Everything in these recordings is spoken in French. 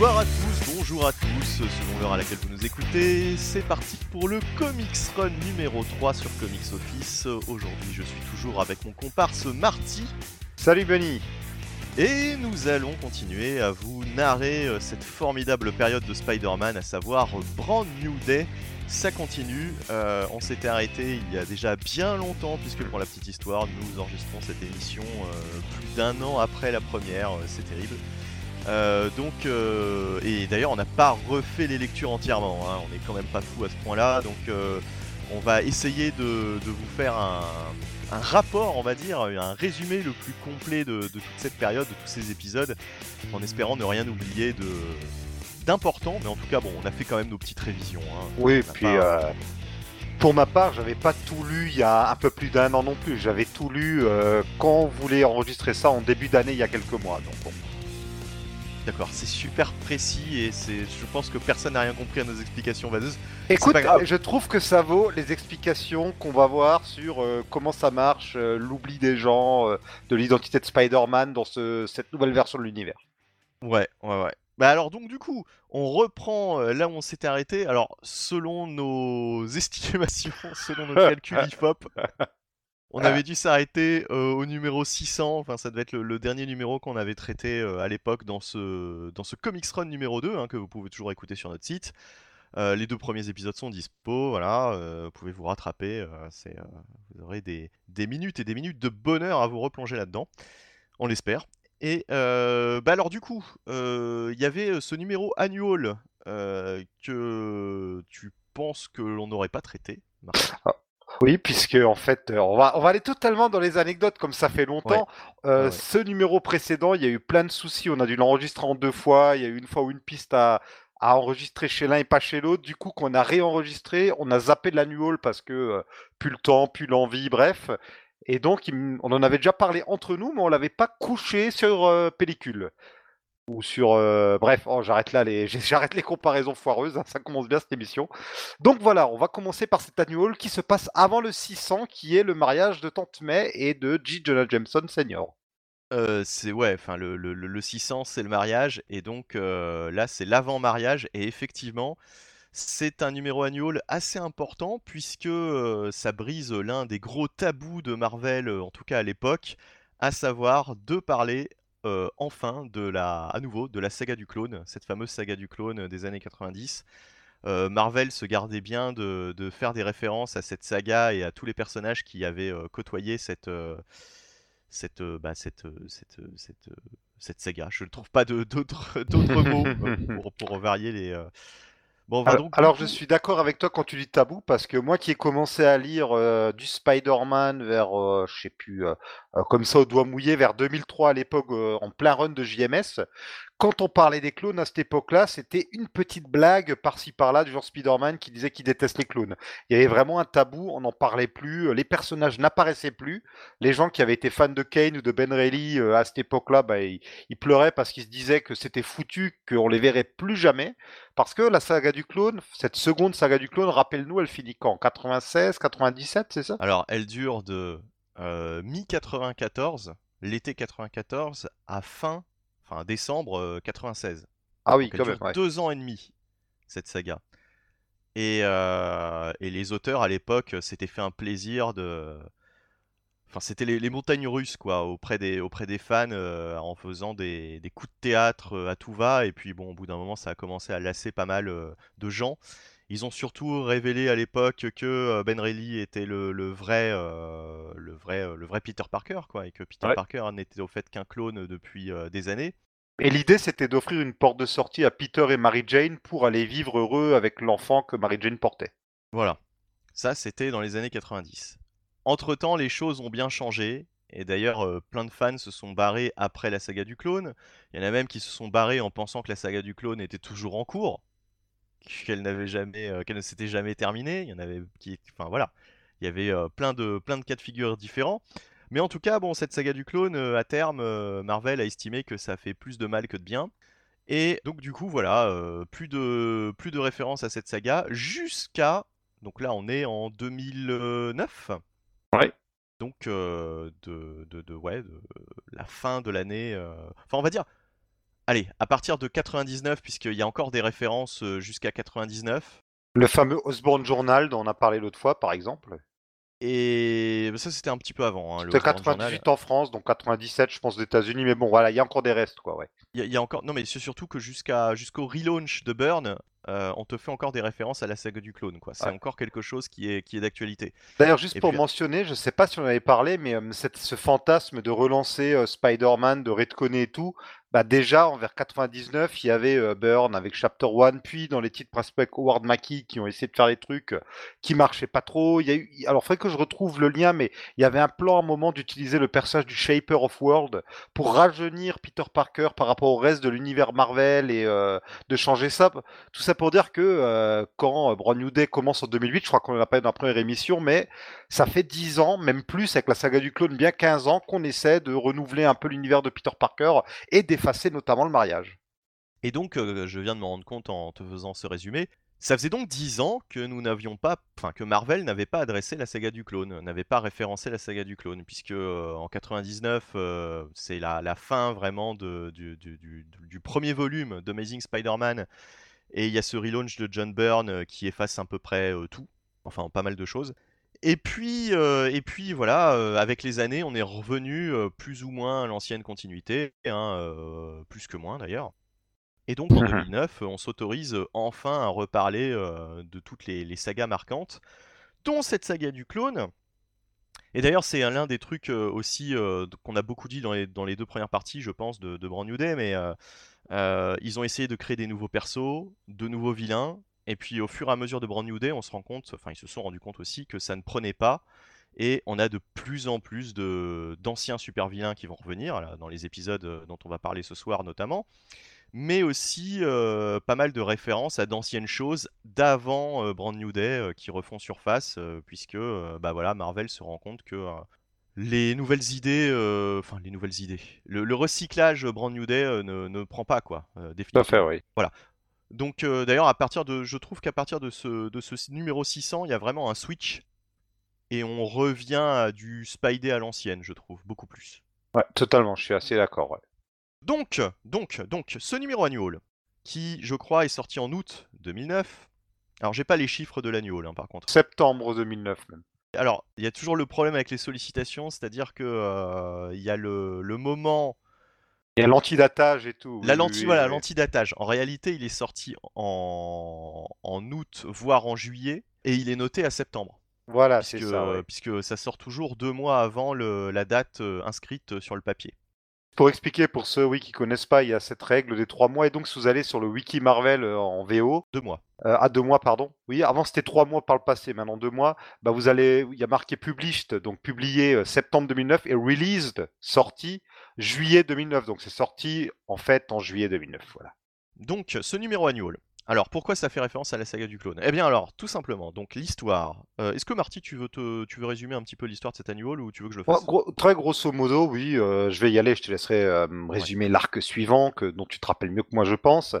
Bonsoir à tous, bonjour à tous, selon l'heure à laquelle vous nous écoutez, c'est parti pour le Comics Run numéro 3 sur Comics Office. Aujourd'hui je suis toujours avec mon comparse Marty. Salut Benny Et nous allons continuer à vous narrer euh, cette formidable période de Spider-Man, à savoir Brand New Day. Ça continue, euh, on s'était arrêté il y a déjà bien longtemps, puisque pour la petite histoire, nous enregistrons cette émission euh, plus d'un an après la première, c'est terrible. Euh, donc, euh, et d'ailleurs, on n'a pas refait les lectures entièrement. hein, On est quand même pas fou à ce point-là. Donc, euh, on va essayer de, de vous faire un, un rapport, on va dire, un résumé le plus complet de, de toute cette période, de tous ces épisodes, en espérant ne rien oublier de d'important. Mais en tout cas, bon, on a fait quand même nos petites révisions. hein. Oui, a puis euh, pour ma part, j'avais pas tout lu il y a un peu plus d'un an non plus. J'avais tout lu quand on voulait enregistrer ça en début d'année il y a quelques mois. Donc bon. D'accord, c'est super précis et c'est, je pense que personne n'a rien compris à nos explications vaseuses. Écoute, grave. je trouve que ça vaut les explications qu'on va voir sur euh, comment ça marche, euh, l'oubli des gens, euh, de l'identité de Spider-Man dans ce- cette nouvelle version de l'univers. Ouais, ouais, ouais. Bah alors donc du coup, on reprend euh, là où on s'était arrêté. Alors selon nos estimations, selon nos calculs IFOP, on avait dû s'arrêter euh, au numéro 600. Enfin, ça devait être le, le dernier numéro qu'on avait traité euh, à l'époque dans ce dans ce Comics Run numéro 2, hein, que vous pouvez toujours écouter sur notre site. Euh, les deux premiers épisodes sont dispo, voilà, vous pouvez vous rattraper. c'est, vous aurez des, des minutes et des minutes de bonheur à vous replonger là-dedans. On l'espère. Et bah alors du coup, il y avait ce numéro annual que tu penses que l'on n'aurait pas traité. Marc? Oui, puisque en fait, euh, on va, on va aller totalement dans les anecdotes comme ça fait longtemps. Euh, Ouais. Ce numéro précédent, il y a eu plein de soucis. On a dû l'enregistrer en deux fois. Il y a eu une fois où une piste à, à enregistrer chez l'un et pas chez l'autre. Du coup, qu'on a réenregistré, on a zappé de l'annual parce que euh, plus le temps, plus l'envie, bref. Et donc, il on en avait déjà parlé entre nous, mais on l'avait pas couché sur euh, pellicule. Ou sur. euh, bref, oh, j'arrête là les, j'arrête les comparaisons foireuses. hein, ça commence bien cette émission. Donc voilà, on va commencer par cet annual qui se passe avant le 600, qui est le mariage de Tante May et de G. Jonah Jameson Sr. Euh, c'est ouais, enfin le, le, le- le 600 c'est le mariage et donc euh, là c'est l'avant-mariage et effectivement c'est un numéro annual assez important puisque ça brise l'un des gros tabous de Marvel, en tout cas à l'époque, à savoir de parler euh, enfin de la, à nouveau de la saga du clone, cette fameuse saga du clone des années 90. Euh, Marvel se gardait bien de, de faire des références à cette saga et à tous les personnages qui avaient euh, côtoyé cette, euh, cette, euh, bah, cette, euh, cette, euh, cette, euh, saga. Je ne trouve pas d'autres mots euh, pour, pour varier les. Bon, Alors, donc, je suis d'accord avec toi quand tu dis tabou, parce que moi qui ai commencé à lire euh, du Spider-Man vers, euh, je sais plus, euh, euh, comme ça au doigt mouillé, vers 2003 à l'époque, en plein run de JMS, quand on parlait des clones à cette époque-là, c'était une petite blague par-ci par-là du genre Spider-Man qui disait qu'il déteste les clones. Il y avait vraiment un tabou, on n'en parlait plus, les personnages n'apparaissaient plus. Les gens qui avaient été fans de Kane ou de Ben Reilly euh, à cette époque-là, bah, ils, ils pleuraient parce qu'ils se disaient que c'était foutu, qu'on les verrait plus jamais. Parce que la saga du clone, cette seconde saga du clone, rappelle-nous, elle finit quand? 96, 97, c'est ça? Alors, elle dure de euh, mi-94, l'été 94, à fin, enfin décembre euh, 96. Ah oui, quand même. ouais. deux ans et demi, cette saga. Et, euh, et les auteurs à l'époque s'étaient fait un plaisir de. Enfin, c'était les, les montagnes russes, quoi, auprès des, auprès des fans, euh, en faisant des, des coups de théâtre euh, à tout va. Et puis, bon, au bout d'un moment, ça a commencé à lasser pas mal euh, de gens. Ils ont surtout révélé à l'époque que euh, Ben Reilly était le, le vrai, euh, le vrai, euh, le vrai Peter Parker, quoi, et que Peter Ouais. Parker n'était au fait qu'un clone depuis euh, des années. Et l'idée, c'était d'offrir une porte de sortie à Peter et Mary Jane pour aller vivre heureux avec l'enfant que Mary Jane portait. Voilà. Ça, c'était dans les années 90. Entre-temps, les choses ont bien changé. Et d'ailleurs, euh, plein de fans se sont barrés après la saga du clone. Il y en a même qui se sont barrés en pensant que la saga du clone était toujours en cours, qu'elle n'avait jamais, euh, qu'elle ne s'était jamais terminée. Il y en avait qui, enfin voilà, il y avait euh, plein de plein de cas de figure différents. Mais en tout cas, bon, cette saga du clone, euh, à terme, Marvel a estimé que ça fait plus de mal que de bien. Et donc du coup, voilà, plus de plus de références à cette saga jusqu'à donc là, on est en 2009. Ouais. Donc de, de, de- ouais, de la fin de l'année. Enfin, on va dire allez, à partir de 99, puisqu'il y a encore des références euh, jusqu'à 99. Le fameux Osborne Journal dont on a parlé l'autre fois, par exemple. Et bah, ça, c'était un petit peu avant. Hein, C'était Osborne Journal. 98 en France, donc 97, je pense, aux États-Unis. Mais bon, voilà, il y a encore des restes, quoi, ouais. Il y, a- il y a encore. Non, mais c'est surtout que jusqu'à jusqu'au relaunch de Burn, euh, on te fait encore des références à la saga du clone. quoi. C'est Ouais. encore quelque chose qui est, qui est d'actualité. D'ailleurs, juste Et pour puis- mentionner, je sais pas si on en avait parlé, mais euh, cette- ce fantasme de relancer euh, Spider-Man, de retconner et tout, bah déjà, envers 99, il y avait euh, Burn avec Chapter 1, puis dans les titres principaux avec Howard Mackie qui ont essayé de faire des trucs euh, qui marchaient pas trop. Il y a eu... Alors, il faudrait que je retrouve le lien, mais il y avait un plan à un moment d'utiliser le personnage du Shaper of World pour rajeunir Peter Parker par rapport au reste de l'univers Marvel et euh, de changer ça. Tout ça pour dire que quand Brand New Day commence en 2008, je crois qu'on en a pas eu dans la première émission, mais ça fait 10 ans, même plus avec la saga du clone, bien 15 ans qu'on essaie de renouveler un peu l'univers de Peter Parker et d'effacer notamment le mariage. Et donc, euh, je viens de me rendre compte en te faisant ce résumé. Ça faisait donc 10 ans que nous n'avions pas, enfin que Marvel n'avait pas adressé la saga du clone, n'avait pas référencé la saga du clone, puisque euh, en 99, euh, c'est la, la fin vraiment du, premier volume d'Amazing Spider-Man, et il y a ce relaunch de John Byrne qui efface à peu près tout, enfin pas mal de choses. Et puis, euh, et puis voilà, euh, avec les années, on est revenu euh, plus ou moins à l'ancienne continuité, hein, plus que moins d'ailleurs. Et donc en Mhm. 2009, on s'autorise enfin à reparler de toutes les, les sagas marquantes, dont cette saga du clone. Et d'ailleurs, c'est un- l'un des trucs aussi qu'on a beaucoup dit dans les, dans les deux premières parties, je pense, de, de Brand New Day, mais ils ont essayé de créer des nouveaux persos, de nouveaux vilains, et puis au fur et à mesure de Brand New Day, on se rend compte, enfin ils se sont rendus compte aussi que ça ne prenait pas, et on a de plus en plus de d'anciens super vilains qui vont revenir, là, dans les épisodes euh, dont on va parler ce soir notamment, mais aussi euh, pas mal de références à d'anciennes choses d'avant euh, Brand New Day euh, qui refont surface, puisque bah voilà, Marvel se rend compte que les nouvelles idées, euh, enfin les nouvelles idées, le, le recyclage Brand New Day euh, ne, ne prend pas quoi, euh, définitivement. oui. Donc euh, d'ailleurs, à partir de, je trouve qu'à partir de ce, de ce numéro 600, il y a vraiment un switch et on revient à du Spidey à l'ancienne, je trouve, beaucoup plus. Ouais, totalement, je suis assez d'accord. Ouais. Donc, donc, donc, ce numéro annual, qui, je crois, est sorti en août 2009. Alors, j'ai pas les chiffres de l'annual, hein, par contre. Septembre 2009 même. Alors, il y a toujours le problème avec les sollicitations, c'est-à-dire que euh, il y a le, le moment, Il y a l'antidatage et tout. la lentille, oui, voilà, oui. l'antidatage. En réalité, il est sorti en, en août, voire en juillet, et il est noté à septembre. Voilà, c'est puisque, ça. ouais. puisque ça sort toujours deux mois avant le- la date euh, inscrite sur le papier. Pour expliquer pour ceux oui, qui connaissent pas, il y a cette règle des trois mois. Et donc, si vous allez sur le wiki Marvel euh, en VO, Deux mois. euh, à deux mois, pardon. Oui, avant c'était trois mois par le passé, maintenant deux mois. Bah, vous allez, il y a marqué published, donc publié euh, septembre 2009 et released, sorti juillet 2009. Donc c'est sorti en fait en juillet 2009. Voilà. Donc, ce numéro annual. Alors, pourquoi ça fait référence à la saga du clone? Eh bien, alors, tout simplement, donc l'histoire. Euh, Est-ce que Marty, tu veux, te, tu veux résumer un petit peu l'histoire de cet annual ou tu veux que je le Ouais, fasse gros- très grosso modo, oui, euh, je vais y aller. Je te laisserai euh, me résumer l'arc suivant, que, dont tu te rappelles mieux que moi, je pense.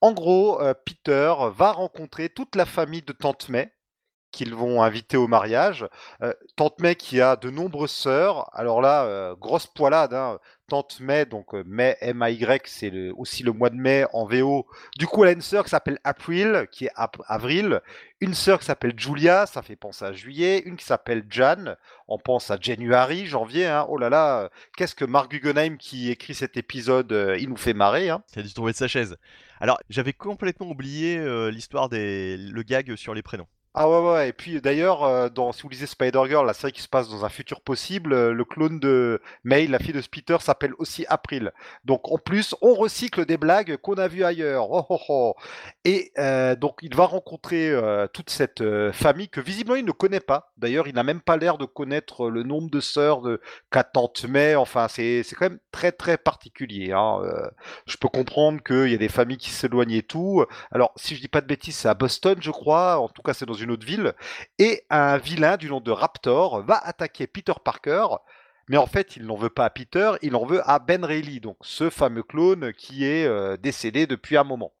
En gros, Peter va rencontrer toute la famille de Tante May qu'ils vont inviter au mariage. Euh, Tante May qui a de nombreuses sœurs. Alors là, euh, grosse poilade. Hein. Tante May, donc euh, May, M-A-Y, c'est aussi le mois de mai en VO. Du coup, elle a une sœur qui s'appelle April, qui est avril. Une sœur qui s'appelle Julia, ça fait penser à juillet. Une qui s'appelle Jan, on pense à January, janvier. Hein. Oh là là, qu'est-ce que Mark Guggenheim qui écrit cet épisode, il nous fait marrer. Hein. Il a dû tomber de sa chaise. Alors, j'avais complètement oublié l'histoire des. le gag sur les prénoms. Ah ouais, ouais, et puis d'ailleurs, euh, dans, si vous lisez Spider-Girl, la série qui se passe dans un futur possible, euh, le clone de May, la fille de Peter, s'appelle aussi April. Donc en plus, on recycle des blagues qu'on a vues ailleurs. Oh, oh, oh. Et euh, donc il va rencontrer toute cette famille que visiblement il ne connaît pas. D'ailleurs, il n'a même pas l'air de connaître le nombre de sœurs de qu'a tante May. Enfin, c'est quand même très très particulier. Hein. Je peux comprendre qu'il y a des familles qui s'éloignent et tout. Alors, si je dis pas de bêtises, c'est à Boston, je crois. En tout cas, c'est dans une autre ville. Et un vilain du nom de Raptor va attaquer Peter Parker. Mais en fait, il n'en veut pas à Peter, il en veut à Ben Reilly, donc ce fameux clone qui est euh, décédé depuis un moment.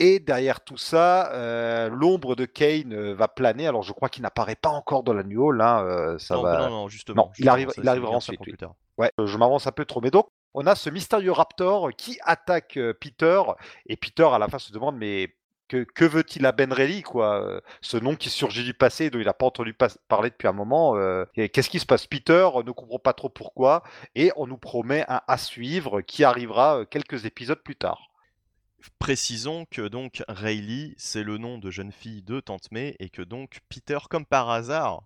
Et derrière tout ça, euh, l'ombre de Kane euh, va planer. Alors, je crois qu'il n'apparaît pas encore dans l'annual. Hein, euh, ça non, va... non, non, justement. Non, il justement, arrive- ça, il arrivera ça ensuite, plus tard. Ouais, je m'avance un peu trop. Mais donc, on a ce mystérieux raptor qui attaque Peter, et Peter à la fin se demande mais que, veut-il à Ben Reilly, quoi Ce nom qui surgit du passé, dont il n'a pas entendu parler depuis un moment. Qu'est-ce qui se passe? Peter ne comprend pas trop pourquoi, et on nous promet un à suivre qui arrivera quelques épisodes plus tard. Précisons que donc Rayleigh, c'est le nom de jeune fille de Tante May, et que donc Peter, comme par hasard,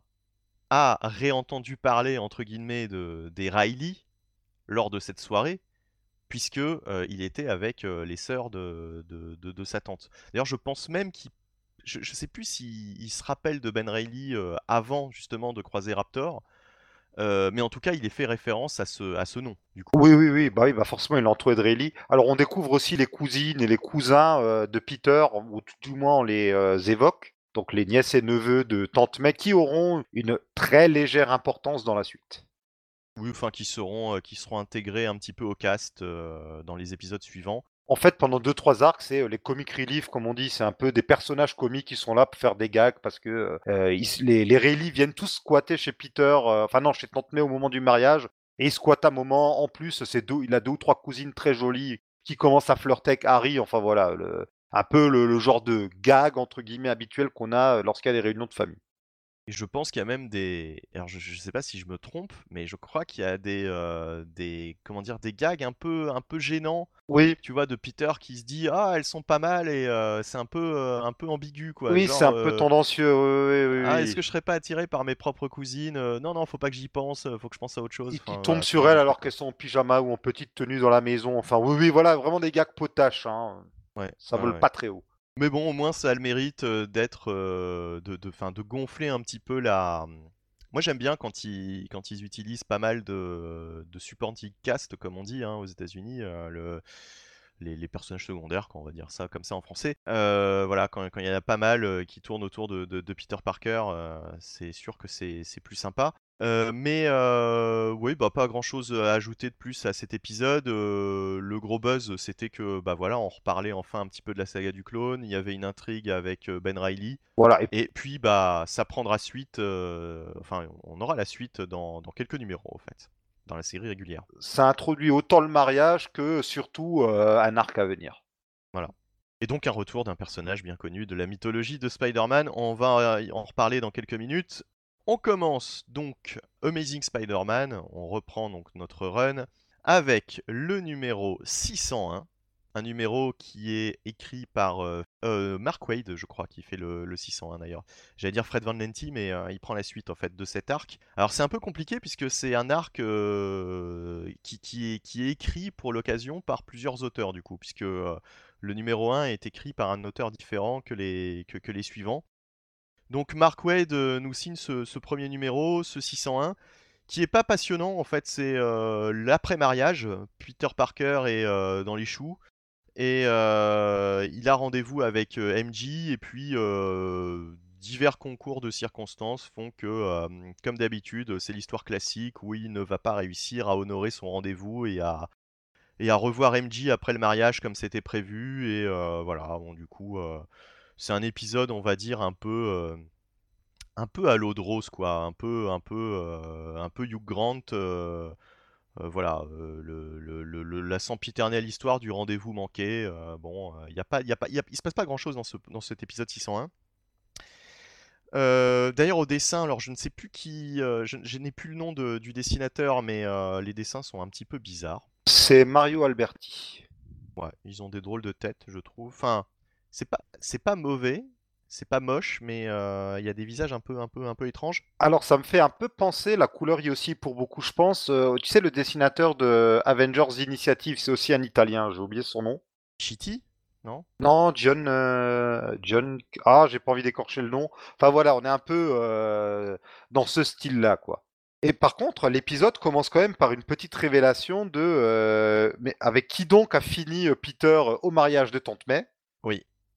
a réentendu parler entre guillemets de, des Riley lors de cette soirée, puisque euh, il était avec euh, les sœurs de, de, sa tante. D'ailleurs, je pense même qu'il je, ne sais plus s'il se rappelle de Ben Reilly euh, avant justement de croiser Raptor, mais en tout cas, il est fait référence à ce, à ce nom. Oui, oui, oui, bah, oui bah forcément, il est entouré de Reilly. Alors, on découvre aussi les cousines et les cousins de Peter, ou tout du moins on les évoque donc les nièces et neveux de Tante May, qui auront une très légère importance dans la suite. Oui, enfin qui seront, euh, qui seront intégrés un petit peu au cast euh, dans les épisodes suivants. En fait, pendant 2-3 arcs, c'est euh, les comic relief, comme on dit, c'est un peu des personnages comiques qui sont là pour faire des gags parce que les, les viennent tous squatter chez Peter, enfin non, chez Tante au moment du mariage, et ils squattent un moment. En plus, deux, il a deux ou trois cousines très jolies qui commencent à flirter avec Harry. Enfin voilà, le, un peu le, genre de gag entre guillemets habituel qu'on a lorsqu'il y a des réunions de famille. Et je pense qu'il y a même des. Alors je, ne sais pas si je me trompe, mais je crois qu'il y a des, des comment dire des gags un peu un peu gênants. Oui. Tu vois de Peter qui se dit ah elles sont pas mal et c'est un peu un peu ambigu quoi. Oui c'est un peu tendancieux. Oui, ah est-ce que je serais pas attiré par mes propres cousines Non non faut pas que j'y pense, faut que je pense à autre chose. Il, tombe sur elles alors qu'elles sont en pyjama ou en petite tenue dans la maison. Enfin oui oui voilà vraiment des gags potaches. Hein. Ouais, ça vole pas très haut. Mais bon, au moins ça a le mérite d'être, de, de, de gonfler un petit peu la. Mmh, moi j'aime bien quand ils, quand ils utilisent pas mal de, de supporting cast, comme on dit hein, aux États-Unis, le, les, personnages secondaires, quand on va dire ça comme ça en français. voilà, quand, il y en a pas mal qui tournent autour de Peter Parker, c'est sûr que c'est plus sympa. Euh, mais euh, oui, bah, pas grand chose à ajouter de plus à cet épisode. Euh, le gros buzz, c'était que bah voilà, on reparlait enfin un petit peu de la saga du clone. Il y avait une intrigue avec Ben Riley. Voilà. Et, puis bah ça prendra suite. enfin, on aura la suite dans, quelques numéros en fait, dans la série régulière. Ça introduit autant le mariage que surtout un arc à venir. Voilà. Et donc un retour d'un personnage bien connu de la mythologie de Spider-Man. On va en reparler dans quelques minutes. On commence donc Amazing Spider-Man, on reprend donc notre run avec le numéro 601, un numéro qui est écrit par euh, euh, Mark Wade, je crois, qui fait le, 601 d'ailleurs. J'allais dire Fred Van Lenti, mais euh, il prend la suite en fait de cet arc. Alors c'est un peu compliqué puisque c'est un arc qui, est, écrit pour l'occasion par plusieurs auteurs du coup, puisque le numéro 1 est écrit par un auteur différent que les suivants. Donc Mark Wade euh, nous signe ce, premier numéro, ce 601, qui est pas passionnant en fait, c'est euh, l'après-mariage. Peter Parker est euh, dans les choux. Et il a rendez-vous avec MJ et puis divers concours de circonstances font que, comme d'habitude, c'est l'histoire classique où il ne va pas réussir à honorer son rendez-vous et à, revoir MJ après le mariage comme c'était prévu. Et voilà, bon du coup c'est un épisode, on va dire, un peu, euh, un peu à l'eau de rose, quoi, un peu, un peu, euh, un peu Hugh Grant. Euh, voilà, le, la sempiternelle histoire du rendez-vous manqué. bon, il y a pas, y a pas, il se passe pas grand-chose dans, ce, dans cet épisode 601. D'ailleurs, au dessin, alors je ne sais plus qui, je, n'ai plus le nom du dessinateur, mais les dessins sont un petit peu bizarres. C'est Mario Alberti. Ouais, ils ont des drôles de têtes, je trouve. Enfin, c'est pas, c'est pas mauvais, c'est pas moche, mais il y a des visages un peu, un peu, un peu étranges. Alors, ça me fait un peu penser, la couleur y aussi pour beaucoup, je pense. tu sais, le dessinateur de Avengers Initiative, c'est aussi un Italien, j'ai oublié son nom. Chitty Non? Non, John. John. Ah, j'ai pas envie d'écorcher le nom. Enfin voilà, on est un peu dans ce style-là, quoi. Et par contre, l'épisode commence quand même par une petite révélation de. mais avec qui donc a fini Peter au mariage de Tante May?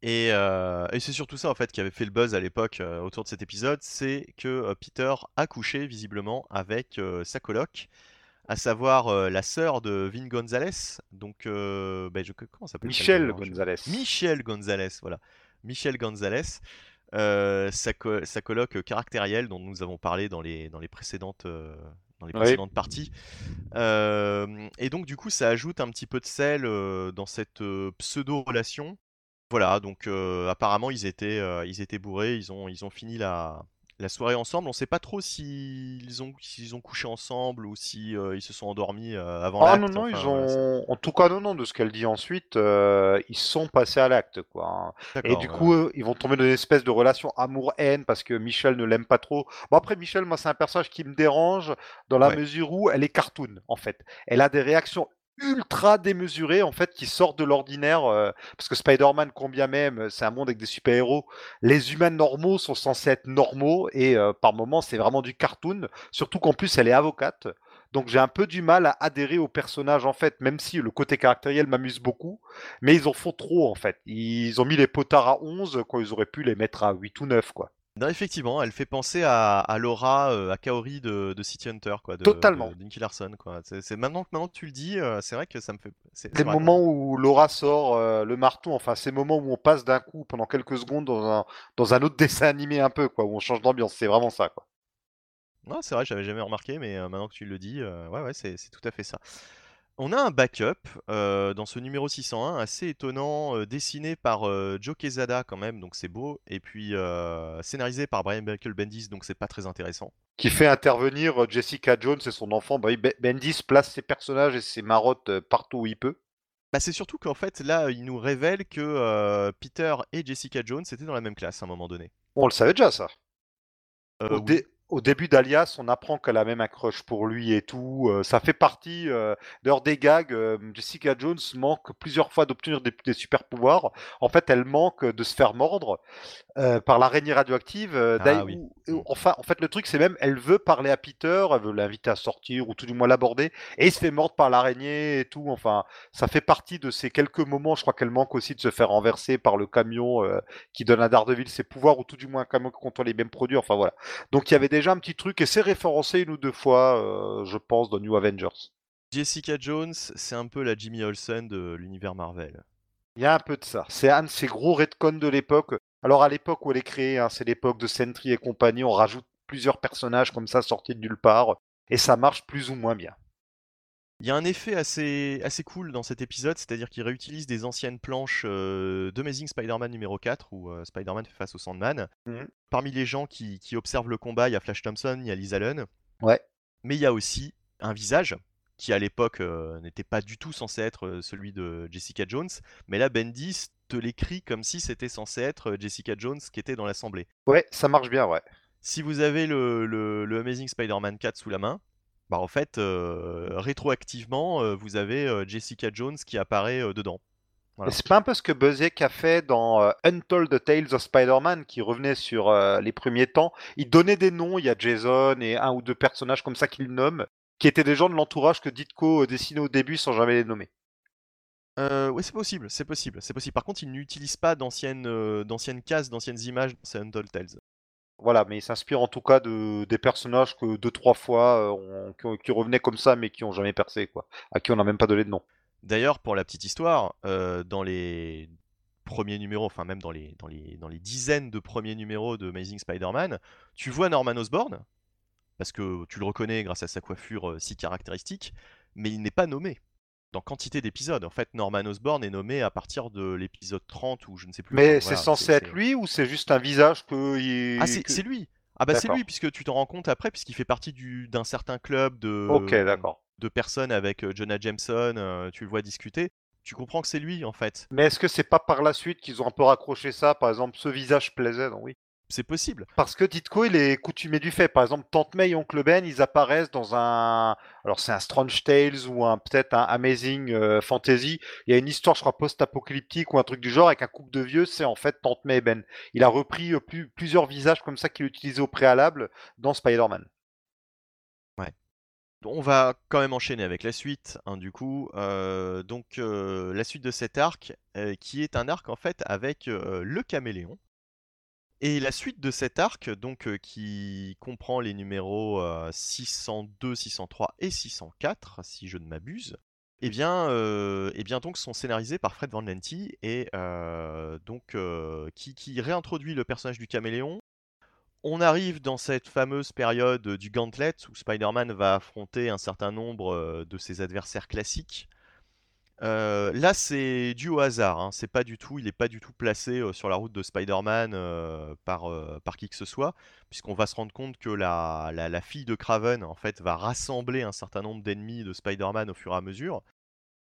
Euh, et, c'est surtout ça en fait qui avait fait le buzz à l'époque euh, autour de cet épisode, c'est que euh, Peter a couché visiblement avec sa coloc, à savoir la sœur de Vin Gonzalez, donc ben, je, comment s'appelle Michel Gonzalez. Michel Gonzalez, voilà, Michel Gonzalez, sa, sa coloc caractérielle dont nous avons parlé dans les dans les précédentes dans les précédentes parties. et donc du coup, ça ajoute un petit peu de sel dans cette pseudo-relation. Voilà, donc apparemment ils étaient, ils étaient bourrés, ils ont, ils ont fini la, la soirée ensemble. On sait pas trop s'ils ont, s'ils ont couché ensemble ou si ils se sont endormis avant ah l'acte. non, non, ils ont. En tout cas, non, non, de ce qu'elle dit ensuite, ils sont passés à l'acte, quoi. hein. Et du coup, ils vont tomber dans une espèce de relation amour-haine parce que Michel ne l'aime pas trop. Bon, après, Michel, moi, c'est un personnage qui me dérange dans la mesure où elle est cartoon, en fait. Elle a des réactions ultra démesuré en fait qui sort de l'ordinaire euh, parce que Spider-Man combien même euh, c'est un monde avec des super-héros. Les humains normaux sont censés être normaux et euh, par moments c'est vraiment du cartoon surtout qu'en plus elle est avocate. Donc j'ai un peu du mal à adhérer au personnage en fait même si le côté caractériel m'amuse beaucoup. Mais ils en font trop en fait. Ils ont mis les potards à 11 quand ils auraient pu les mettre à 8 ou 9 quoi non, effectivement, elle fait penser à, à Laura, euh, à Kaori de, de, City Hunter, quoi. De, Totalement. De, Nicky Larson, quoi. C'est maintenant que maintenant que tu le dis, euh, c'est vrai que ça me fait. Les moments où Laura sort euh, le marteau, enfin ces moments où on passe d'un coup pendant quelques secondes dans un, dans un autre dessin animé un peu, quoi, où on change d'ambiance, c'est vraiment ça, quoi. Ouais, c'est vrai, j'avais jamais remarqué, mais maintenant que tu le dis, ouais, ouais, c'est tout à fait ça. On a un backup euh, dans ce numéro 601 assez étonnant, euh, dessiné par euh, Joe Quesada quand même, donc c'est beau, et puis scénarisé par Brian Michael Bendis, donc c'est pas très intéressant. Qui fait intervenir Jessica Jones et son enfant. Bendis place ses personnages et ses marottes partout où il peut. Bah, c'est surtout qu'en fait là, il nous révèle que Peter et Jessica Jones étaient dans la même classe à un moment donné. on le savait déjà ça au début d'Alias, on apprend qu'elle a même un crush pour lui et tout. Euh, ça fait partie euh, de des gags. Euh, Jessica Jones manque plusieurs fois d'obtenir des, super pouvoirs. En fait, elle manque de se faire mordre par l'araignée radioactive. Ah mm. enfin, en fait, le truc, c'est même, elle veut parler à Peter, elle veut l'inviter à sortir ou tout du moins l'aborder, et il se fait mordre par l'araignée et tout. Enfin, ça fait partie de ces quelques moments. Je crois qu'elle manque aussi de se faire renverser par le camion qui donne à Daredevil ses pouvoirs, ou tout du moins un camion qui contrôle les mêmes produits. Enfin voilà. Donc il y avait des déjà un petit truc et c'est référencé une ou deux fois, euh, je pense, dans New Avengers. Jessica Jones, c'est un peu la Jimmy Olsen de l'univers Marvel. Il y a un peu de ça. C'est un de ces gros retcons de l'époque. Alors à l'époque où elle est créée, hein, c'est l'époque de Sentry et compagnie, on rajoute plusieurs personnages comme ça sortis de nulle part et ça marche plus ou moins bien. Il y a un effet assez, assez cool dans cet épisode, c'est-à-dire qu'il réutilise des anciennes planches euh, d'Amazing Spider-Man numéro 4, où euh, Spider-Man fait face au Sandman. Mmh. Parmi les gens qui, observent le combat, il y a Flash Thompson, il y a Liz Allen. Ouais. Mais il y a aussi un visage qui à l'époque euh, n'était pas du tout censé être celui de Jessica Jones, mais là Bendis te l'écrit comme si c'était censé être Jessica Jones qui était dans l'assemblée. Ouais, ça marche bien, ouais. Si vous avez le, le Amazing Spider-Man 4 sous la main, bah en fait, euh, rétroactivement, euh, vous avez euh, Jessica Jones qui apparaît dedans. C'est pas un peu ce que Buzzek a fait dans Untold Tales of Spider-Man, qui revenait sur les premiers temps. Il donnait des noms, il y a Jason et un ou deux personnages comme ça qu'il nomme, qui étaient des gens de l'entourage que Ditko dessinait au début sans jamais les nommer. oui, c'est possible, c'est possible, c'est possible. Par contre, il n'utilise pas d'anciennes, d'anciennes cases, d'anciennes images dans Untold Tales. Voilà, mais il s'inspire en tout cas de, des personnages que deux, trois fois euh, qui, revenaient comme ça, mais qui ont jamais percé, quoi. À qui on n'a même pas donné de nom. D'ailleurs, pour la petite histoire, euh, dans les premiers numéros, enfin même dans les, dans les, dans les dizaines de premiers numéros de Amazing Spider-Man, tu vois Norman Osborn, parce que tu le reconnais grâce à sa coiffure euh, si caractéristique, mais il n'est pas nommé dans quantité d'épisodes. En fait, Norman Osborn est nommé à partir de l'épisode 30 ou je ne sais plus. Mais c'est censé être lui ou c'est juste un visage que. Ah, c'est lui Ah, bah c'est lui, puisque tu t'en rends compte après, puisqu'il fait partie d'un certain club de, de personnes avec euh, Jonah Jameson, euh, tu le vois discuter. Tu comprends que c'est lui en fait. Mais est-ce que c'est pas par la suite qu'ils ont un peu raccroché ça? Par exemple, ce visage plaisait, non Oui c'est possible. Parce que Ditko, il est coutumé du fait. Par exemple, Tante May et Oncle Ben, ils apparaissent dans un. Alors, c'est un Strange Tales ou un peut-être un Amazing euh, Fantasy. Il y a une histoire, je crois, post-apocalyptique ou un truc du genre avec un couple de vieux. C'est en fait Tante May et Ben. Il a repris euh, plusieurs visages comme ça qu'il utilisait au préalable dans Spider-Man. Ouais. On va quand même enchaîner avec la suite, hein, du coup. Euh, donc, la suite de cet arc, qui est un arc en fait avec le caméléon. Et la suite de cet arc, donc euh, qui comprend les numéros 602, euh, 603 et 604, si je ne m'abuse, eh bien, euh, eh bien donc sont scénarisés par Fred Van Lenti et donc qui, réintroduit le personnage du caméléon on arrive dans cette fameuse période du Gauntlet où Spider-Man va affronter un certain nombre de ses adversaires classiques. Euh, là, c'est dû au hasard. Hein. C'est pas du tout, il n'est pas du tout placé sur la route de Spider-Man par, par qui que ce soit, puisqu'on va se rendre compte que la, la, fille de Craven en fait va rassembler un certain nombre d'ennemis de Spider-Man au fur et à mesure.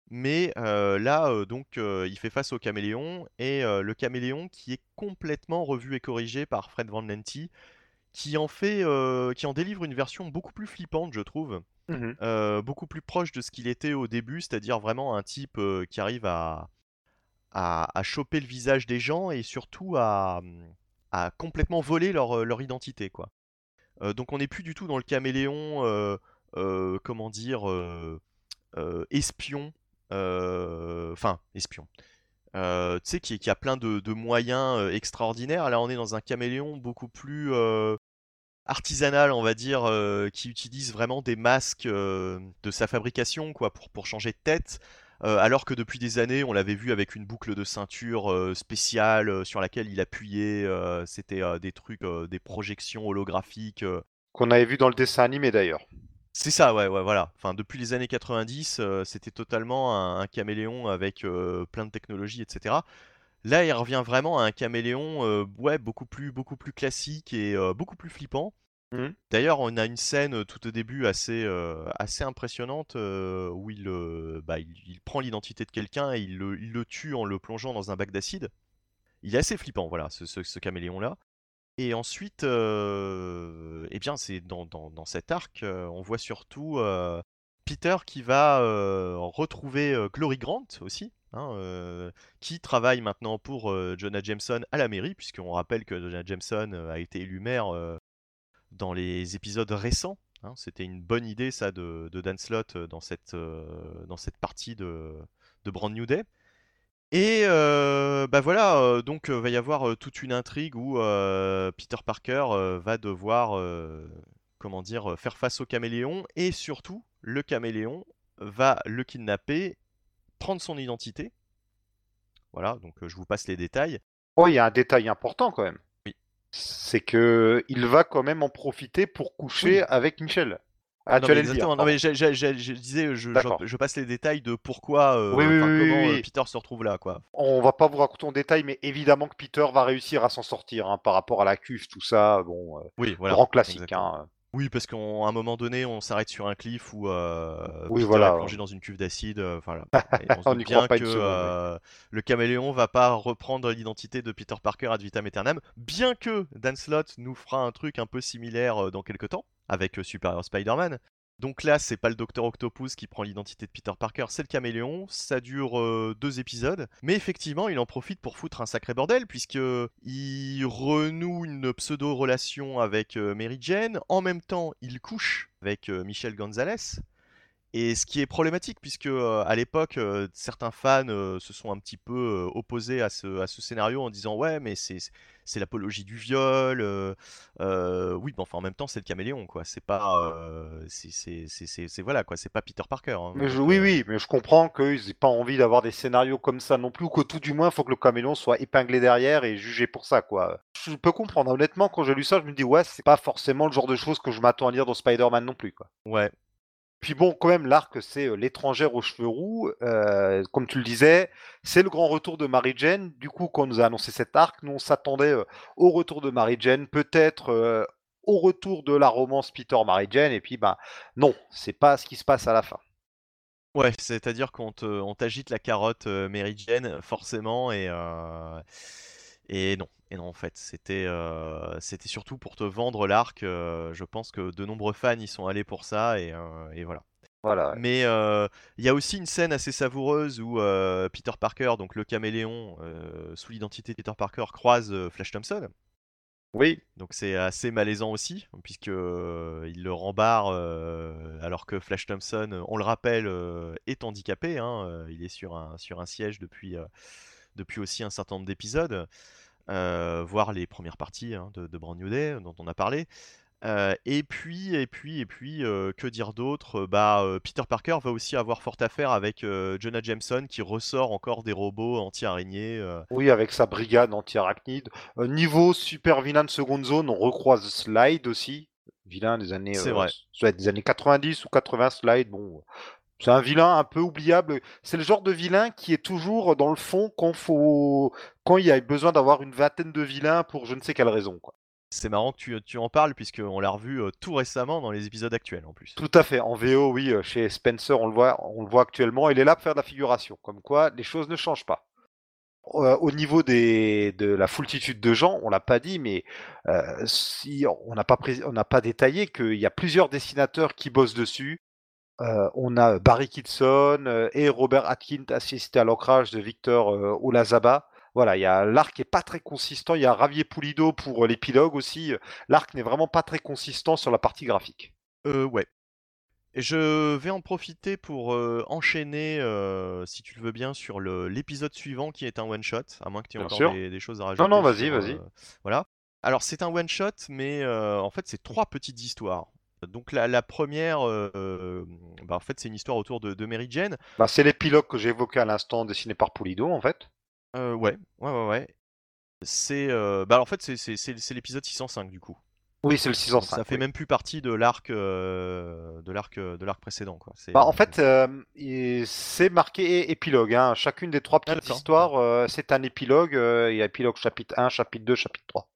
Mais là, donc, il fait face au caméléon et le caméléon qui est complètement revu et corrigé par Fred Van Lenti, qui en fait, qui en délivre une version beaucoup plus flippante, je trouve. Mmh beaucoup plus proche de ce qu'il était au début, c'est-à-dire vraiment un type qui arrive à, choper le visage des gens et surtout à, à complètement voler leur, identité. Quoi. donc on n'est plus du tout dans le caméléon, comment dire, espion, enfin espion. tu sais, qui, qui, a plein de, de moyens extraordinaires. Là, on est dans un caméléon beaucoup plus artisanal, on va dire, euh, qui utilise vraiment des masques euh, de sa fabrication quoi, pour, pour changer de tête. Euh, alors que depuis des années, on l'avait vu avec une boucle de ceinture spéciale sur laquelle il appuyait. C'était des trucs, des projections holographiques. Qu'on avait vu dans le dessin animé d'ailleurs. C'est ça, ouais, ouais, voilà. Enfin, depuis les années 90, c'était totalement un, un, caméléon avec plein de technologies, etc. Là, il revient vraiment à un caméléon euh, ouais, beaucoup, plus, beaucoup plus classique et euh, beaucoup plus flippant. Mmh. D'ailleurs, on a une scène euh, tout au début assez, assez impressionnante où il, bah, il, prend l'identité de quelqu'un et il le, il le, tue en le plongeant dans un bac d'acide. Il est assez flippant, voilà, ce, ce, caméléon-là. Et ensuite, eh bien, c'est dans, dans, dans, cet arc, on voit surtout Peter qui va retrouver Glory Grant aussi, Hein, euh, qui travaille maintenant pour euh, Jonah Jameson à la mairie, puisqu'on rappelle que Jonah Jameson euh, a été élu maire dans les épisodes récents. Hein. C'était une bonne idée, ça, de, Dan Slott dans cette, dans cette partie de, de Brand New Day. Et bah voilà, donc va y avoir toute une intrigue où Peter Parker va devoir, comment dire, faire face au caméléon et surtout le caméléon va le kidnapper prendre son identité. Voilà, donc euh, je vous passe les détails. Oh, il y a un détail important quand même. Oui. C'est que il va quand même en profiter pour coucher avec Michel. Ah, tu allais le dire. Non, mais je, disais, je, passe les détails de pourquoi, euh, comment euh, Peter se retrouve là, quoi. On va pas vous raconter en détail, mais évidemment que Peter va réussir à s'en sortir hein, par rapport à la cuve, tout ça. Bon, oui, voilà, grand classique. Hein. Oui, parce qu'à un moment donné, on s'arrête sur un cliff où euh, oui, voilà. est plongé dans une cuve d'acide. Euh, voilà. on, se bien que euh, le caméléon va pas reprendre l'identité de Peter Parker ad vitam aeternam, bien que Dan Slott nous fera un truc un peu similaire dans quelques temps avec Superior Spider-Man. Donc là, c'est pas le Docteur Octopus qui prend l'identité de Peter Parker, c'est le caméléon. Ça dure euh, deux épisodes, mais effectivement, il en profite pour foutre un sacré bordel puisque il renoue une pseudo relation avec euh, Mary Jane. En même temps, il couche avec euh, Michel Gonzalez. Et ce qui est problématique, puisque à l'époque, certains fans se sont un petit peu opposés à ce, à ce, scénario en disant ouais, mais c'est l'apologie du viol. oui, mais enfin en même temps, c'est le caméléon, quoi. C'est pas, c'est voilà, quoi. C'est pas Peter Parker. Hein, mais oui, oui, mais je comprends qu'ils n'aient pas envie d'avoir des scénarios comme ça non plus, ou que tout du moins, il faut que le caméléon soit épinglé derrière et jugé pour ça, quoi. Je peux comprendre. Honnêtement, quand j'ai lu ça, je me dis ouais, c'est pas forcément le genre de choses que je m'attends à lire dans Spider-Man non plus, quoi. Ouais, puis bon, quand même, l'arc, c'est l'étrangère aux cheveux roux. comme tu le disais, c'est le grand retour de Mary Jane. Du coup, quand on nous a annoncé cet arc, nous on s'attendait au retour de Mary Jane, peut-être au retour de la romance Peter Mary Jane. Et puis, ben non, c'est pas ce qui se passe à la fin. Ouais, c'est-à-dire qu'on t'agite la carotte Mary Jane, forcément, et, et non. Et non, en fait, c'était euh, c'était surtout pour te vendre l'arc. Euh, je pense que de nombreux fans y sont allés pour ça, et, euh, voilà. Voilà. Mais il y a aussi une scène assez savoureuse où Peter Parker, donc le caméléon, sous l'identité de Peter Parker, croise Flash Thompson. Oui. Donc c'est assez malaisant aussi, puisque il le rembarre alors que Flash Thompson, on le rappelle, est handicapé. Hein, il est sur un, sur un siège depuis, depuis aussi un certain nombre d'épisodes. Euh, voir les premières parties hein, de, Brand New Day dont on a parlé. Euh, et puis, et puis, et puis, euh, que dire d'autre? Bah, euh, Peter Parker va aussi avoir fort affaire avec euh, Jonah Jameson qui ressort encore des robots anti-araignées. euh. Oui, avec sa brigade anti-arachnide. Euh, niveau super vilain de seconde zone, on recroise Slide aussi. Vilain des années, euh, des années 90 ou 80, Slide. Bon, c'est un vilain un peu oubliable. C'est le genre de vilain qui est toujours dans le fond quand faut, quand il y a besoin d'avoir une vingtaine de vilains pour je ne sais quelle raison, quoi. C'est marrant que tu, tu en parles puisqu'on l'a revu euh, tout récemment dans les épisodes actuels en plus. Tout à fait. En VO, oui, euh, chez Spencer, on le voit, on le voit actuellement. Il est là pour faire de la figuration. Comme quoi, les choses ne changent pas. Euh, au niveau des, de la foultitude de gens, on l'a pas dit, mais euh, si on n'a pas, pré- on n'a pas détaillé qu'il y a plusieurs dessinateurs qui bossent dessus. Euh, on a Barry Kitson euh, et Robert Atkins assisté à l'ancrage de Victor euh, Olazaba. Voilà, il y a l'arc est pas très consistant. Il y a Ravier Pulido pour euh, l'épilogue aussi. L'arc n'est vraiment pas très consistant sur la partie graphique. Euh, ouais. Et je vais en profiter pour euh, enchaîner, euh, si tu le veux bien, sur l'épisode suivant qui est un one-shot, à moins que tu aies Bien encore des, des choses à rajouter. non, vas-y, sur, vas-y. euh, voilà. Alors, c'est un one-shot, mais euh, en fait, c'est trois petites histoires. Donc, la, la première, euh, bah, en fait, c'est une histoire autour de, de Mary Jane. Bah, c'est l'épilogue que j'ai évoqué à l'instant, dessiné par Pulido, en fait. Euh, ouais, ouais, ouais, ouais. C'est, euh, bah, en fait, c'est- c'est c'est- c'est l'épisode 605 du coup. Oui, c'est le Donc, 605. ça fait oui. même plus partie de l'arc, euh, de l'arc, de l'arc précédent, quoi. Bah, en fait, c'est marqué épilogue. Hein. Chacune des trois Ah, petites histoires, c'est un épilogue. Il y a épilogue chapitre 1, chapitre 2, chapitre 3.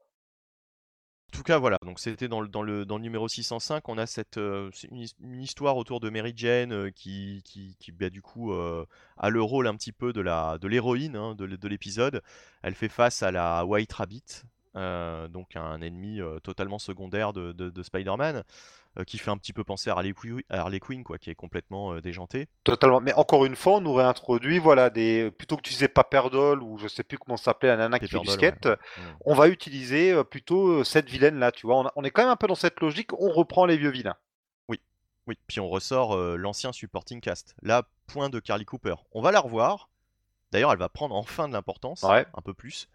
En tout cas, voilà, donc c'était dans le, dans, le, dans le numéro 605, on a cette, euh, une, his- une histoire autour de Mary Jane euh, qui, qui, qui, bah, du coup, euh, a le rôle un petit peu de l'héroïne hein, de, l'épisode. Elle fait face à la White Rabbit, donc un ennemi totalement secondaire de, de, de Spider-Man, qui fait un petit peu penser à Harley, Qui- à Harley Quinn, quoi, qui est complètement euh, déjanté. Totalement. Mais encore une fois, on nous réintroduit, voilà, des plutôt que tu disais Paperdol ou je sais plus comment ça s'appelait la nana qui fait du ouais. skate, Mm. on va utiliser euh, plutôt euh, cette vilaine là. Tu vois, on, a- on est quand même un peu dans cette logique. On reprend les vieux vilains. Oui, puis on ressort euh, l'ancien supporting cast. Là, point de Carly Cooper. On va la revoir. D'ailleurs, elle va prendre enfin de l'importance, Ouais. un peu plus.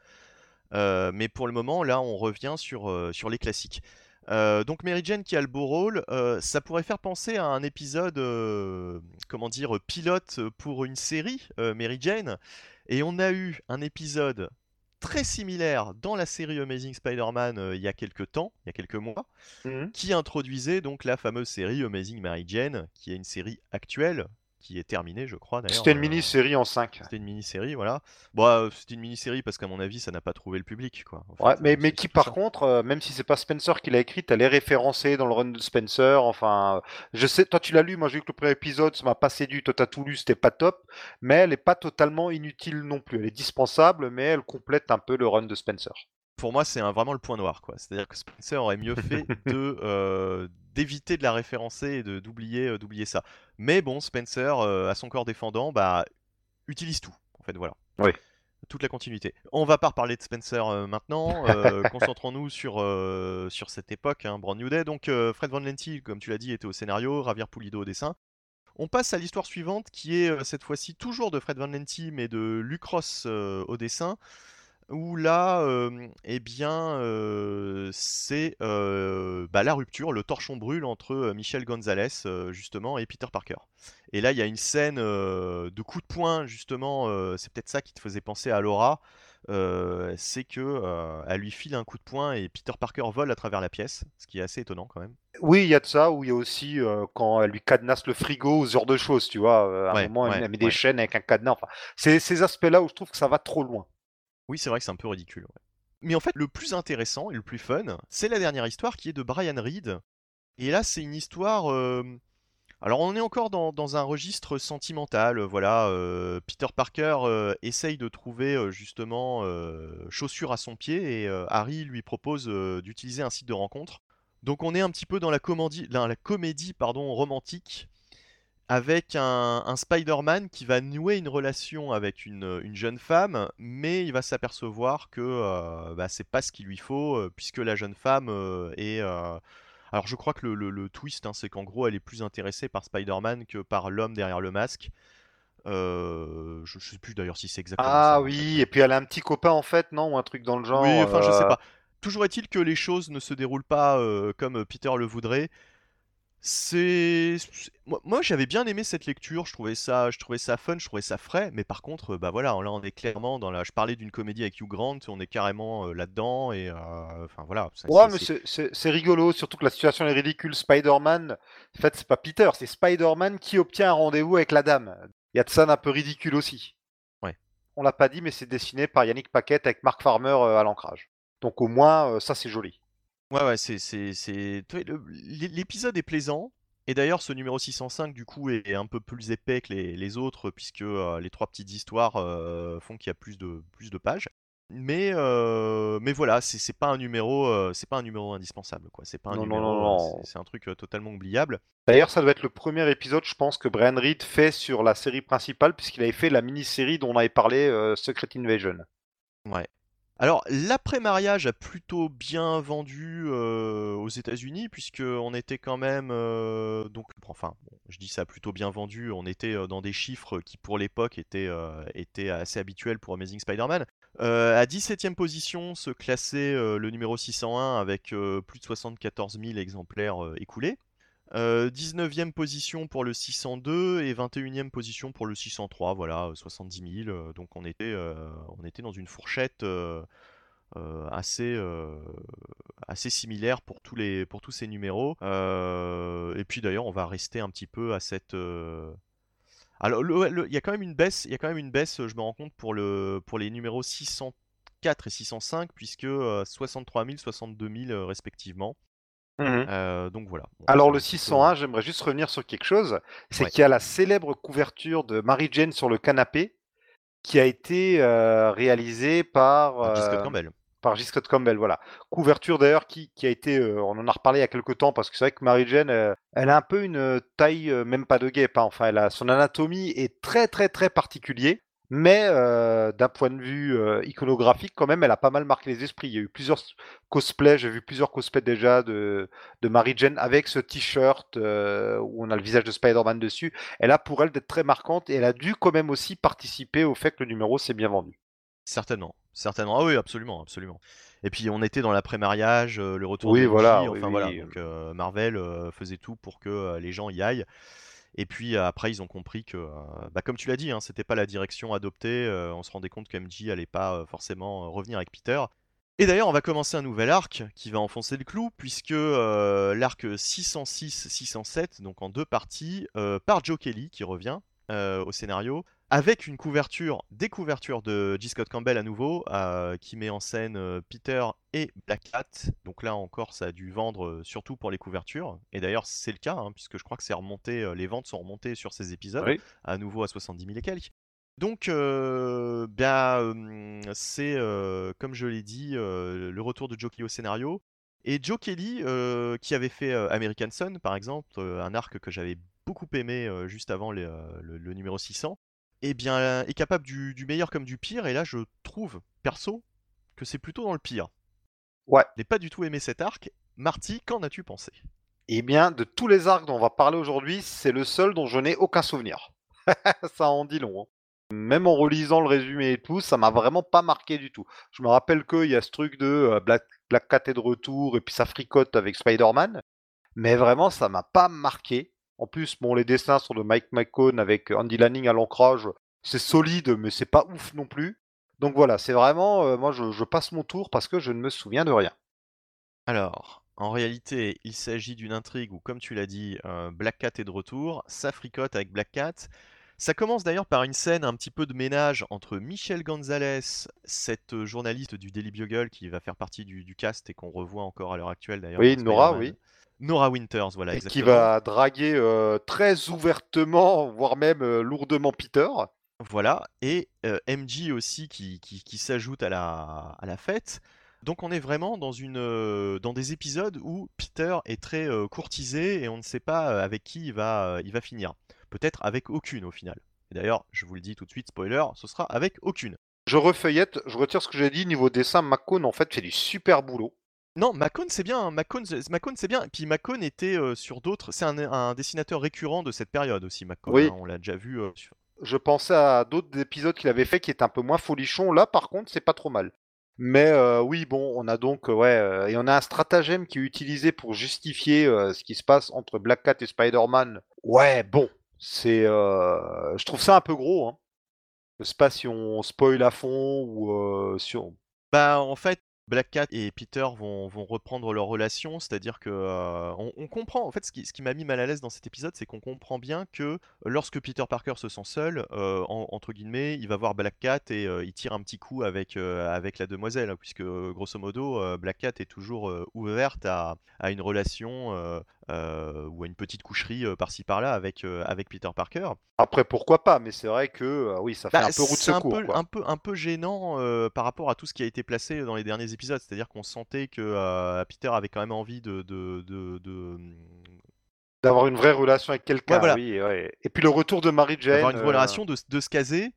Euh, mais pour le moment, là, on revient sur, euh, sur les classiques. Euh, donc Mary Jane qui a le beau rôle, euh, ça pourrait faire penser à un épisode, euh, comment dire, pilote pour une série, Mary Jane. Et on a eu un épisode très similaire dans la série Amazing Spider-Man il y a quelques temps, il y a quelques mois qui introduisait donc la fameuse série Amazing Mary Jane, qui est une série actuelle, qui est terminée, je crois. C'était une euh, mini-série en 5. C'était une mini-série, voilà. Bon, euh, c'était une mini-série parce qu'à mon avis, ça n'a pas trouvé le public, quoi. en Ouais, fait, mais, euh, mais qui par ça. contre, même si c'est pas Spencer qui l'a écrite, elle est référencée dans le run de Spencer. Enfin, je sais, toi tu l'as lu, moi j'ai vu que le premier épisode, ça m'a pas séduit. Toi t'as tout lu, c'était pas top, mais elle est pas totalement inutile non plus. Elle est dispensable, mais elle complète un peu le run de Spencer. Pour moi, c'est vraiment le point noir, quoi. C'est-à-dire que Spencer aurait mieux fait de euh, d'éviter de la référencer et de d'oublier euh, d'oublier ça. Mais bon, Spencer, euh, à son corps défendant, bah utilise tout. En fait, voilà. Oui. Toute la continuité. On va pas reparler de Spencer maintenant. Concentrons-nous sur, sur cette époque, hein, Brand New Day. Donc, Fred Van Lenti, comme tu l'as dit, était au scénario, Javier Pulido au dessin. On passe à l'histoire suivante, qui est cette fois-ci toujours de Fred Van Lenti, mais de Luc Ross euh, au dessin. Où là, euh, eh bien, euh, c'est euh, bah, la rupture, le torchon brûle entre Michel Gonzalez, justement, et Peter Parker. Et là, il y a une scène de coup de poing, justement, c'est peut-être ça qui te faisait penser à Laura, c'est que elle lui file un coup de poing et Peter Parker vole à travers la pièce, ce qui est assez étonnant quand même. Oui, il y a de ça, où il y a aussi quand elle lui cadenasse le frigo, ce genre de choses, tu vois. à Ouais, un moment, elle ouais, met des chaînes avec un cadenas. Enfin, c'est ces aspects-là où je trouve que ça va trop loin. Oui, c'est vrai que c'est un peu ridicule. Mais en fait, le plus intéressant et le plus fun, c'est la dernière histoire qui est de Brian Reed. Et là, c'est une histoire. Alors, on est encore dans, un registre sentimental. Voilà, euh, Peter Parker euh, essaye de trouver euh, justement chaussures à son pied et Harry lui propose d'utiliser un site de rencontre. Donc, on est un petit peu dans la la comédie pardon, romantique avec un, un Spider-Man qui va nouer une relation avec une, une jeune femme, mais il va s'apercevoir que euh, bah, c'est pas ce qu'il lui faut, euh, puisque la jeune femme euh, est. euh, Alors je crois que le, le- le twist, hein, c'est qu'en gros, elle est plus intéressée par Spider-Man que par l'homme derrière le masque. Euh, je, je sais plus d'ailleurs si c'est exactement ça. Ah en fait. oui, et puis elle a un petit copain en fait, non Ou un truc dans le genre. Oui, enfin je sais pas. toujours est-il que les choses ne se déroulent pas euh, comme Peter le voudrait. C'est moi, moi, j'avais bien aimé cette lecture, je trouvais ça je trouvais ça fun, je trouvais ça frais, mais par contre bah voilà, là on est clairement dans la je parlais d'une comédie avec Hugh Grant, on est carrément euh, là-dedans et euh, enfin voilà, ça- Ouais, c'est- mais c'est- c'est- rigolo, surtout que la situation est ridicule. Spider-Man, en fait, c'est pas Peter, c'est Spider-Man qui obtient un rendez-vous avec la dame. Il y a de ça d'un peu ridicule aussi. Ouais. On l'a pas dit, mais c'est dessiné par Yannick Paquette avec Mark Farmer euh, à l'ancrage. Donc au moins, ça c'est joli. Ouais, ouais, c'est, c'est, L'épisode est plaisant. Et d'ailleurs, ce numéro 605, du coup, est un peu plus épais que les, les autres, puisque euh, les trois petites histoires euh, font qu'il y a plus de, plus de pages. Mais, euh, mais voilà, c'est, c'est pas un numéro, c'est pas un numéro indispensable, quoi. C'est pas un Non, numéro, non, non. c'est, un truc totalement oubliable. D'ailleurs, ça doit être le premier épisode, je pense, que Brian Reed fait sur la série principale, puisqu'il avait fait la mini-série dont on avait parlé, Secret Invasion. Ouais. Alors, l'après-mariage a plutôt bien vendu euh, aux États-Unis, puisque on était quand même. euh, donc, enfin, je dis ça plutôt bien vendu, on était euh, dans des chiffres qui, pour l'époque, étaient, étaient assez habituels pour Amazing Spider-Man. À 17ème position se classait le numéro 601 avec plus de 74 000 exemplaires écoulés. Euh, 19e position pour le 602 et 21e position pour le 603, voilà, euh, 70 000. euh, donc on était, euh, on était dans une fourchette euh, euh, assez, euh, assez similaire pour tous, les, pour tous ces numéros. Euh, et puis d'ailleurs, on va rester un petit peu à cette. euh, Alors, il y a quand même une baisse, il y a quand même une baisse, je me rends compte, pour, le, pour les numéros 604 et 605, puisque euh, 63 000, 62 000 euh, respectivement. Euh, donc voilà. Bon, Alors le un petit peu- 601, j'aimerais juste revenir sur quelque chose, c'est Ouais. qu'il y a la célèbre couverture de Mary Jane sur le canapé qui a été euh, réalisée par, Par J. Scott euh, Campbell. par J. Scott Campbell. Voilà. Couverture d'ailleurs qui, qui a été, euh, on en a reparlé il y a quelques temps parce que c'est vrai que Mary Jane, euh, elle a un peu une taille, euh, même pas de guêpe, hein. enfin elle a, son anatomie est très très très particulier. Mais euh, d'un point de vue euh, iconographique, quand même, elle a pas mal marqué les esprits. Il y a eu plusieurs cosplays, j'ai vu plusieurs cosplays déjà de, de Mary Jane avec ce t-shirt euh, où on a le visage de Spider-Man dessus. Elle a pour elle d'être très marquante et elle a dû quand même aussi participer au fait que le numéro s'est bien vendu. Certainement, certainement. Ah oui, absolument, absolument. Et puis on était dans l'après-mariage, le retour Oui, de voilà, oui, enfin oui. voilà. Donc Marvel faisait tout pour que les gens y aillent. Et puis euh, après, ils ont compris que, euh, bah, comme tu l'as dit, hein, c'était pas la direction adoptée. euh, on se rendait compte que MJ allait pas forcément revenir avec Peter. Et d'ailleurs, on va commencer un nouvel arc qui va enfoncer le clou, puisque l'arc 606-607, donc en deux parties, par Joe Kelly qui revient euh, au scénario, avec une couverture, des couvertures de J. Scott Campbell à nouveau, euh, qui met en scène euh, Peter et Black Cat. Donc là encore, ça a dû vendre surtout pour les couvertures. Et d'ailleurs, c'est le cas, hein, puisque je crois que c'est remonté, les ventes sont remontées sur ces épisodes, Oui. à nouveau à 70 000 et quelques. Donc, bien, euh, c'est, comme je l'ai dit, le retour de Joe Kelly au scénario. Et Joe Kelly, qui avait fait American Sun, par exemple, un arc que j'avais beaucoup aimé euh, juste avant les, euh, le, le numéro 600, eh bien, est capable du, du meilleur comme du pire. Et là, je trouve, perso, que c'est plutôt dans le pire. Ouais. Je n'ai pas du tout aimé cet arc. Marty, qu'en as-tu pensé? Eh bien, de tous les arcs dont on va parler aujourd'hui, c'est le seul dont je n'ai aucun souvenir. ça en dit long. hein. Même en relisant le résumé et tout, ça m'a vraiment pas marqué du tout. Je me rappelle qu'il y a ce truc de Black, Black Cat est de retour et puis ça fricote avec Spider-Man. Mais vraiment, ça m'a pas marqué. En plus, bon, les dessins sont de Mike McCone avec Andy Lanning à l'ancrage. C'est solide, mais c'est pas ouf non plus. Donc voilà, c'est vraiment, euh, moi je, je passe mon tour parce que je ne me souviens de rien. Alors, en réalité, il s'agit d'une intrigue où, comme tu l'as dit, euh, Black Cat est de retour, ça fricote avec Black Cat. Ça commence d'ailleurs par une scène un petit peu de ménage entre Michelle Gonzalez, cette euh, journaliste du Daily Bugle qui va faire partie du, du cast et qu'on revoit encore à l'heure actuelle d'ailleurs. Oui, Nora, oui. Nora Winters, voilà, Et qui exactement. va draguer euh, très ouvertement, voire même euh, lourdement Peter. Voilà, et euh, MJ aussi qui, qui, qui s'ajoute à la, à la fête. Donc on est vraiment dans, une, euh, dans des épisodes où Peter est très courtisé et on ne sait pas avec qui il va, il va finir. Peut-être avec aucune au final. Et d'ailleurs, je vous le dis tout de suite, spoiler, ce sera avec aucune. Je refeuillette, je retire ce que j'ai dit niveau dessin. McCone en fait fait du super boulot. Non, McCone c'est bien, hein, McCone, c'est- bien. Et puis McCone était euh, sur d'autres, c'est un, un dessinateur récurrent de cette période aussi, McCone. Oui. hein, on l'a déjà vu euh, sur- Je pensais à d'autres épisodes qu'il avait fait qui étaient un peu moins folichons. Là, par contre, c'est pas trop mal. Mais euh, oui, bon, on a donc, ouais, et on a un stratagème qui est utilisé pour justifier ce qui se passe entre Black Cat et Spider-Man. Ouais, bon, c'est, je trouve ça un peu gros. Hein. Je sais pas si on spoil à fond ou si on... Bah en fait, Black Cat et Peter vont, reprendre leur relation, c'est-à-dire que euh, on, comprend, en fait ce qui, m'a mis mal à l'aise dans cet épisode, c'est qu'on comprend bien que lorsque Peter Parker se sent seul, euh, en- entre guillemets, il va voir Black Cat et euh, il tire un petit coup avec, euh, la demoiselle, hein, puisque grosso modo, euh, Black Cat est toujours euh, ouverte à une relation euh, ou à une petite coucherie euh, par-ci par-là avec, euh, avec Peter Parker. Après, pourquoi pas, mais c'est vrai que, euh, oui, ça fait Bah, un peu route c'est un secours, peu, quoi. un peu, un peu gênant par rapport à tout ce qui a été placé dans les derniers épisodes. C'est-à-dire qu'on sentait que Peter avait quand même envie de, de, de, de- D'avoir une vraie relation avec quelqu'un, Ouais, voilà. oui, ouais. Et puis le retour de Mary Jane, d'avoir une euh, relation, de, de se caser.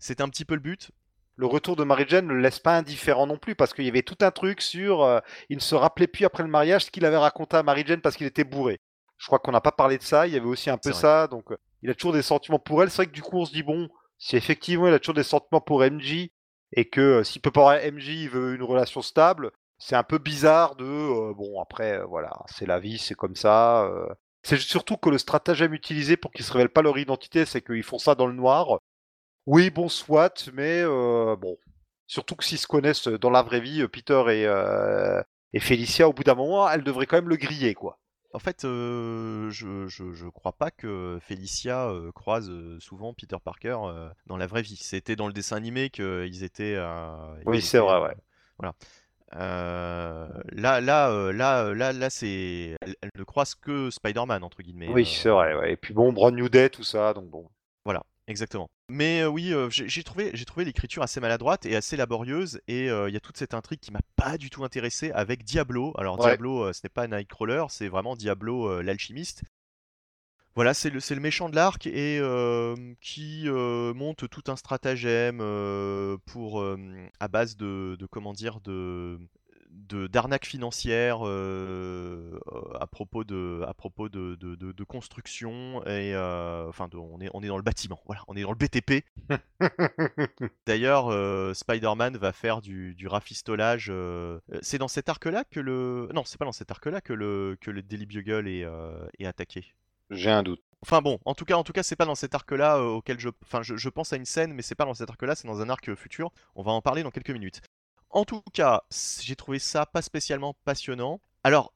C'était un petit peu le but. Le retour de Mary Jane ne le laisse pas indifférent non plus, parce qu'il y avait tout un truc sur, euh, il ne se rappelait plus après le mariage ce qu'il avait raconté à Mary Jane parce qu'il était bourré. Je crois qu'on n'a pas parlé de ça. Il y avait aussi un peu vrai. ça, donc euh, il a toujours des sentiments pour elle. C'est vrai que du coup, on se dit bon, si effectivement il a toujours des sentiments pour MJ et que euh, s'il peut pas avoir MJ, il veut une relation stable, c'est un peu bizarre de euh, bon après voilà, c'est la vie, c'est comme ça. C'est surtout que le stratagème utilisé pour qu'ils se révèlent pas leur identité, c'est qu'ils font ça dans le noir. Oui, bon, soit, mais euh, bon. Surtout que s'ils se connaissent dans la vraie vie, euh, Peter et, euh, et Félicia, au bout d'un moment, elle devrait quand même le griller, quoi. En fait, euh, je, je, je crois pas que Felicia euh, croise euh, souvent Peter Parker euh, dans la vraie vie. C'était dans le dessin animé qu'ils étaient. euh, Oui, c'est vrai, euh, ouais. Voilà. Euh, là, là, euh, là, euh, là, là, c'est, elle, elle ne croise que Spider-Man entre guillemets. Oui, euh, c'est vrai, ouais. Et puis bon, Brand New Day, tout ça, donc bon. Exactement. Mais euh, oui, euh, j'ai trouvé, l'écriture assez maladroite et assez laborieuse, et euh, il y a toute cette intrigue qui m'a pas du tout intéressé avec Diablo. Alors Ouais. Diablo, ce n'est pas Nightcrawler, c'est vraiment Diablo l'alchimiste. Voilà, c'est le, méchant de l'arc et euh, qui monte tout un stratagème pour à base de, de comment dire de de d'arnaque financière euh, à propos de à propos de, de, de- de construction et euh, enfin on est on est dans le bâtiment voilà on est dans le BTP D'ailleurs, euh, Spider-Man va faire du, du rafistolage. C'est dans cet arc-là que le. Non, c'est pas dans cet arc-là que le, que le Daily Bugle est, est attaqué. J'ai un doute. Enfin bon, en tout cas, en tout cas, c'est pas dans cet arc-là euh, auquel je. Enfin, je, je pense à une scène, mais c'est pas dans cet arc-là, c'est dans un arc futur. On va en parler dans quelques minutes. En tout cas, j'ai trouvé ça pas spécialement passionnant. Alors,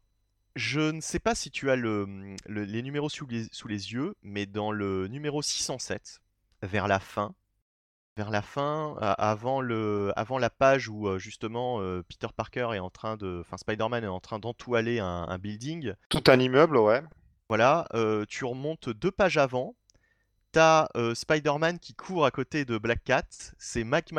je ne sais pas si tu as le, le- les numéros sous les, sous les yeux, mais dans le numéro 607, vers la fin, vers la fin, avant, le, avant la page où euh, justement euh, Peter Parker est en train de, enfin Spider-Man est en train d'entoiler un, un building. Tout un immeuble, ouais. Voilà, euh, tu remontes deux pages avant. T'as euh, Spider-Man qui court à côté de Black Cat. C'est Mike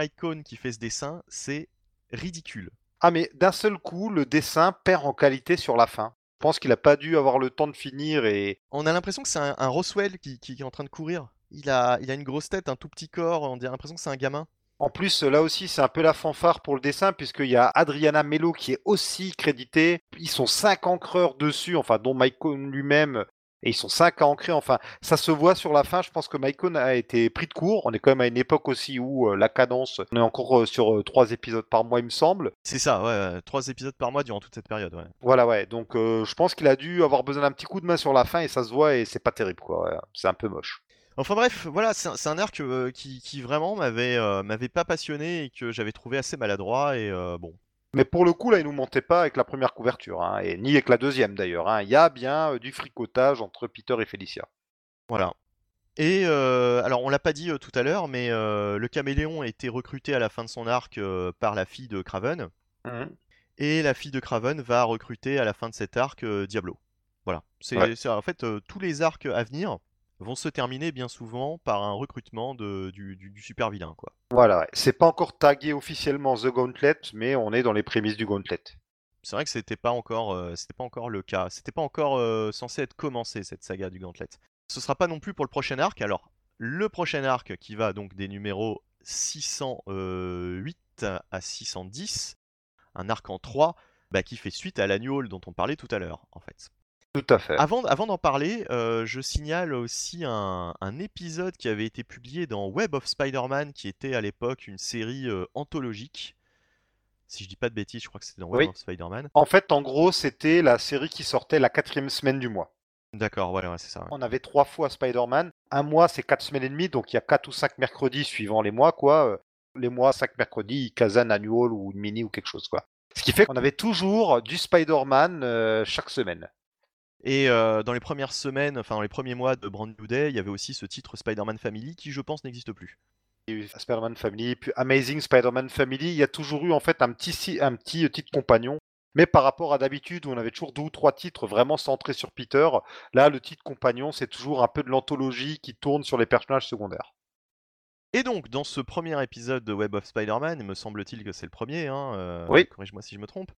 qui fait ce dessin. C'est ridicule. Ah, mais d'un seul coup, le dessin perd en qualité sur la fin. Je pense qu'il a pas dû avoir le temps de finir et. On a l'impression que c'est un, un Roswell qui, qui- qui est en train de courir. Il a, il a une grosse tête, un tout petit corps. On a l'impression que c'est un gamin. En plus, là aussi, c'est un peu la fanfare pour le dessin, puisqu'il y a Adriana Mello qui est aussi créditée. Ils sont cinq encreurs dessus, enfin, dont Mycone lui-même, et ils sont cinq à ancrer. Enfin, ça se voit sur la fin. Je pense que Mycone a été pris de court. On est quand même à une époque aussi où euh, la cadence, on est encore euh, sur euh, trois épisodes par mois, il me semble. C'est ça, ouais, trois épisodes par mois durant toute cette période. Ouais. Voilà, ouais. Donc, je pense qu'il a dû avoir besoin d'un petit coup de main sur la fin, et ça se voit, et c'est pas terrible, quoi. ouais. C'est un peu moche. Enfin bref, voilà, c'est un, un arc qui, qui vraiment m'avait pas passionné et que j'avais trouvé assez maladroit. Et bon, Mais pour le coup, là, il nous mentait pas avec la première couverture, hein, et ni avec la deuxième d'ailleurs. hein. Il y a bien euh, du fricotage entre Peter et Felicia. Voilà. Et euh, alors, on l'a pas dit euh, tout à l'heure, mais le caméléon a été recruté à la fin de son arc par la fille de Craven, et la fille de Craven va recruter à la fin de cet arc Diablo. Voilà. C'est Ouais. en fait tous les arcs à venir vont se terminer bien souvent par un recrutement de, du, du- du super vilain, quoi. Voilà, c'est pas encore tagué officiellement The Gauntlet, mais on est dans les prémices du Gauntlet. C'est vrai que c'était pas encore, euh, c'était pas encore le cas. C'était pas encore euh, censé être commencé cette saga du Gauntlet. Ce sera pas non plus pour le prochain arc. Alors, le prochain arc qui va donc des numéros 608 à 610, un arc en 3, bah, qui fait suite à l'annual dont on parlait tout à l'heure, en fait. Tout à fait. Avant, avant d'en parler, euh, je signale aussi un, un épisode qui avait été publié dans Web of Spider-Man, qui était à l'époque une série euh, anthologique. Si je dis pas de bêtises, je crois que c'était dans Oui. Web of Spider-Man. En fait, en gros, c'était la série qui sortait la quatrième semaine du mois. D'accord, ouais, ouais, c'est ça. ouais. On avait trois fois Spider-Man. Un mois, c'est quatre semaines et demie, donc il y a quatre ou cinq mercredis suivant les mois, quoi. Euh, Les mois, cinq mercredis, ils casent un annual ou une mini ou quelque chose, quoi. Ce qui fait qu'on avait toujours du Spider-Man euh, chaque semaine. Et euh, dans les premières semaines, enfin dans les premiers mois de Brand New Day, il y avait aussi ce titre Spider-Man Family qui, je pense, n'existe plus. Spider-Man Family, puis Amazing Spider-Man Family. Il y a toujours eu en fait un petit, un petit titre compagnon. Mais par rapport à d'habitude où on avait toujours deux ou trois titres vraiment centrés sur Peter, là le titre compagnon c'est toujours un peu de l'anthologie qui tourne sur les personnages secondaires. Et donc, dans ce premier épisode de Web of Spider-Man, me semble-t-il que c'est le premier, hein, euh, Oui. corrige-moi si je me trompe,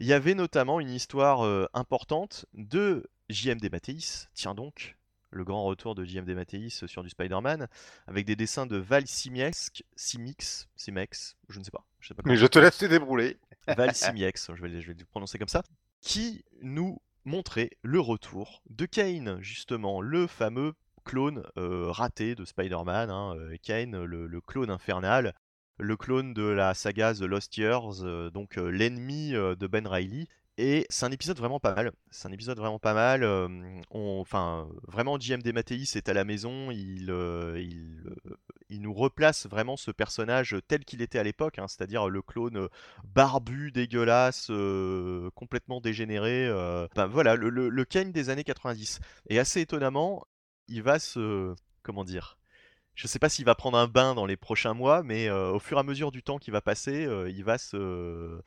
il y avait notamment une histoire euh, importante de JMD Mathéis, tiens donc, le grand retour de JMD Mathéis sur du Spider-Man, avec des dessins de Val Simiex, Simix, Simex, je ne sais pas. Je sais pas comment Mais je te se laisse te débrouler. Val Simiex, je vais, je vais le prononcer comme ça, qui nous montrait le retour de Kane, justement, le fameux clone euh, raté de Spider-Man, hein, euh, Kane, le, le clone infernal, le clone de la saga The Lost Years, euh, donc euh, l'ennemi euh, de Ben Reilly. Et c'est un épisode vraiment pas mal. C'est un épisode vraiment pas mal. Enfin, vraiment, JMD Mathéis est à la maison. Il, il, nous replace vraiment ce personnage tel qu'il était à l'époque, hein, c'est-à-dire le clone barbu, dégueulasse, complètement dégénéré. ben voilà, le, le, le Kane des années 90. Et assez étonnamment, il va se. Comment dire Je sais pas s'il va prendre un bain dans les prochains mois, mais euh, au fur et à mesure du temps qui va passer, euh, il va se.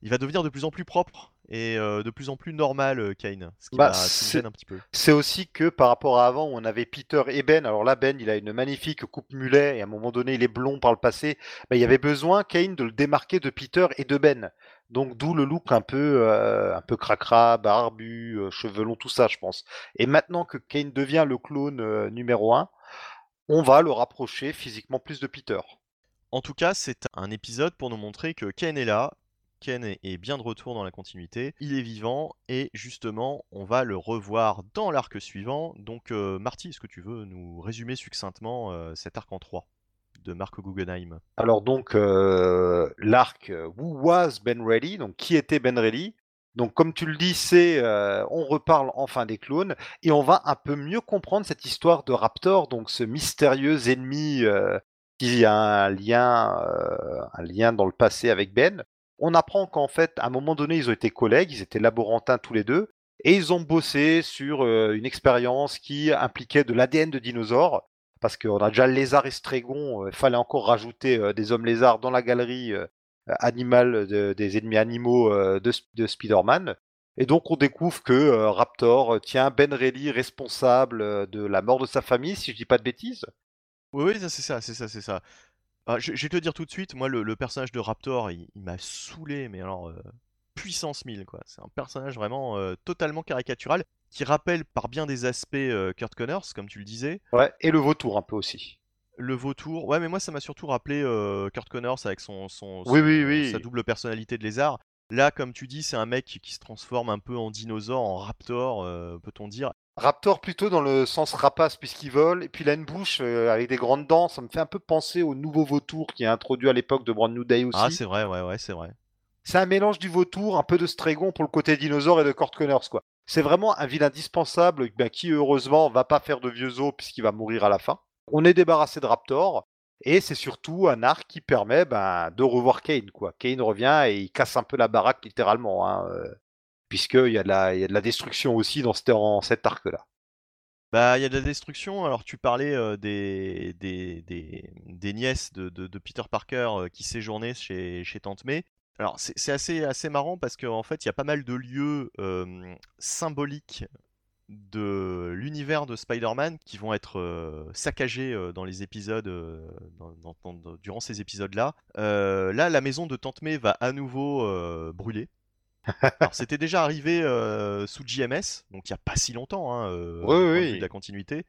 Il va devenir de plus en plus propre et euh, de plus en plus normal, Kane. Ce qui Bah, un petit peu. C'est aussi que par rapport à avant où on avait Peter et Ben, alors là Ben il a une magnifique coupe mulet et à un moment donné il est blond par le passé, bah, il y avait besoin Kane de le démarquer de Peter et de Ben. Donc d'où le look un peu un peu cracra, barbu, cheveux longs, tout ça je pense. Et maintenant que Kane devient le clone numéro un, on va le rapprocher physiquement plus de Peter. En tout cas, c'est un épisode pour nous montrer que Ken est là, Ken est- bien de retour dans la continuité, il est vivant et justement, on va le revoir dans l'arc suivant. Donc, euh, Marty, est-ce que tu veux nous résumer succinctement euh, cet arc en 3 de Marc Guggenheim? Alors donc euh, l'arc Who was Ben Reilly Donc qui était Ben Reilly Donc comme tu le dis, c'est euh, on reparle enfin des clones et on va un peu mieux comprendre cette histoire de Raptor, donc ce mystérieux ennemi euh, qui a un lien, euh, un lien dans le passé avec Ben. On apprend qu'en fait, à un moment donné, ils ont été collègues, ils étaient laborantins tous les deux, et ils ont bossé sur euh, une expérience qui impliquait de l'ADN de dinosaures parce qu'on a déjà le lézard estrégon, il fallait encore rajouter des hommes lézards dans la galerie animale de- des ennemis animaux euh, de, de Spider-Man. Et donc on découvre que euh, Raptor tient Ben Reilly responsable euh, de la mort de sa famille, si je dis pas de bêtises. Oui, oui, c'est ça, c'est ça, c'est ça. Ah, je, je vais te le dire tout de suite, moi, le, le personnage de Raptor, il, il m'a saoulé, mais alors, euh, puissance 1000, quoi. C'est un personnage vraiment euh, totalement caricatural, qui rappelle par bien des aspects Kurt Connors, comme tu le disais. Ouais, et le vautour un peu aussi. Le vautour, ouais, mais moi ça m'a surtout rappelé euh, Kurt Connors avec son, son, Oui, son- oui, oui. sa double personnalité de lézard. Là, comme tu dis, c'est un mec qui se transforme un peu en dinosaure, en raptor, euh, peut-on dire. Raptor plutôt dans le sens rapace puisqu'il vole, et puis il a une bouche euh, avec des grandes dents, ça me fait un peu penser au nouveau vautour qui est introduit à l'époque de Brand New Day aussi. Ah, c'est vrai, ouais, ouais, c'est vrai. C'est un mélange du vautour, un peu de Strégon pour le côté dinosaure et de Kurt Connors, quoi. C'est vraiment un vilain indispensable ben, qui, heureusement, va pas faire de vieux os puisqu'il va mourir à la fin. On est débarrassé de Raptor. Et c'est surtout un arc qui permet ben, de revoir Kane, quoi. Kane revient et il casse un peu la baraque, littéralement, hein, euh, puisqu'il y, la- y a de la destruction aussi dans cet, arc-là. Bah, il y a de la destruction. Alors, tu parlais euh, des, nièces de, Peter Parker euh, qui séjournaient chez, chez Tante May. Alors, c'est assez, marrant parce qu'en fait, il y a pas mal de lieux symboliques de l'univers de Spider-Man qui vont être euh, saccagés euh, dans les épisodes, euh, dans- dans- dans- dans- durant ces épisodes-là. Là, la maison de Tante May va à nouveau brûler. Alors, c'était déjà arrivé sous JMS, donc il n'y a pas si longtemps, hein, Oui, de oui. vue de la continuité,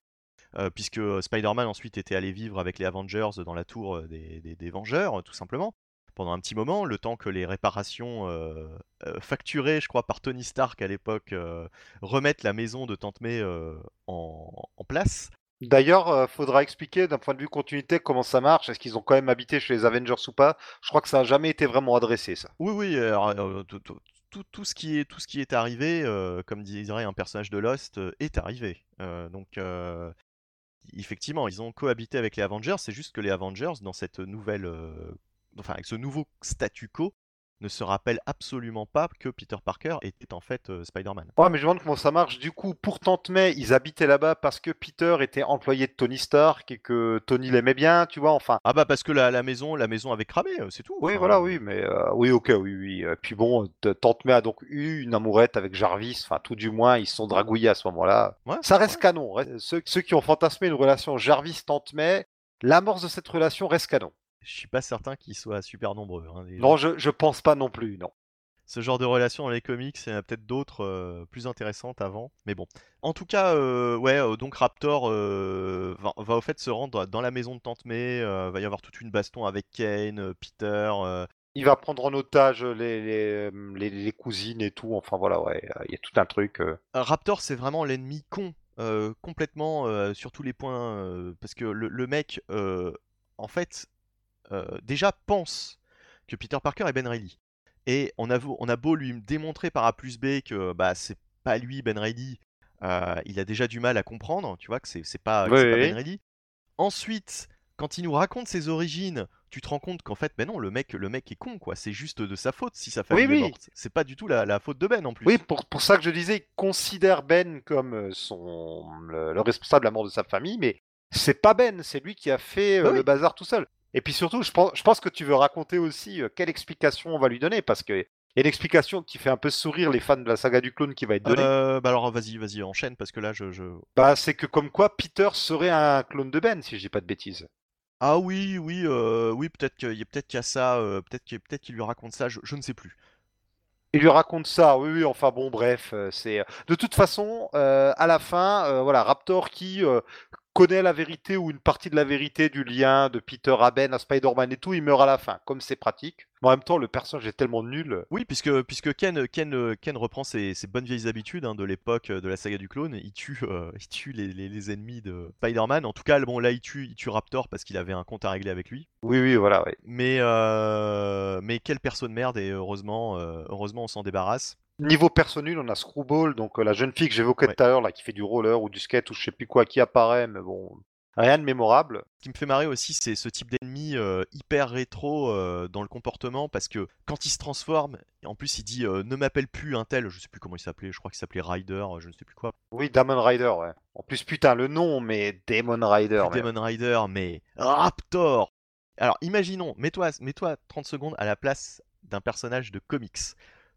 puisque Spider-Man ensuite était allé vivre avec les Avengers dans la tour des, des- des Vengeurs, tout simplement, pendant un petit moment, le temps que les réparations euh, euh, facturées, je crois, par Tony Stark à l'époque, euh, remettent la maison de Tante May en, en place. D'ailleurs, faudra expliquer d'un point de vue continuité comment ça marche. Est-ce qu'ils ont quand même habité chez les Avengers ou pas? Je crois que ça a jamais été vraiment adressé, ça. Oui, oui, alors, tout, ce qui est, tout ce qui est arrivé, euh, comme dirait un personnage de Lost, euh, est arrivé. Euh, donc, effectivement, ils ont cohabité avec les Avengers. C'est juste que les Avengers, dans cette nouvelle, enfin, avec ce nouveau statu quo, ne se rappellent absolument pas que Peter Parker était en fait euh, Spider-Man. Ouais, mais je me demande comment ça marche. Du coup, pour Tante May, ils habitaient là-bas parce que Peter était employé de Tony Stark et que Tony l'aimait bien, tu vois. Enfin, Ah bah parce que la, la maison, la maison avait cramé, euh, c'est tout. oui, Enfin, voilà, oui, mais euh, oui, ok, oui, oui. Puis bon, Tante May a donc eu une amourette avec Jarvis. Enfin, tout du moins, ils se sont dragouillés à ce moment-là. Ouais, Ça reste ouais. canon. Ceux, ceux qui ont fantasmé une relation Jarvis-Tante May, l'amorce de cette relation reste canon. Je suis pas certain qu'ils soient super nombreux. hein, les. Non, je, je pense pas non plus, non. Ce genre de relation dans les comics, il y en a peut-être d'autres euh, plus intéressantes avant. Mais bon. En tout cas, euh, ouais, euh, donc Raptor euh, va, va au fait se rendre dans la maison de Tante May. va y avoir toute une baston avec Kane, Peter. Il va prendre en otage les, les, les, les cousines et tout. Enfin, voilà, ouais. Il y a tout un truc. Raptor, c'est vraiment l'ennemi con, complètement sur tous les points. parce que le, le mec, en fait, déjà pense que Peter Parker est Ben Reilly. Et on a, beau- on a beau lui démontrer par A plus B que bah, c'est pas lui Ben Reilly, euh, il a déjà du mal à comprendre, tu vois, que c'est pas, Oui. Ben Reilly. Ensuite, quand il nous raconte ses origines, tu te rends compte qu'en fait, ben non, le mec, le mec est con, quoi. C'est juste de sa faute si sa famille Oui, est morte. C'est pas du tout la, la faute de Ben en plus. Oui, pour, pour ça que je disais, il considère Ben comme euh, son, le, le responsable de la mort de sa famille, mais c'est pas Ben, c'est lui qui a fait euh, Bah le bazar tout seul. Et puis surtout, je pense, je pense que tu veux raconter aussi euh, quelle explication on va lui donner, parce que il y a une explication qui fait un peu sourire les fans de la saga du clone qui va être donnée. Euh, bah alors vas-y, vas-y, enchaîne parce que là je, je... Bah, c'est que comme quoi Peter serait un clone de Ben, si je dis pas de bêtises. Ah oui, oui, euh, oui, peut-être qu'il y a peut-être qu'il y a ça, euh, peut-être qu'il peut-être qu'il lui raconte ça, je, je ne sais plus. Il lui raconte ça, oui, oui, enfin bon, bref, c'est... De toute façon, à la fin, voilà, Raptor qui connaît la vérité ou une partie de la vérité du lien de Peter à Ben, à Spider-Man et tout, il meurt à la fin, comme c'est pratique. Mais en même temps, le personnage est tellement nul. Oui, puisque, puisque Ken, Ken, Ken reprend ses, ses bonnes vieilles habitudes hein, de l'époque euh, de la saga du clone, il tue, euh, il tue les, les- les ennemis de Spider-Man. En tout cas, bon, là il tue, il tue Raptor parce qu'il avait un compte à régler avec lui. Oui, oui, voilà, ouais. Mais, euh, mais quelle personne merde et heureusement, euh, heureusement on s'en débarrasse. Niveau perso nul, on a Screwball, donc euh, la jeune fille que j'évoquais Ouais. tout à l'heure, là, qui fait du roller ou du skate ou je sais plus quoi, qui apparaît, mais bon, rien de mémorable. Ce qui me fait marrer aussi, c'est ce type d'ennemi euh, hyper rétro euh, dans le comportement, parce que quand il se transforme, en plus il dit euh, ne m'appelle plus un tel, je sais plus comment il s'appelait, je crois qu'il s'appelait Ryder, euh, je ne sais plus quoi. Oui, Damon Rider, ouais. En plus, putain, le nom, mais Damon Rider. Merde. Demon Rider, mais Raptor Alors imaginons, mets-toi mets 30 secondes à la place d'un personnage de comics.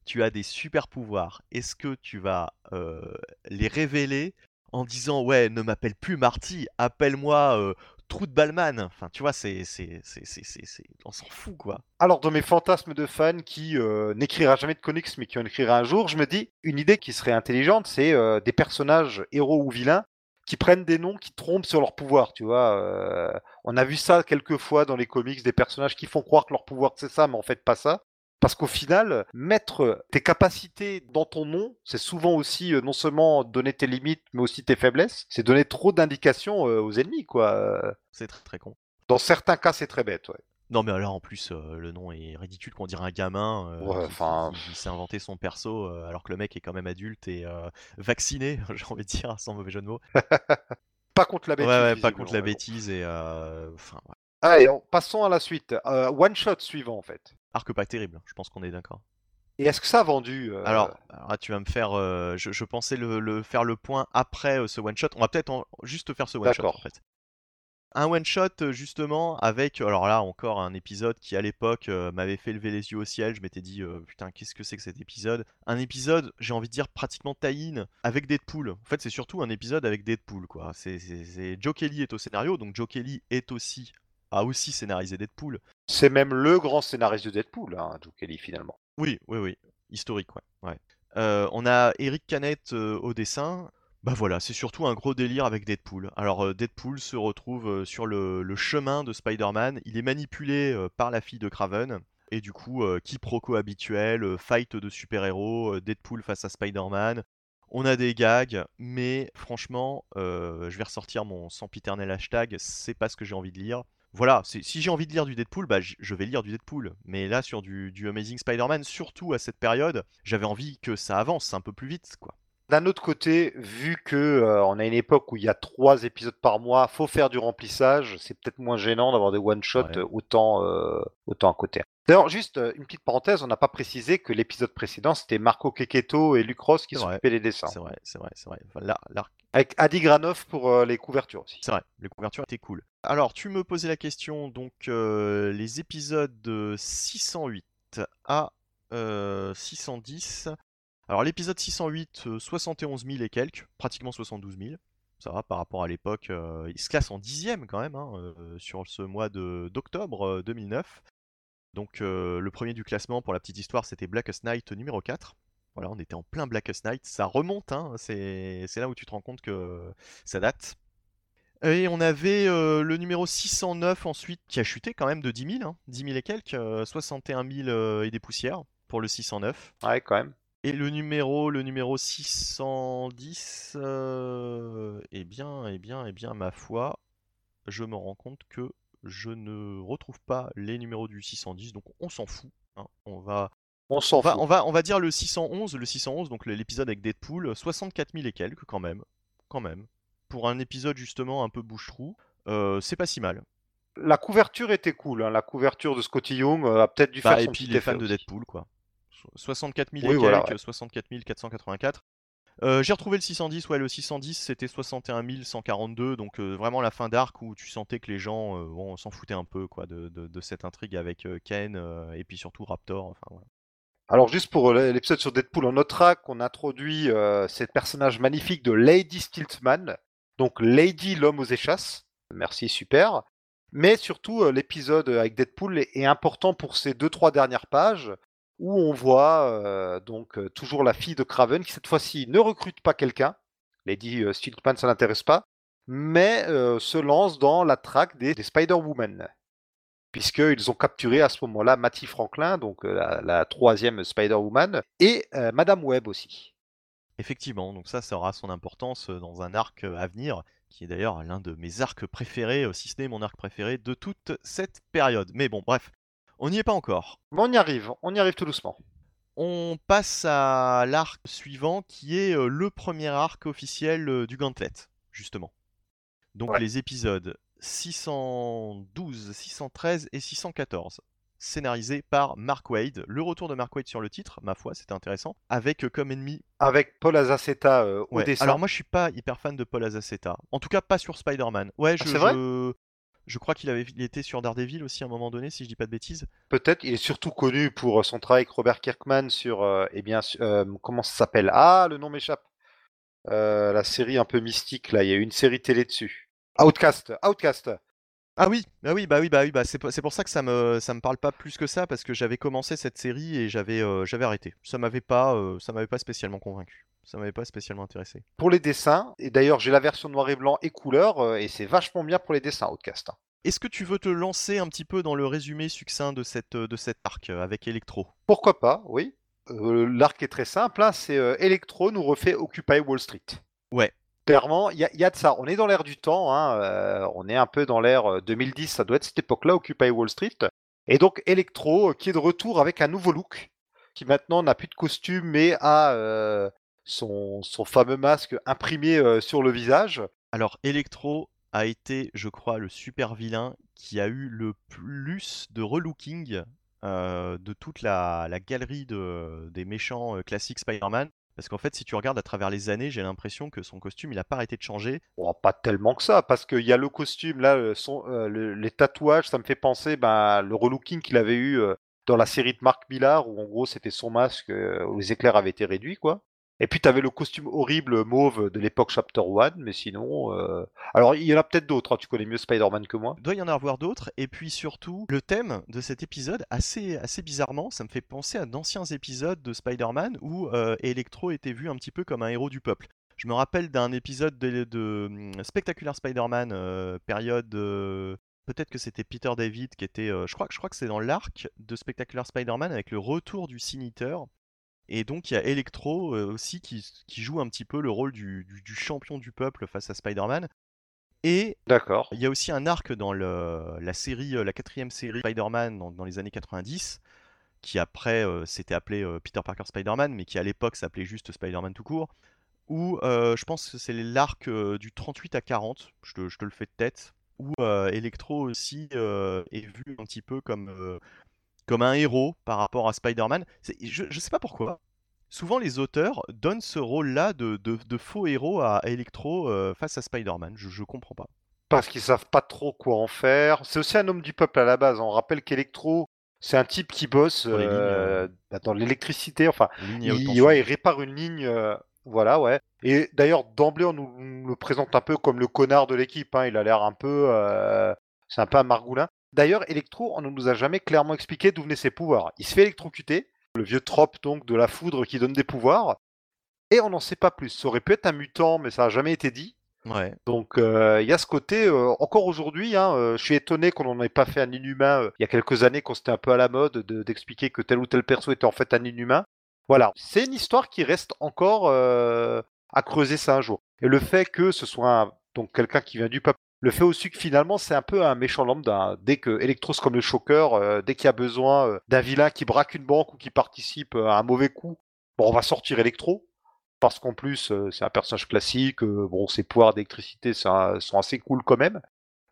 Tu as des super pouvoirs. Est-ce que tu vas euh, les révéler en disant ouais, ne m'appelle plus Marty, appelle-moi euh, Trou de Ballman Enfin, tu vois, c'est, c'est, c'est, c'est, on s'en fout quoi. Alors, dans mes fantasmes de fan qui euh, n'écrira jamais de comics, mais qui en écrira un jour, je me dis, une idée qui serait intelligente, c'est euh, des personnages, héros ou vilains, qui prennent des noms qui trompent sur leur pouvoir, tu vois. on a vu ça quelques fois dans les comics, des personnages qui font croire que leur pouvoir c'est ça, mais en fait pas ça. Parce qu'au final, mettre tes capacités dans ton nom, c'est souvent aussi euh, non seulement donner tes limites, mais aussi tes faiblesses. C'est donner trop d'indications euh, aux ennemis, quoi. Euh, C'est très très con. Dans certains cas, c'est très bête, ouais. Non mais là en plus euh, le nom est ridicule qu'on dirait un gamin euh, Ouais, qui- enfin, qui, qui s'est inventé son perso euh, alors que le mec est quand même adulte et vacciné j'ai envie de dire sans mauvais jeu de mots. Pas contre la Ouais bêtise. ouais pas visiblement, contre la bêtise et enfin ouais. Allez, on- passons à la suite. One shot suivant en fait. Arc pas terrible je pense qu'on est d'accord. Et est-ce que ça a vendu euh, Alors, alors là, tu vas me faire euh, je, je pensais le, le- faire le point après euh, ce one shot on va peut-être en- juste faire ce one shot en fait. Un one shot justement avec alors là encore un épisode qui à l'époque m'avait fait lever les yeux au ciel. Je m'étais dit putain qu'est-ce que c'est que cet épisode? Un épisode j'ai envie de dire pratiquement tie-in avec Deadpool. En fait c'est surtout un épisode avec Deadpool quoi. C'est, c'est- c'est- Joe Kelly est au scénario donc Joe Kelly est aussi a aussi scénarisé Deadpool. C'est même le grand scénariste de Deadpool, hein, Joe Kelly finalement. Oui oui oui historique ouais. ouais. Euh, on a Eric Canet euh, au dessin. Bah voilà, c'est surtout un gros délire avec Deadpool. Alors euh, Deadpool se retrouve euh, sur le, le chemin de Spider-Man, il est manipulé par la fille de Craven, et du coup, quiproquo habituel, fight de super-héros, Deadpool face à Spider-Man. On a des gags, mais franchement, je vais ressortir mon sempiternel hashtag, c'est pas ce que j'ai envie de lire. Voilà, si j'ai envie de lire du Deadpool, bah, je vais lire du Deadpool. Mais là, sur du, du Amazing Spider-Man, surtout à cette période, j'avais envie que ça avance un peu plus vite, quoi. D'un autre côté, vu que euh, on a une époque où il y a trois épisodes par mois, faut faire du remplissage. C'est peut-être moins gênant d'avoir des one shot Ouais. autant euh, autant à côté. D'ailleurs, juste euh, une petite parenthèse, on n'a pas précisé que l'épisode précédent c'était Marco Keketo et Luc Ross qui s'occupaient des dessins, C'est vrai, c'est vrai, c'est vrai. Enfin, là, avec Adi Granov pour euh, les couvertures aussi. C'est vrai, les couvertures étaient cool. Alors, tu me posais la question, donc euh, les épisodes de 608 à euh, 610. Alors, l'épisode 608, euh, 71 000 et quelques, pratiquement 72 000. Ça va par rapport à l'époque. euh, il se classe en dixième quand même hein, euh, sur ce mois d'octobre euh, 2009. Donc, euh, le premier du classement, pour la petite histoire, c'était Blackest Night numéro 4. Voilà, on était en plein Blackest Night. Ça remonte, hein, c'est c'est là où tu te rends compte que ça date. Et on avait euh, le numéro 609 ensuite qui a chuté quand même de 10 000, hein, 10 000 et quelques, euh, 61 000 euh, et des poussières pour le 609. Ouais, quand même. Et le numéro, le numéro 610, euh, eh bien, eh bien, eh bien, ma foi, je me rends compte que je ne retrouve pas les numéros du 610, donc on s'en fout. hein. On va, On s'en va, fout. on va, on va dire le 611, le 611, donc l'épisode avec Deadpool, 64 000 et quelques quand même, quand même. Pour un épisode justement un peu bouche-trou, euh, c'est pas si mal. La couverture était cool. hein. La couverture de Scotty Young euh, a peut-être dû Bah, faire et son puis petit les fans de. Deadpool, quoi. So- 64 000 Oui, et voilà, quelques, 64 484. Euh, J'ai retrouvé le 610, ouais, le 610 c'était 61 142, donc euh, vraiment la fin d'arc où tu sentais que les gens euh, bon, s'en foutaient un peu quoi, de, de- de cette intrigue avec euh, Ken euh, et puis surtout Raptor. Enfin, voilà. Alors juste pour euh, l'épisode sur Deadpool, en notre track, on introduit euh, ce personnage magnifique de Lady Stiltman, donc Lady l'homme aux échasses. Merci, super. Mais surtout, euh, l'épisode avec Deadpool est, important pour ces deux trois dernières pages où on voit euh, donc toujours la fille de Craven qui cette fois-ci ne recrute pas quelqu'un. Lady Stiltman, ça l'intéresse pas, mais se lance dans la traque des, des Spider-Woman puisqu'ils ont capturé à ce moment-là Matty Franklin, donc euh, la, la troisième Spider-Woman, et euh, Madame Webb aussi. Effectivement, donc ça, ça aura son importance euh, dans un arc à venir, qui est d'ailleurs l'un de mes arcs préférés, si ce n'est mon arc préféré de toute cette période. Mais bon, bref, on n'y est pas encore. Mais on y arrive, on y arrive tout doucement. On passe à l'arc suivant qui est le premier arc officiel du Gauntlet, justement. Donc Ouais. les épisodes 612, 613 et 614, scénarisés par Mark Wade. Le retour de Mark Wade sur le titre, ma foi, c'était intéressant, avec euh, comme ennemi. Avec Paul Azaceta euh, au Ouais, dessin. Alors moi je suis pas hyper fan de Paul Azaceta. En tout cas pas sur Spider-Man. Ouais, je, Ah, c'est vrai je... je crois qu'il avait il était sur Daredevil aussi à un moment donné, si je dis pas de bêtises. Peut-être, il est surtout connu pour son travail avec Robert Kirkman sur, euh, eh bien, euh, comment ça s'appelle? Ah, le nom m'échappe. Euh, la série un peu mystique, là, il y a eu une série télé dessus. Outcast, Outcast. Ah oui, bah oui, bah oui, bah oui, bah c'est pour, c'est pour ça que ça me ça me parle pas plus que ça parce que j'avais commencé cette série et j'avais euh, j'avais arrêté. Ça m'avait pas euh, ça m'avait pas spécialement convaincu. Ça m'avait pas spécialement intéressé. Pour les dessins, et d'ailleurs j'ai la version noir et blanc et couleur, euh, et c'est vachement bien pour les dessins, Outcast. Est-ce que tu veux te lancer un petit peu dans le résumé succinct de cette de cet arc euh, avec Electro? Pourquoi pas, oui. L'arc est très simple, hein, c'est Electro nous refait Occupy Wall Street. Ouais. Clairement, il y, a- de ça. On est dans l'ère du temps, hein, euh, on est un peu dans l'ère euh, 2010, ça doit être cette époque-là, Occupy Wall Street. Et donc Electro euh, qui est de retour avec un nouveau look, qui maintenant n'a plus de costume mais a euh, son, fameux masque imprimé euh, sur le visage. Alors Electro a été, je crois, le super vilain qui a eu le plus de relooking euh, de toute la, galerie de, des méchants euh, classiques Spider-Man. Parce qu'en fait, si tu regardes à travers les années, j'ai l'impression que son costume, il a pas arrêté de changer. Bon, pas tellement que ça, parce qu'il y a le costume, là, euh, le- les tatouages, ça me fait penser ben, le relooking qu'il avait eu euh, dans la série de Mark Millar, où en gros c'était son masque, euh, où les éclairs avaient été réduits, quoi. Et puis tu le costume horrible mauve de l'époque Chapter One, mais sinon... euh, Alors il y en a peut-être d'autres, hein, tu connais mieux Spider-Man que moi. Il doit y en avoir d'autres. Et puis surtout, le thème de cet épisode, assez, bizarrement, ça me fait penser à d'anciens épisodes de Spider-Man où euh, Electro était vu un petit peu comme un héros du peuple. Je me rappelle d'un épisode de, hum, Spectacular Spider-Man, euh, période. Peut-être que c'était Peter David qui était. je, crois, je crois que c'est dans l'arc de Spectacular Spider-Man avec le retour du Sin Eater. Et donc il y a Electro euh, aussi qui, qui joue un petit peu le rôle du, du- du champion du peuple face à Spider-Man. Et D'accord. il y a aussi un arc dans le, la série, la quatrième série Spider-Man dans, dans les années 90, qui après euh, s'était appelé euh, Peter Parker Spider-Man, mais qui à l'époque s'appelait juste Spider-Man tout court, où je pense que c'est l'arc du 38 à 40, je te, je te le fais de tête, où Electro aussi est vu un petit peu comme, comme un héros par rapport à Spider-Man. Je, je sais pas pourquoi. Souvent, les auteurs donnent ce rôle-là de, de- de faux héros à Electro euh, face à Spider-Man. Je, je comprends pas. Parce qu'ils savent pas trop quoi en faire. C'est aussi un homme du peuple à la base. On rappelle qu'Electro, c'est un type qui bosse lignes, euh, dans l'électricité. Enfin, il, tension. ouais, il répare une ligne. euh, voilà, ouais. Et d'ailleurs, d'emblée, on nous, le présente un peu comme le connard de l'équipe. hein. Il a l'air un peu. c'est un peu un margoulin. D'ailleurs, Electro, on ne nous a jamais clairement expliqué d'où venaient ses pouvoirs. Il se fait électrocuter. Le vieux trope donc de la foudre qui donne des pouvoirs. Et on n'en sait pas plus. Ça aurait pu être un mutant, mais ça n'a jamais été dit. Ouais. Donc euh, il y a ce côté, euh, encore aujourd'hui, hein, euh, je suis étonné qu'on n'en ait pas fait un inhumain il y a quelques années, quand c'était un peu à la mode de- d'expliquer que tel ou tel perso était en fait un inhumain. Voilà, c'est une histoire qui reste encore à creuser ça un jour. Et le fait que ce soit un- donc quelqu'un qui vient du peuple, le fait aussi que finalement c'est un peu un méchant lambda. hein. Dès que Electros comme le choqueur, euh, dès qu'il y a besoin euh, d'un vilain qui braque une banque ou qui participe euh, à un mauvais coup, on va sortir Electro parce qu'en plus c'est un personnage classique, bon ses pouvoirs d'électricité sont assez cool quand même.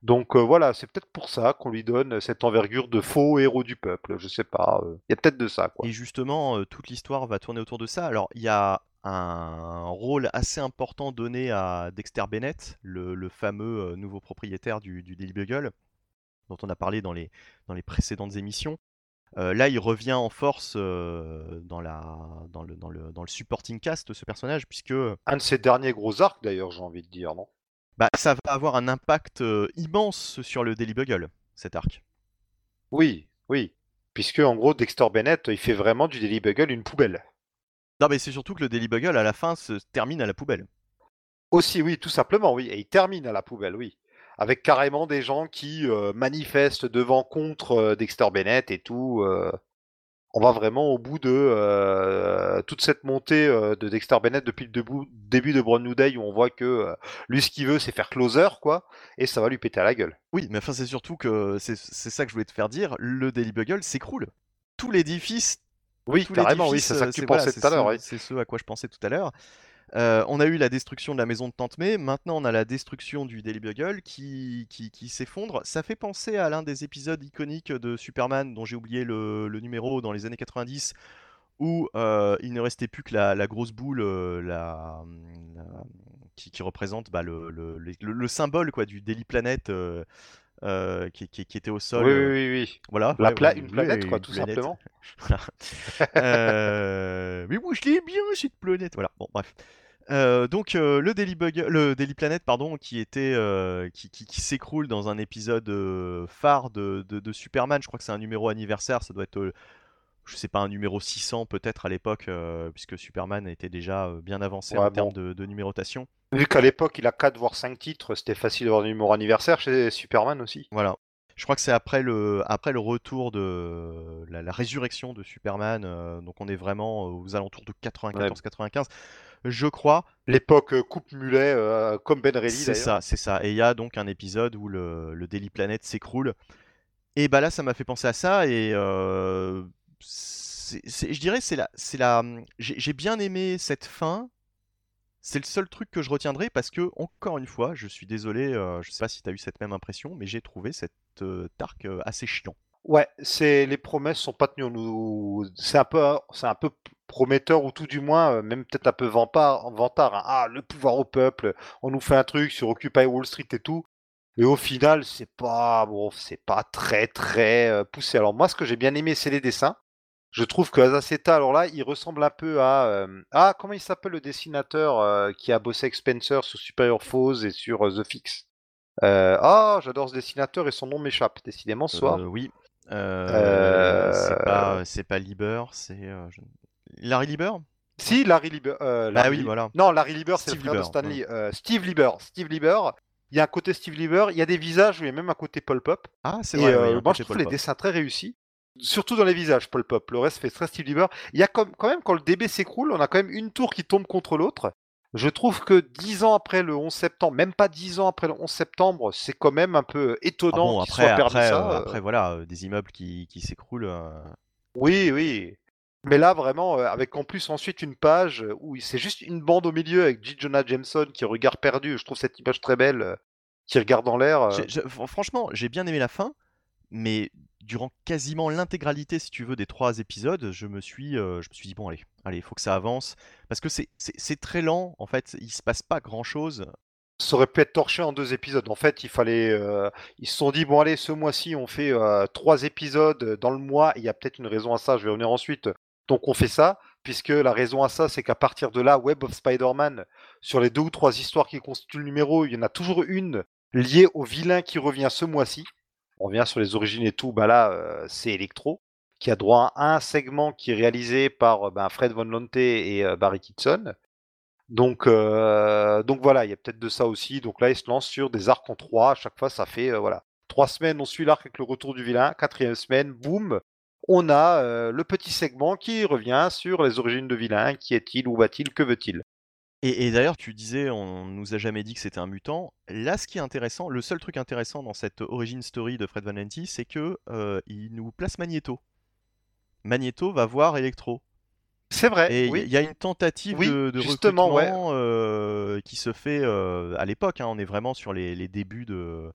Donc voilà, c'est peut-être pour ça qu'on lui donne cette envergure de faux héros du peuple, je sais pas, il y a peut-être de ça quoi. Et justement, toute l'histoire va tourner autour de ça. Alors, il y a un rôle assez important donné à Dexter Bennett, le, le fameux euh, nouveau propriétaire du, du Daily Bugle, dont on a parlé dans les, dans les précédentes émissions. Euh, là, il revient en force euh, dans, la, dans, le, dans, le, dans le supporting cast, ce personnage, puisque Un de ses derniers gros arcs d'ailleurs, j'ai envie de dire, non? Bah, ça va avoir un impact euh, immense sur le Daily Bugle, cet arc. Oui, oui. Puisque en gros Dexter Bennett, il fait vraiment du Daily Bugle une poubelle. Non, mais c'est surtout que le Daily Bugle, à la fin, se termine à la poubelle. Aussi, oui, tout simplement, oui. Et il termine à la poubelle, oui. Avec carrément des gens qui euh, manifestent devant contre euh, Dexter Bennett et tout. euh. On va vraiment au bout de euh, toute cette montée euh, de Dexter Bennett depuis le début, début de Brand New Day où on voit que euh, lui, ce qu'il veut, c'est faire closer, quoi. Et ça va lui péter à la gueule. Oui, mais enfin, c'est surtout que c'est c'est ça que je voulais te faire dire. Le Daily Bugle s'écroule. Tout l'édifice. Oui, tout carrément, oui, c'est ça que tu pensais voilà, tout à l'heure, oui. C'est ce à quoi je pensais tout à l'heure. Euh, on a eu la destruction de la maison de Tante May. Maintenant, on a la destruction du Daily Bugle qui, qui, qui s'effondre. Ça fait penser à l'un des épisodes iconiques de Superman, dont j'ai oublié le, le numéro dans les années 90, où euh, il ne restait plus que la, la grosse boule, euh, la, la- qui, qui représente bah, le, le- le- le symbole quoi, du Daily Planet. euh, euh, qui, qui- qui était au sol. Oui, euh, oui, oui, oui. Voilà. La ouais, pla- ouais, une planète, quoi, tout planète. simplement. Voilà. Euh, Mais moi, je l'aime bien cette planète. Voilà. Bon, bref. Euh, donc euh, le Daily Bug, le Daily Planet, pardon, qui était, euh, qui, qui- qui s'écroule dans un épisode euh, phare de, de- de Superman. Je crois que c'est un numéro anniversaire. Ça doit être, euh, je sais pas, un numéro 600 peut-être à l'époque, euh, puisque Superman était déjà euh, bien avancé Ouais, en termes de, de numérotation. Vu qu'à l'époque, il a 4 voire 5 titres, c'était facile d'avoir un numéro anniversaire chez Superman aussi. Voilà. Je crois que c'est après le, après le retour de la, la résurrection de Superman. euh, donc on est vraiment aux alentours de 94-95. Je crois. L'époque coupe mulet, euh, comme Ben Reilly C'est ça, c'est ça. Et il y a donc un épisode où le, le Daily Planet s'écroule. Et bah là, ça m'a fait penser à ça. Et euh, je dirais, c'est la, c'est la. J'ai bien aimé cette fin. C'est le seul truc que je retiendrai parce que, encore une fois, je suis désolé, euh, je sais pas si tu as eu cette même impression, mais j'ai trouvé cette euh, arc euh, assez chiant. Ouais, c'est les promesses sont pas tenues. C'est un peu, c'est un peu prometteur ou tout du moins euh, même peut-être un peu vantard. hein. Ah, le pouvoir au peuple. On nous fait un truc sur Occupy Wall Street et tout. Et au final, c'est pas bon, c'est pas très très euh, poussé. Alors moi, ce que j'ai bien aimé, c'est les dessins. Je trouve que Azaceta, alors là, il ressemble un peu à euh, ah comment il s'appelle le dessinateur euh, qui a bossé avec Spencer sur Superior Foes et sur euh, The Fix? Ah, j'adore ce dessinateur et son nom m'échappe décidément ce soir. Oui. C'est pas, pas Lieber, c'est je- Larry Lieber? Si, Larry Lieber. euh, Bah Larry oui, voilà. Non, Larry Lieber, c'est le Steve frère de Lieber, Stanley. Euh, Steve Lieber. Steve Lieber. Il y a un côté Steve Lieber, il y a des visages où il y a même un côté Paul Pop. Ah, c'est Et vrai. un moi, je trouve les dessins très réussis. Surtout dans les visages, Paul Pop. Le reste fait très Steve Lieber. Il y a quand même, quand le DB s'écroule, on a quand même une tour qui tombe contre l'autre. Je trouve que dix ans après le 11 septembre, même pas dix ans après le 11 septembre, c'est quand même un peu étonnant Ah bon, soit après, perdu après, ça. euh, euh. après, voilà, euh, des immeubles qui, qui s'écroulent. euh, Oui, oui. Mais là, vraiment, avec en plus ensuite une page où c'est juste une bande au milieu avec J. Jonah Jameson qui regarde perdu. Je trouve cette image très belle, qui regarde dans l'air. franchement, j'ai bien aimé la fin, mais durant quasiment l'intégralité, si tu veux, des trois épisodes, je me suis, euh, je me suis dit bon allez, allez, faut que ça avance, parce que c'est très lent. En fait, il se passe pas grand chose. Ça aurait pu être torché en deux épisodes. En fait, il fallait. euh, ils se sont dit bon, allez, ce mois-ci, on fait euh, trois épisodes dans le mois. Il y a peut-être une raison à ça. Je vais revenir ensuite. Donc, on fait ça, puisque la raison à ça, c'est qu'à partir de là, Web of Spider-Man, sur les deux ou trois histoires qui constituent le numéro, il y en a toujours une liée au vilain qui revient ce mois-ci. On revient sur les origines et tout. Bah là, euh, c'est Electro qui a droit à un segment qui est réalisé par euh, ben, Fred Von Lonte et euh, Barry Kitson. Donc, voilà, il y a peut-être de ça aussi. Donc là, il se lance sur des arcs en trois. À chaque fois, ça fait voilà trois semaines. On suit l'arc avec le retour du vilain. Quatrième semaine, boum, on a le petit segment qui revient sur les origines de vilain. Qui est-il? Où va-t-il? Que veut-il? Et, et d'ailleurs, tu disais, on nous a jamais dit que c'était un mutant. Là, ce qui est intéressant, le seul truc intéressant dans cette origin story de Fred Van Lente, c'est que euh, il nous place Magneto. Magneto va voir Electro. C'est vrai. Et il oui. y a une tentative Oui, de, de ouais. recrutement euh, qui se fait euh, à l'époque. hein. on est vraiment sur les, les débuts de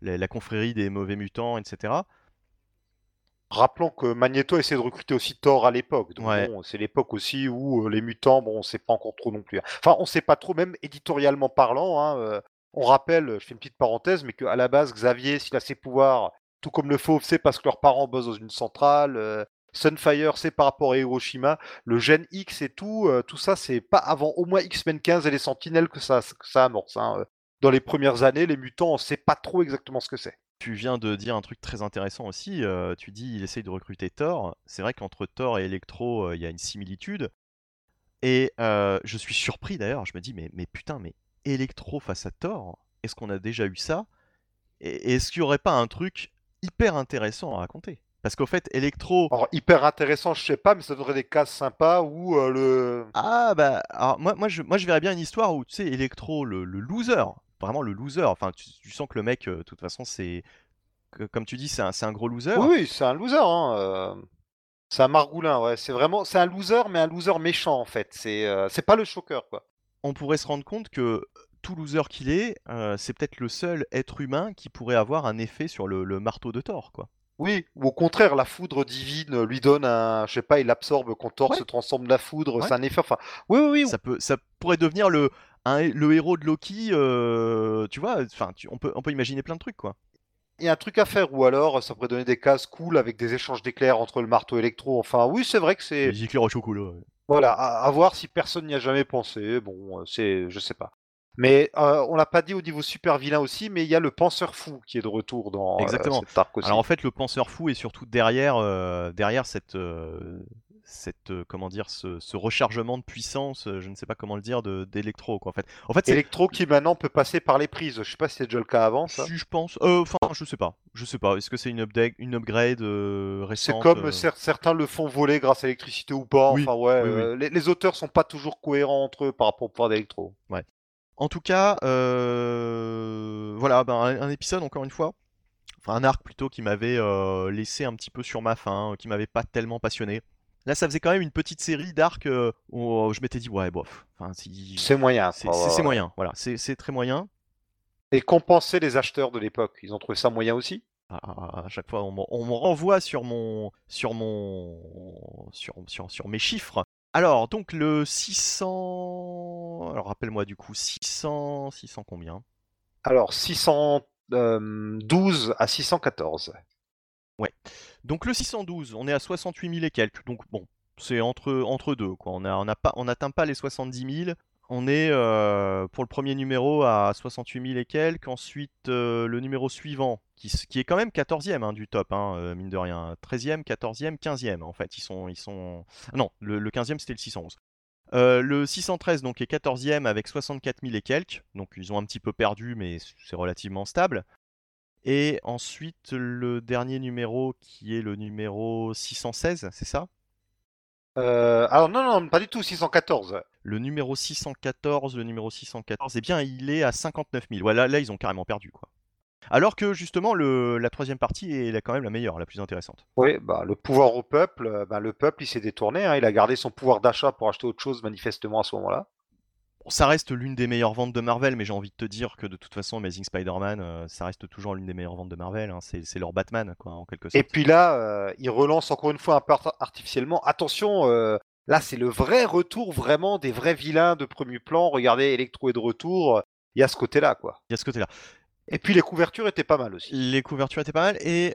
la, la confrérie des mauvais mutants, etc. Rappelons que Magneto essaie de recruter aussi Thor à l'époque. Donc Ouais. bon, c'est l'époque aussi où euh, les mutants, bon, on sait pas encore trop non plus. hein. Enfin, on sait pas trop, même éditorialement parlant. hein, euh, on rappelle, je fais une petite parenthèse, mais qu'à la base, Xavier, s'il a ses pouvoirs, tout comme le Fauve, c'est parce que leurs parents bossent dans une centrale. euh, Sunfire, c'est par rapport à Hiroshima. Le gène X et tout, euh, tout ça, c'est pas avant au moins X-Men 15 et les Sentinelles que ça, que ça amorce. hein. Dans les premières années, les mutants, on sait pas trop exactement ce que c'est. Tu viens de dire un truc très intéressant aussi. euh, tu dis il essaye de recruter Thor. C'est vrai qu'entre Thor et Electro, euh, il y a une similitude. Et euh, je suis surpris d'ailleurs. Je me dis mais, mais putain, mais Electro face à Thor, est-ce qu'on a déjà eu ça? Et est-ce qu'il n'y aurait pas un truc hyper intéressant à raconter? Parce qu'au fait, Electro. Alors, hyper intéressant, je sais pas, mais ça donnerait des cases sympas où le. Ah bah alors moi, moi, je, moi je verrais bien une histoire où tu sais Electro le, le loser, vraiment le loser, enfin tu, tu sens que le mec euh, de toute façon c'est comme tu dis c'est un, un gros loser. Oui, oui, c'est un loser. Hein, euh, C'est un margoulin, ouais. C'est vraiment, c'est un loser, mais un loser méchant en fait. C'est, euh, pas le choker, quoi. On pourrait se rendre compte que tout loser qu'il est, euh, c'est peut-être le seul être humain qui pourrait avoir un effet sur le, le marteau de Thor quoi. Oui, ou au contraire, la foudre divine lui donne un, je sais pas, il absorbe quand Thor Ouais. se transforme de la foudre. Ouais. C'est un effet. Enfin, oui, oui, oui. Ça peut ça pourrait devenir le un- le héros de Loki, euh, tu vois, enfin tu- on peut on peut imaginer plein de trucs quoi. Il y a un truc à faire, ou alors ça pourrait donner des cases cool avec des échanges d'éclairs entre le marteau électro. Enfin, oui, c'est vrai que c'est. Les éclairs au chocolat. ouais. Voilà, à, à voir si personne n'y a jamais pensé. Bon, euh, c'est, je sais pas. Mais euh, on l'a pas dit au niveau super vilain aussi, mais il y a le penseur fou qui est de retour dans euh, Exactement. cet arc aussi. Alors en fait, le penseur fou est surtout derrière, euh, derrière cette, cette, euh, comment dire, ce, ce rechargement de puissance, euh, je ne sais pas comment le dire, d'électro quoi. En fait, en fait, c'est, Electro qui maintenant peut passer par les prises. Je sais pas si c'était déjà le cas avant, ça. je pense, euh, enfin, je sais pas, je sais pas. Est-ce que c'est une update, une upgrade euh, C'est récente comme cer- certains le font voler grâce à l'électricité ou pas. Oui, Enfin ouais, oui, oui. Les, les auteurs sont pas toujours cohérents entre eux par rapport au pouvoir d'Electro. En tout cas, euh, voilà, ben, un, un épisode encore une fois, enfin un arc plutôt qui m'avait euh, laissé un petit peu sur ma faim, qui m'avait pas tellement passionné. Là, ça faisait quand même une petite série d'arcs euh, où je m'étais dit ouais bof, enfin si, C'est moyen. c'est ouais, ouais. moyen, voilà, c'est très moyen. Et compenser les acheteurs de l'époque? Ils ont trouvé ça moyen aussi? À, à- à chaque fois, on me renvoie sur mon, sur mon, sur, sur, sur mes chiffres. Alors, donc le 600, alors rappelle-moi du coup 600, 600 combien? Alors 612 à 614. Donc le 612, on est à 68 000 et quelques. Donc bon, c'est entre, entre deux. Quoi. On n'atteint pas les 70 000. On est euh, pour le premier numéro à 68 000 et quelques. Ensuite, euh, le numéro suivant, qui, est quand même 14e hein, du top, hein, euh, mine de rien. 13e, 14e, 15e en fait. Ils sont, ils sont... ah non, le, le 15e c'était le 611. Euh, le 613 donc est 14e avec 64 000 et quelques. Donc ils ont un petit peu perdu, mais c'est relativement stable. Et ensuite, le dernier numéro qui est le numéro 616, c'est ça? Euh, alors non, non, pas du tout, 614. Le numéro 614, le numéro 614, eh bien, il est à 59 000. Ouais, là, ils ont carrément perdu, quoi. Alors que justement, le, la troisième partie est la- quand même la meilleure, la plus intéressante. Oui, bah, le pouvoir au peuple, euh, bah, le peuple il s'est détourné, hein, il a gardé son pouvoir d'achat pour acheter autre chose manifestement à ce moment-là. Bon, ça reste l'une des meilleures ventes de Marvel, mais j'ai envie de te dire que de toute façon, Amazing Spider-Man, euh, ça reste toujours l'une des meilleures ventes de Marvel. hein. C'est c'est leur Batman, quoi, en quelque sorte. Et puis là, euh, il relance encore une fois un peu art- artificiellement. Attention, euh, là c'est le vrai retour vraiment des vrais vilains de premier plan. Regardez, Electro est de retour. Il y a ce côté-là, quoi. Il y a ce côté-là. Et puis les couvertures étaient pas mal aussi. Les couvertures étaient pas mal. Et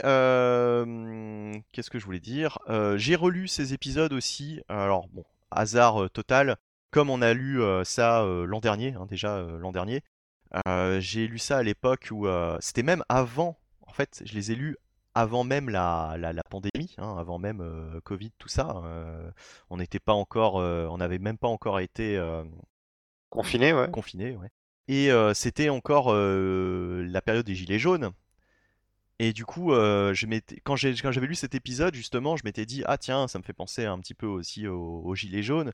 qu'est-ce que je voulais dire? J'ai relu ces épisodes aussi. Alors, bon, hasard total. Comme on a lu ça l'an dernier, hein, déjà l'an dernier. J'ai lu ça à l'époque où c'était même avant. En fait, je les ai lus avant même la, la, la pandémie, hein, avant même euh, Covid, tout ça. Euh, on n'était pas encore, euh, on n'avait même pas encore été Confiné, ouais. confiné, ouais. Et c'était encore la période des gilets jaunes. Et du coup, je quand j'avais lu cet épisode, justement, je m'étais dit, ah tiens, ça me fait penser un petit peu aussi aux, aux gilets jaunes.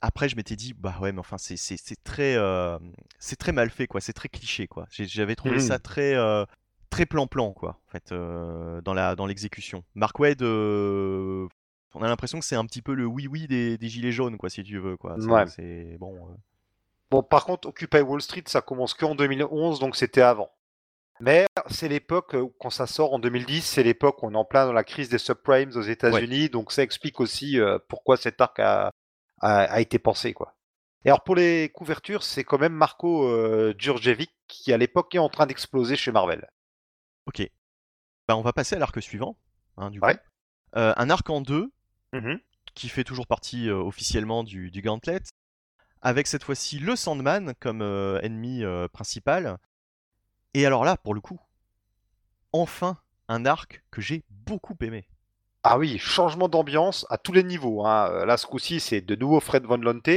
Après, je m'étais dit, bah ouais, mais enfin, c'est, très, euh, c'est très mal fait, quoi. C'est très cliché, quoi. J'avais trouvé Mhm. ça très, euh, très plan-plan, quoi, en fait, euh, dans la, dans l'exécution. Mark Waid, euh, on a l'impression que c'est un petit peu le oui-oui des, des gilets jaunes, quoi, si tu veux, quoi. C'est, Ouais. c'est- bon. Bon, par contre, Occupy Wall Street, ça commence qu'en 2011, donc c'était avant. Mais c'est l'époque, quand ça sort en 2010, c'est l'époque où on est en plein dans la crise des subprimes aux États-Unis, donc ça explique aussi euh, pourquoi cet arc a, a, a été pensé, quoi. Et alors pour les couvertures, c'est quand même Marco euh, Djurjevic qui à l'époque est en train d'exploser chez Marvel. Ok. Bah, on va passer à l'arc suivant, hein, du coup. Euh, un arc en deux, Mhm. qui fait toujours partie euh, officiellement du, du Gauntlet, avec cette fois-ci le Sandman comme euh, ennemi principal. Et alors là, pour le coup, enfin un arc que j'ai beaucoup aimé. Ah oui, changement d'ambiance à tous les niveaux. Hein. Euh, Là, ce coup-ci, c'est de nouveau Fred Von Lonte.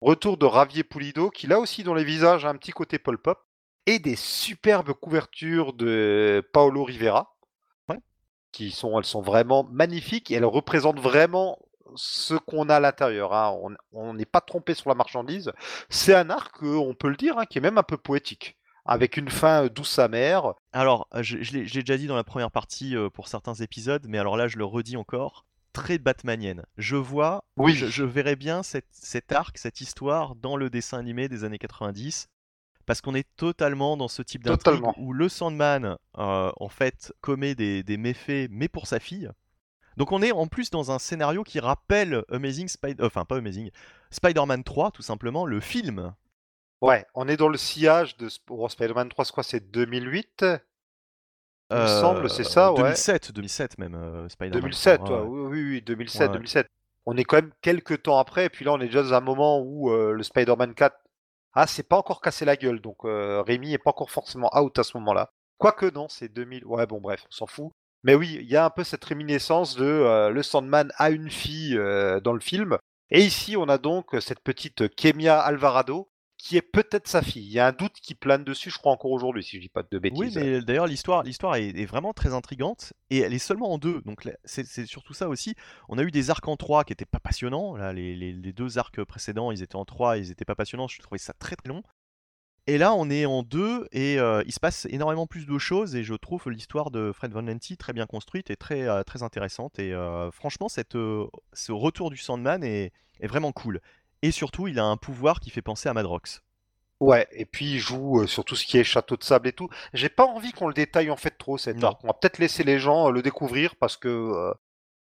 Retour de Javier Pulido, qui là aussi dans les visages a un petit côté pop-pop. Et des superbes couvertures de Paolo Rivera. Ouais. Qui sont, elles sont vraiment magnifiques et elles représentent vraiment ce qu'on a à l'intérieur. hein. On- n'est pas trompé sur la marchandise. C'est un arc, euh, on peut le dire, hein, qui est même un peu poétique. Avec une fin euh, douce amère. Alors, euh, je, je l'ai déjà dit dans la première partie euh, pour certains épisodes, mais alors là, je le redis encore, très Batmanienne. Je vois, Oui. je, je verrais bien cette- cet arc, cette histoire dans le dessin animé des années 90, parce qu'on est totalement dans ce type d'intrigue où le Sandman, euh, en fait, commet des, des méfaits, mais pour sa fille. Donc on est en plus dans un scénario qui rappelle Amazing Spider... Enfin, pas Amazing, Spider-Man 3, tout simplement, le film. Ouais, on est dans le sillage de oh, Spider-Man 3, c'est quoi C'est 2008 Il me semble, c'est ça, ouais. 2007, 2007 même, euh, Spider-Man 2007, 3, ouais, oui, oui, oui, 2007, Ouais, ouais. 2007. On est quand même quelques temps après, et puis là, on est déjà dans un moment où euh, le Spider-Man 4, ah, c'est pas encore cassé la gueule, donc euh, Rémi est pas encore forcément out à ce moment-là. Quoique non, c'est 2000, ouais, bon, bref, on s'en fout. Mais oui, il y a un peu cette réminiscence de euh, le Sandman a une fille dans le film, et ici, on a donc cette petite Kemia Alvarado, qui est peut-être sa fille. Il y a un doute qui plane dessus, je crois encore aujourd'hui, si je dis pas de bêtises. Oui, mais d'ailleurs l'histoire, l'histoire est, est vraiment très intrigante et elle est seulement en deux. Donc c'est surtout ça aussi. On a eu des arcs en trois qui étaient pas passionnants. Là, les, les- les deux arcs précédents, ils étaient en trois, ils étaient pas passionnants. Je trouvais ça très très long. Et là, on est en deux et euh, il se passe énormément plus de choses et je trouve l'histoire de Fred Van Lenti très bien construite et très euh, très intéressante. Et euh, franchement, cette, euh, ce retour du Sandman est, est vraiment cool. Et surtout, il a un pouvoir qui fait penser à Madrox. Ouais, et puis il joue euh, sur tout ce qui est château de sable et tout. J'ai pas envie qu'on le détaille en fait trop cet arc. On va peut-être laisser les gens euh, le découvrir parce que euh,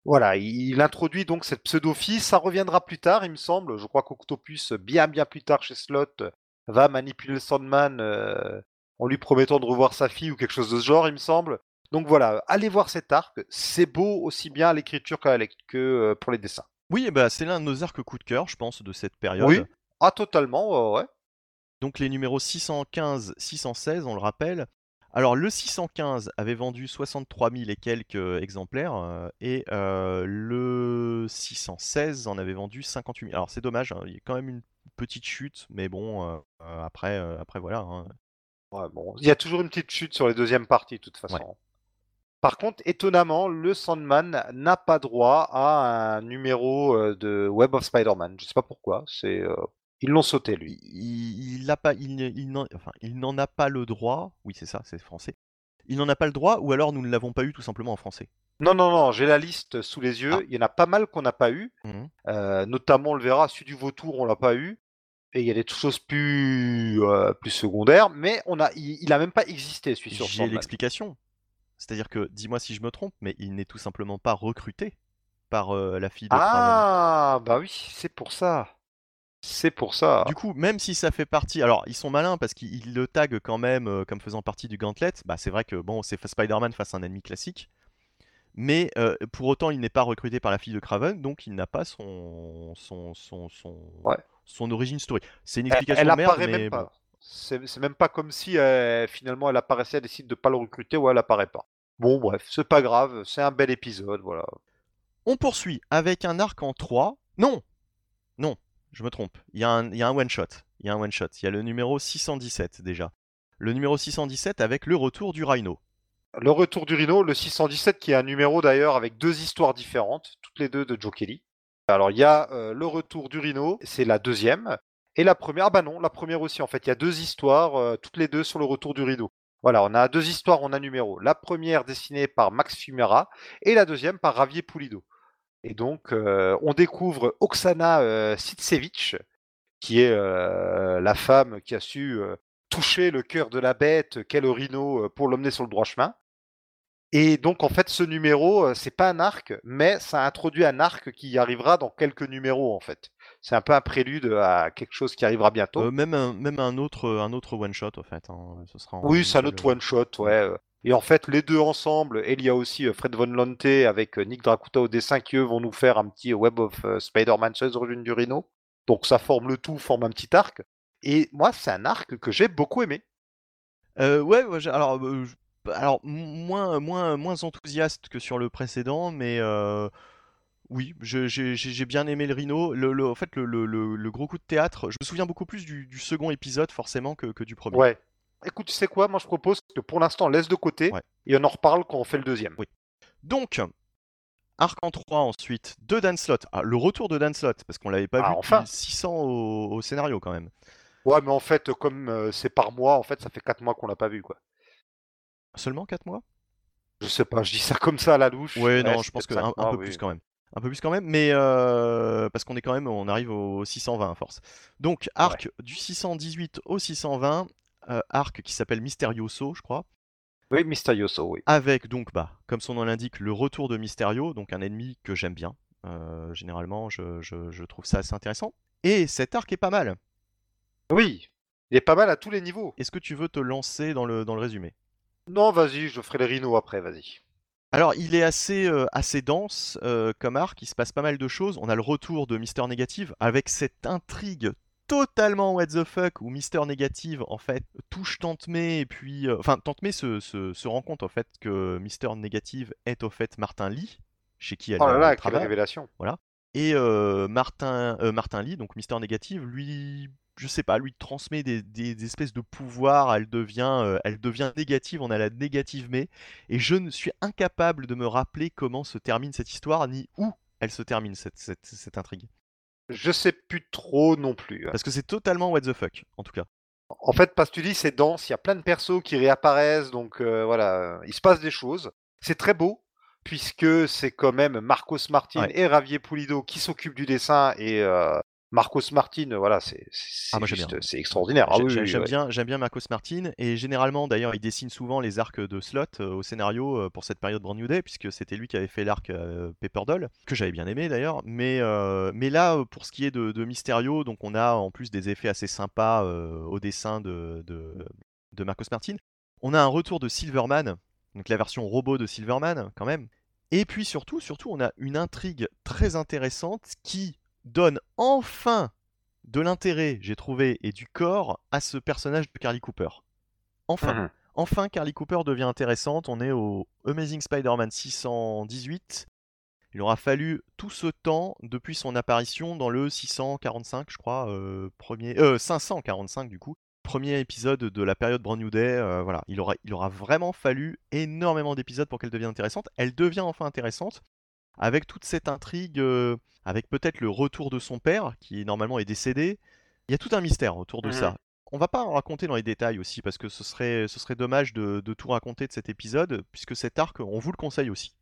voilà, il, il introduit donc cette pseudo-fille. Ça reviendra plus tard, il me semble. Je crois qu'Octopus, bien bien plus tard chez Slot, va manipuler le Sandman en lui promettant de revoir sa fille ou quelque chose de ce genre, il me semble. Donc voilà, allez voir cet arc. C'est beau aussi bien à l'écriture que pour les dessins. Oui, bah, c'est l'un de nos arcs coup de cœur, je pense, de cette période. Oui. Ah totalement, ouais. Donc les numéros 615, 616, on le rappelle. Alors le 615 avait vendu 63 000 et quelques euh, exemplaires euh, et euh, le 616 en avait vendu 58 000. Alors c'est dommage, hein, il y a quand même une petite chute, mais bon, euh, après, euh, après voilà. hein. Ouais, bon, il y a toujours une petite chute sur les deuxièmes parties, de toute façon. Par contre, étonnamment, le Sandman n'a pas droit à un numéro euh, de Web of Spider-Man. Je sais pas pourquoi. C'est euh, ils l'ont sauté lui. Il, il, pas, il, il n'en enfin, a pas le droit. Oui, c'est ça, c'est français. Il n'en a pas le droit, ou alors nous ne l'avons pas eu tout simplement en français. Non, non, non, j'ai la liste sous les yeux. Ah. Il y en a pas mal qu'on n'a pas eu. Mmh. Euh, notamment, on le verra, celui du Vautour, on l'a pas eu. Et il y a des choses plus, plus secondaires, mais on a, il, n'a même pas existé celui sur J'ai l'explication. C'est-à-dire que, dis-moi si je me trompe, mais il n'est tout simplement pas recruté par euh, la fille de Ah, bah oui, c'est pour ça. C'est pour ça. Du coup, même si ça fait partie. Alors, ils sont malins parce qu'ils le taguent quand même euh, comme faisant partie du gauntlet. Bah, c'est vrai que bon, c'est Spider-Man face à un ennemi classique. Mais euh, pour autant, il n'est pas recruté par la fille de Craven, donc il n'a pas son son son son, son origine story. C'est une explication elle, merde, mais même pas. C'est même pas comme si finalement elle apparaissait, elle décide de pas le recruter ou elle apparaît pas. Bon, bref, c'est pas grave, c'est un bel épisode, voilà. On poursuit avec un arc en 3. Non Non, je me trompe. Il y a un, un one-shot. Il y a un one-shot. Il y a le numéro 617 déjà. Le numéro 617 avec le retour du Rhino. Le retour du Rhino, le 617 qui est un numéro d'ailleurs avec deux histoires différentes, toutes les deux de Joe Kelly. Alors il y a euh, le retour du Rhino, c'est la deuxième. Et la première, bah non, la première aussi en fait. Il y a deux histoires, euh, toutes les deux sur le retour du Rhino. Voilà, on a deux histoires on a numéro. La première dessinée par Max Fumera et la deuxième par Ravier Pulido. Et donc, euh, on découvre Oksana euh, Sitsevich, qui est euh, la femme qui a su toucher le cœur de la bête qu'est le rhino pour l'emmener sur le droit chemin. Et donc, en fait, ce numéro, c'est pas un arc, mais ça introduit un arc qui arrivera dans quelques numéros, en fait. C'est un peu un prélude à quelque chose qui arrivera bientôt. même un, même un autre, un autre one shot, en fait. Hein. Ce sera oui, c'est un autre one shot, ouais. Et en fait, les deux ensemble, et il y a aussi euh, Fred Von Lante avec euh, Nick Dracuta au dessin qui eux vont nous faire un petit Web of euh, Spider-Man 16 origines du Rhino. Donc ça forme le tout, forme un petit arc. Et moi, c'est un arc que j'ai beaucoup aimé. Euh, ouais, alors, alors moins, moins, moins enthousiaste que sur le précédent, mais oui, j'ai bien aimé le Rhino. Le, en fait, le, le, gros coup de théâtre, je me souviens beaucoup plus du, du second épisode forcément que, que, du premier. Ouais, Écoute, tu sais quoi? Moi, je propose que pour l'instant, on laisse de côté et on en reparle quand on fait le deuxième. Oui. Donc, Arc en 3 ensuite de Dan Slott. Ah, le retour de Dan Slott, parce qu'on l'avait pas ah, vu enfin. 600 au, scénario quand même. Ouais, mais en fait, comme euh, c'est par mois, en fait, ça fait 4 mois qu'on l'a pas vu, quoi. Seulement 4 mois? Je sais pas, je dis ça comme ça à la louche. Ouais, non, je pense que un, peu plus quand même. Un peu plus quand même, mais euh, parce qu'on est quand même, on arrive au 620 à force. Donc, arc du 618 au 620, euh, arc qui s'appelle Mysterioso, je crois. Oui, Mysterioso, oui. Avec donc, bah, comme son nom l'indique, le retour de Mysterio, donc un ennemi que j'aime bien. Euh, généralement, je, trouve ça assez intéressant. Et cet arc est pas mal. Oui, il est pas mal à tous les niveaux. Est-ce que tu veux te lancer dans le, dans le résumé? Non, vas-y, je ferai les rhinos après, vas-y. Alors, il est assez, euh, assez dense comme arc, il se passe pas mal de choses. On a le retour de Mister Négative avec cette intrigue totalement what the fuck où Mister Négative en fait touche Tante May et puis euh, enfin Tante May se, se, rend compte en fait que Mister Négative est au fait Martin Lee chez qui elle, oh là là, quelle révélation. Voilà. Et euh, Martin euh, Martin Lee donc Mister Négative lui je sais pas lui transmet des, des, espèces de pouvoirs elle devient elle devient négative on a la négative May et je ne suis incapable de me rappeler comment se termine cette histoire ni où elle se termine cette, cette, cette intrigue je sais plus trop non plus. Parce que c'est totalement what the fuck, en tout cas. En fait, parce que tu dis c'est dense, il y a plein de persos qui réapparaissent, donc euh, voilà, il se passe des choses. C'est très beau, puisque c'est quand même Marcos Martin et Ravier Pulido qui s'occupent du dessin et euh, Marcos Martin, voilà, c'est ah, extraordinaire. Ah j'aime bien, bien Marcos Martin et généralement d'ailleurs il dessine souvent les arcs de slot euh, au scénario euh, pour cette période Brand New Day puisque c'était lui qui avait fait l'arc euh, Paper Doll que j'avais bien aimé d'ailleurs. Mais mais là pour ce qui est de, Mysterio, donc on a en plus des effets assez sympas au dessin de, de, de Marcos Martin. On a un retour de Silverman, donc la version robot de Silverman quand même. Et puis surtout, surtout, on a une intrigue très intéressante qui donne enfin de l'intérêt, j'ai trouvé, et du corps à ce personnage de Carly Cooper. Enfin. Mhm. Enfin, Carly Cooper devient intéressante. On est au Amazing Spider-Man 618. Il aura fallu tout ce temps depuis son apparition dans le 645, je crois, euh, premier, 545 euh, du coup, premier épisode de la période Brand New Day. euh, voilà, il aura, il aura vraiment fallu énormément d'épisodes pour qu'elle devienne intéressante. Elle devient enfin intéressante avec toute cette intrigue, euh, avec peut-être le retour de son père qui normalement est décédé. Il y a tout un mystère autour de Mhm. ça. On va pas en raconter dans les détails aussi parce que ce serait, ce serait dommage de, de tout raconter de cet épisode puisque cet arc, on vous le conseille aussi.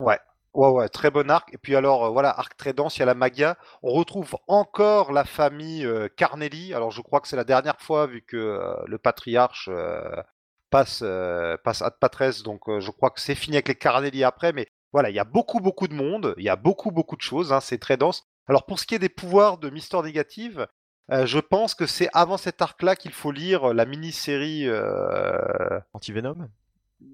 Ouais, ouais, très bon arc. Et puis alors, euh, voilà, arc très dense, il y a la Magia. On retrouve encore la famille euh, Carnelli. Alors, je crois que c'est la dernière fois, vu que le patriarche passe, passe ad patres. Donc, je crois que c'est fini avec les Carnelli après. Mais voilà, il y a beaucoup, beaucoup de monde. Il y a beaucoup, beaucoup de choses. hein, c'est très dense. Alors, pour ce qui est des pouvoirs de Mister Négative, euh, je pense que c'est avant cet arc-là qu'il faut lire la mini-série euh, Anti-Venom?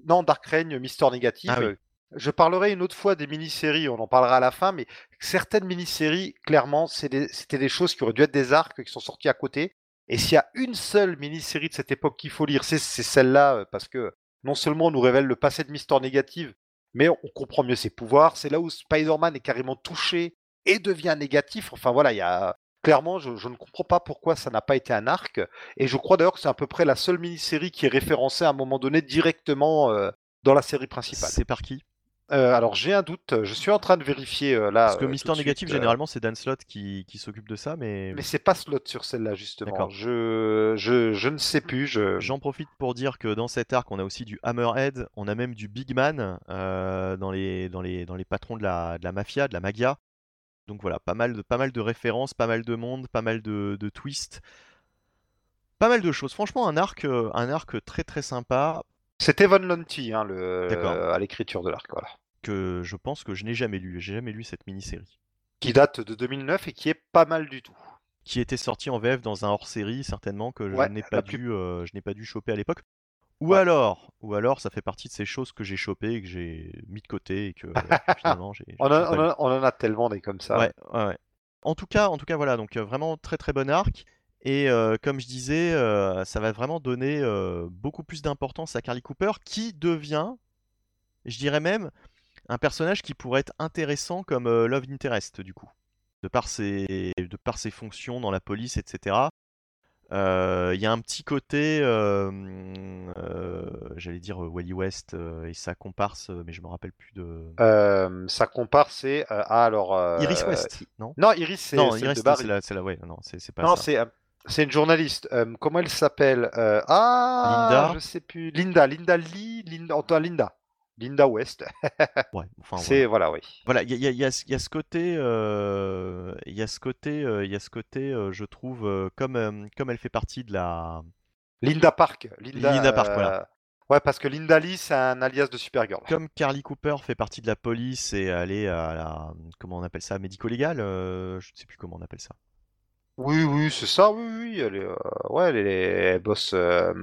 non, Dark Reign, Mister Négative. Ah oui. Je parlerai une autre fois des mini-séries, on en parlera à la fin, mais certaines mini-séries, clairement, des- c'était des choses qui auraient dû être des arcs qui sont sortis à côté. Et s'il y a une seule mini-série de cette époque qu'il faut lire, c'est c'est celle-là, euh, parce que non seulement on nous révèle le passé de Mister Négative, mais on comprend mieux ses pouvoirs. C'est là où Spider-Man est carrément touché et devient négatif. Enfin voilà, il y a clairement, je, ne comprends pas pourquoi ça n'a pas été un arc. Et je crois d'ailleurs que c'est à peu près la seule mini-série qui est référencée à un moment donné directement euh, dans la série principale. C'est par qui? Euh, alors j'ai un doute, je suis en train de vérifier euh, là. Parce que euh, Mister Négatif, suite, euh, généralement, c'est Dan Slott qui, qui s'occupe de ça, mais Mais c'est pas slot sur celle-là justement. Je, je, je ne sais plus. Je... j'en profite pour dire que dans cet arc, on a aussi du Hammerhead, on a même du Big Man dans, les, dans, les, dans les patrons de la, de la mafia, de la magia. Donc voilà, pas mal de, pas mal de références, pas mal de monde, pas mal de, de twists. Pas mal de choses. Franchement, un arc, un arc très très sympa C'est Evan Lonty hein, le... À l'écriture de l'arc, voilà. Que je pense que je n'ai jamais lu. J'ai jamais lu cette mini-série. Qui date de 2009 et qui est pas mal du tout. Qui était sorti en VF dans un hors-série, certainement, que Ouais, je n'ai pas, dû, euh, je pas dû choper à l'époque. Ou Ouais. alors, ou alors, ça fait partie de ces choses que j'ai chopées et que j'ai mis de côté et que euh, finalement j'ai. On, en- on on a tellement des comme ça. Ouais, ouais, ouais. En tout cas, en tout cas, voilà, donc euh, vraiment très très bon arc. Et euh, comme je disais, euh, ça va vraiment donner euh, beaucoup plus d'importance à Carly Cooper, qui devient, je dirais même, un personnage qui pourrait être intéressant comme euh, Love Interest, du coup, de par ses, de par ses fonctions dans la police, etc. Euh, Il y a un petit côté, euh, j'allais dire Wally West et sa comparse, mais je me rappelle plus de. Sa comparse c'est ah alors Iris West, non? Non, Iris c'est Non, Iris, c'est la, c'est la, ouais, non, c'est c'est pas Non, ça. c'est c'est une journaliste. Euh, comment elle s'appelle? Euh, Ah, Linda? je sais plus. Linda, Linda Lee, Linda, Antoine Linda, Linda West. Ouais, enfin c'est voilà. voilà, oui. Voilà, il y a, y y ce- il côté, euh, il y a ce côté, euh, il y a ce côté, euh, je trouve, euh, comme, euh, comme elle fait partie de la. Linda Park. Linda, Linda Park, voilà. euh, Ouais, parce que Linda Lee, c'est un alias de Supergirl. Comme Carly Cooper fait partie de la police et elle est à la. Comment on appelle ça? Médico-légal? euh, je ne sais plus comment on appelle ça. Oui, oui, c'est ça, oui, oui. Elle, est, euh, ouais, elle, est- elle bosse, euh,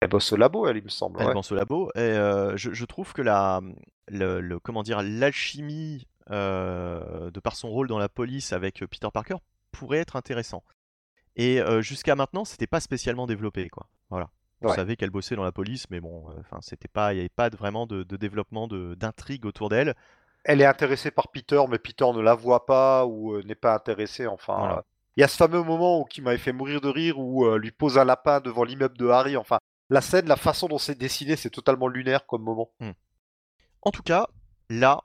elle bosse au labo, elle, il me semble. Elle ouais. pense au labo. Et euh, je, je trouve que la, le, le- comment dire, l'alchimie euh, de par son rôle dans la police avec euh, Peter Parker pourrait être intéressant. Et euh, jusqu'à maintenant, c'était pas spécialement développé, quoi. Voilà. On Ouais. savait qu'elle bossait dans la police, mais bon, enfin, c'était pas, il n'y avait pas de- vraiment de, de développement de- d'intrigue autour d'elle. Elle est intéressée par Peter, mais Peter ne la voit pas ou n'est pas intéressé. Enfin, Voilà. il y a ce fameux moment où, qui m'avait fait mourir de rire où euh, lui pose un lapin devant l'immeuble de Harry. Enfin, la scène, la façon dont c'est dessiné, c'est totalement lunaire comme moment. En tout cas, là,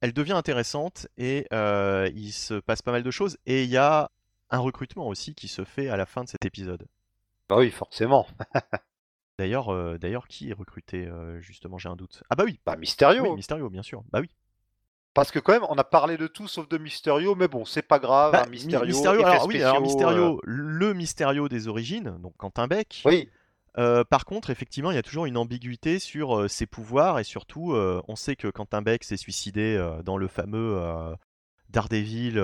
elle devient intéressante et euh, il se passe pas mal de choses. Et il y a un recrutement aussi qui se fait à la fin de cet épisode. Bah oui, forcément. D'ailleurs, euh, d'ailleurs, qui est recruté euh, justement, j'ai un doute. Ah bah oui, Bah Mysterio. oui, Mysterio, bien sûr. Bah oui. Parce que quand même, on a parlé de tout sauf de Mysterio, mais bon, c'est pas grave. Bah, Mysterio, Mysterio, alors oui, alors spéciaux, Mysterio, le Mysterio des origines, donc Quentin Beck. Oui, Euh, par contre, effectivement, il y a toujours une ambiguïté sur euh, ses pouvoirs et surtout, euh, on sait que Quentin Beck s'est suicidé dans le fameux Daredevil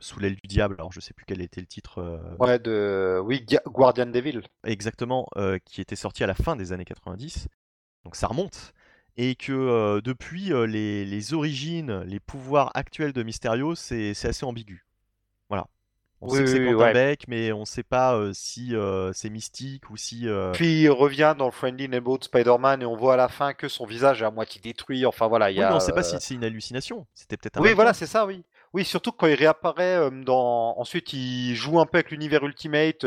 sous l'aile du diable. Alors, je sais plus quel était le titre ouais, de, oui, Guardian Devil. exactement, qui était sorti à la fin des années 90. Donc, ça remonte. Et que depuis, les, les origines, les pouvoirs actuels de Mysterio, c'est assez ambigu. On Oui, sait que c'est Quentin ouais. Beck, mais on ne sait pas euh, si euh, c'est mystique ou si. euh, Puis il revient dans le Friendly Neighborhood Spider-Man et on voit à la fin que son visage est à moitié détruit. Enfin voilà, il y Oui, a. mais on ne sait pas si c'est une hallucination. C'était peut-être un Oui, voilà, c'est ça, oui. Oui, surtout quand il réapparaît dans. Ensuite, il joue un peu avec l'univers Ultimate.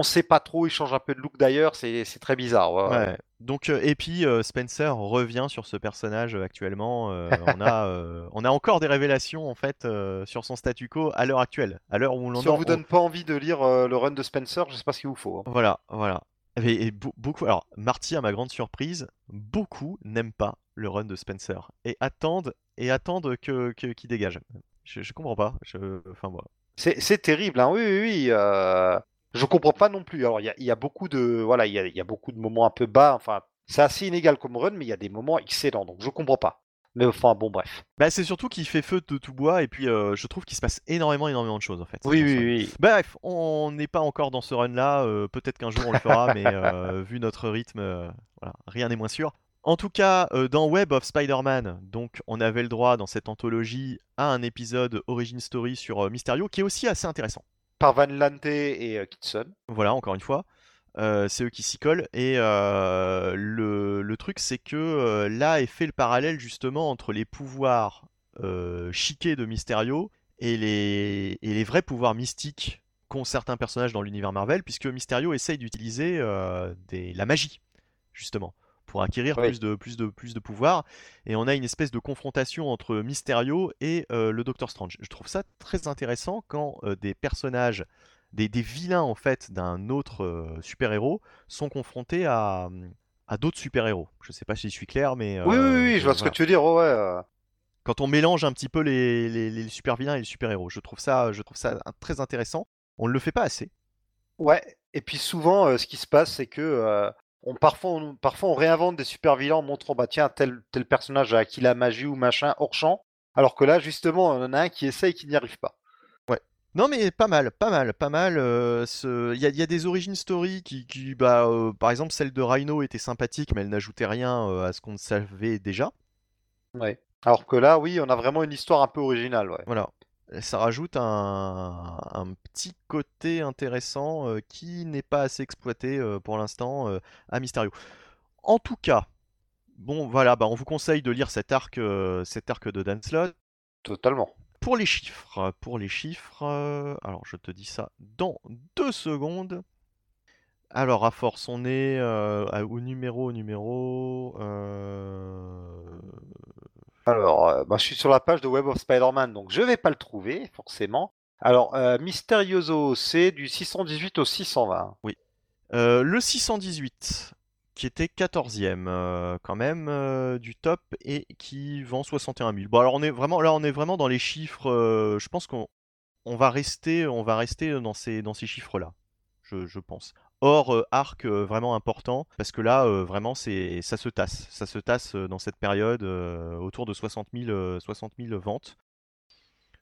On sait pas trop, il change un peu de look d'ailleurs, c'est c'est très bizarre. ouais, ouais. Ouais. Donc euh, et puis euh, Spencer revient sur ce personnage euh, actuellement. on a on a encore des révélations en fait sur son statu quo à l'heure actuelle, à l'heure où l'on Si on vous donne pas envie de lire le run de Spencer, je sais pas ce qu'il vous faut. hein. Voilà, voilà. Et, et beau- beaucoup. Alors, Marty, à ma grande surprise, beaucoup n'aiment pas le run de Spencer et attendent et attendent que que- qu'il dégage. Je, je comprends pas. Je, enfin voilà. C'est c'est terrible, hein. Oui, oui, oui. euh, Je comprends pas non plus. Alors, il y a, il y a beaucoup de, voilà, il y a, il y a beaucoup de moments un peu bas. Enfin, c'est assez inégal comme run, mais il y a des moments excellents. Donc, je comprends pas. Mais enfin, bon, bref. Bah, c'est surtout qu'il fait feu de tout bois et puis euh, je trouve qu'il se passe énormément, énormément de choses en fait. Oui, oui, run. oui. Bref, on n'est pas encore dans ce run-là. euh, Peut-être qu'un jour on le fera, mais euh, vu notre rythme, voilà, rien n'est moins sûr. En tout cas, dans Web of Spider-Man, donc on avait le droit dans cette anthologie à un épisode Origin Story sur Mysterio, qui est aussi assez intéressant. Par Van Lante et euh, Kitson. Voilà, encore une fois, euh, c'est eux qui s'y collent. Et euh, le, truc, c'est que là est fait le parallèle justement entre les pouvoirs chiqués de Mysterio et les, vrais pouvoirs mystiques qu'ont certains personnages dans l'univers Marvel, puisque Mysterio essaye d'utiliser des- la magie, justement, pour acquérir Oui. plus de, plus, de, plus de pouvoirs. Et on a une espèce de confrontation entre Mysterio et euh, le Docteur Strange. Je trouve ça très intéressant quand euh, des personnages des, des vilains en fait d'un autre euh, super-héros sont confrontés à, à d'autres super-héros. Je sais pas si je suis clair, mais Oui, oui, oui, je vois ce que tu veux dire. Ouais. Quand on mélange un petit peu les, les, les super-vilains et les super-héros, je trouve ça, je trouve ça un- très intéressant. On ne le fait pas assez. Ouais. Et puis souvent, ce qui se passe, c'est que on, parfois, on, parfois, on réinvente des super vilains en montrant, bah tiens, tel, tel personnage a acquis la magie ou machin hors champ. Alors que là, justement, on en a un qui essaye et qui n'y arrive pas. Non mais pas mal, pas mal, pas mal. euh, ce- Il y, a, il y a des origin story qui, qui bah, euh, par exemple celle de Rhino était sympathique, mais elle n'ajoutait rien euh, à ce qu'on savait déjà. Ouais. Alors que là, oui, on a vraiment une histoire un peu originale, ouais. Voilà. Ça rajoute un, un petit côté intéressant euh, qui n'est pas assez exploité euh, pour l'instant euh, à Mysterio. En tout cas, bon voilà, bah, on vous conseille de lire cet arc, cet arc de Dan Slott. Totalement. Pour les chiffres, pour les chiffres, alors je te dis ça dans deux secondes. Alors à force, on est au numéro, au numéro. Alors, euh, bah, je suis sur la page de Web of Spider-Man, donc je vais pas le trouver, forcément. Alors, euh, Mysterioso, c'est du 618 au 620. Euh, le 618, qui était 14e euh, quand même du top et qui vend 61 000. Bon alors on est vraiment là on est vraiment dans les chiffres. je pense qu'on on va rester dans ces dans ces chiffres là. Je pense. Hors euh, arc euh, vraiment important parce que là euh, vraiment c'est ça se tasse ça se tasse dans cette période autour de 60 000 euh, 60 000 ventes.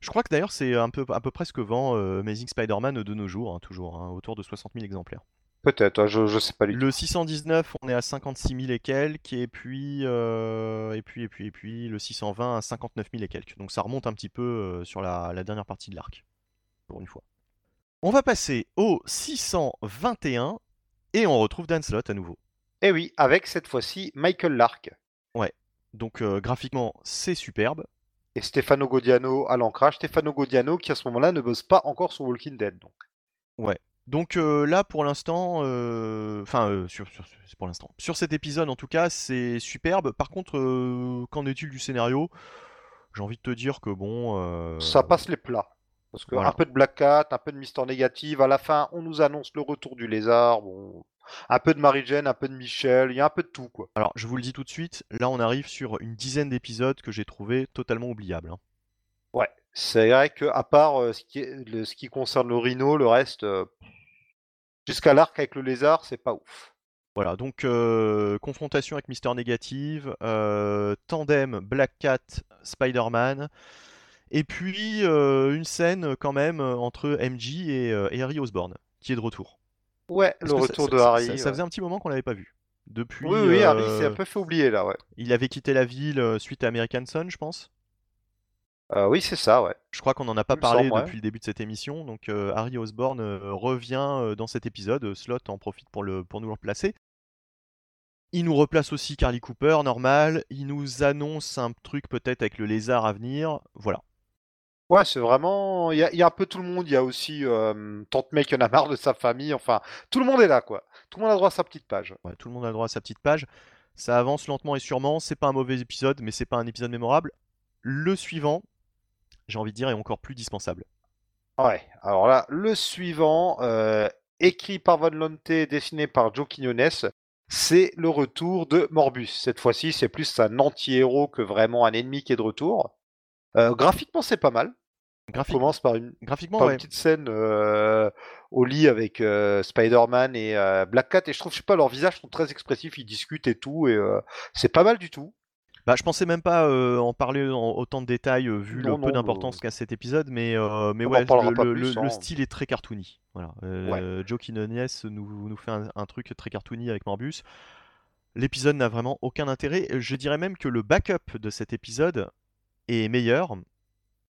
Je crois que d'ailleurs c'est un peu à peu près ce que vend euh, Amazing Spider-Man de nos jours hein, toujours hein, autour de 60 000 exemplaires. Peut-être, ouais, je, je sais pas. Le 619, on est à 56 000 et quelques, et puis, euh, et puis, et puis, et puis, le 620 à 59 000 et quelques. Donc ça remonte un petit peu euh, sur la, la dernière partie de l'arc, pour une fois. On va passer au 621, et on retrouve Dan Slott à nouveau. Et Eh oui, avec cette fois-ci Michael Lark Donc euh, graphiquement, c'est superbe. et Stefano Godiano à l'ancrage. Stefano Godiano qui à ce moment-là ne bosse pas encore sur Walking Dead. Donc. Donc euh, là, pour l'instant, euh, enfin, euh, sur, pour l'instant, sur cet épisode en tout cas, c'est superbe. Par contre, euh, qu'en est-il du scénario? J'ai envie de te dire que bon. euh, Ça passe les plats. Parce que voilà. un peu de Black Cat, un peu de Mister Négative. À la fin, on nous annonce le retour du lézard. Bon, un peu de Marie-Jane, un peu de Michel. Il y a un peu de tout, quoi. Alors, je vous le dis tout de suite, là on arrive sur une dizaine d'épisodes que j'ai trouvé totalement oubliables. hein. Ouais. C'est vrai que à part euh, ce, qui est- le- ce qui concerne le Rhino, le reste, euh, jusqu'à l'arc avec le lézard, c'est pas ouf. Voilà, donc euh, confrontation avec Mister Négative, tandem Black Cat, Spider-Man, et puis euh, une scène quand même euh, entre MJ et, euh, et Harry Osborn, qui est de retour. Ouais, Parce le retour ça, de ça- Harry. Ça, faisait un petit moment qu'on l'avait pas vu. Depuis, Oui, oui, Harry euh, s'est un peu fait oublier là, ouais. il avait quitté la ville euh, suite à American Son, je pense. Euh, oui, c'est ça, ouais. Je crois qu'on n'en a pas parlé semble, ouais. depuis le début de cette émission, donc euh, Harry Osborn euh, revient euh, dans cet épisode, euh, Slot en profite pour, le, pour nous le replacer. Il nous replace aussi Carly Cooper, normal, il nous annonce un truc peut-être avec le lézard à venir, voilà. Ouais, c'est vraiment. Il y, a- il y a un peu tout le monde. Il y a aussi euh, Tante May qui en a marre de sa famille. Enfin, tout le monde est là, quoi. Tout le monde a droit à sa petite page. Ouais, tout le monde a droit à sa petite page. Ça avance lentement et sûrement. C'est pas un mauvais épisode, mais c'est pas un épisode mémorable. Le suivant, j'ai envie de dire, est encore plus dispensable. Ouais, alors là, le suivant, euh, écrit par Van Lonte, dessiné par Joe Quinones, c'est le retour de Morbus. Cette fois-ci, c'est plus un anti-héros que vraiment un ennemi qui est de retour. Euh, graphiquement, c'est pas mal. On commence par une, Graphiquement, par ouais. une petite scène euh, au lit avec euh, Spider-Man et euh, Black Cat. Et je trouve, je sais pas, leurs visages sont très expressifs, ils discutent et tout. Et c'est pas mal du tout. Bah, je pensais même pas en parler en autant de détails vu Non, le peu d'importance qu'a cet épisode, mais, mais ouais, le, pas le- plus, le- hein. le style est très cartoony. Voilà. Euh, Joe Quinones nous, nous fait un, un truc très cartoony avec Morbus. L'épisode n'a vraiment aucun intérêt. Je dirais même que le backup de cet épisode est meilleur.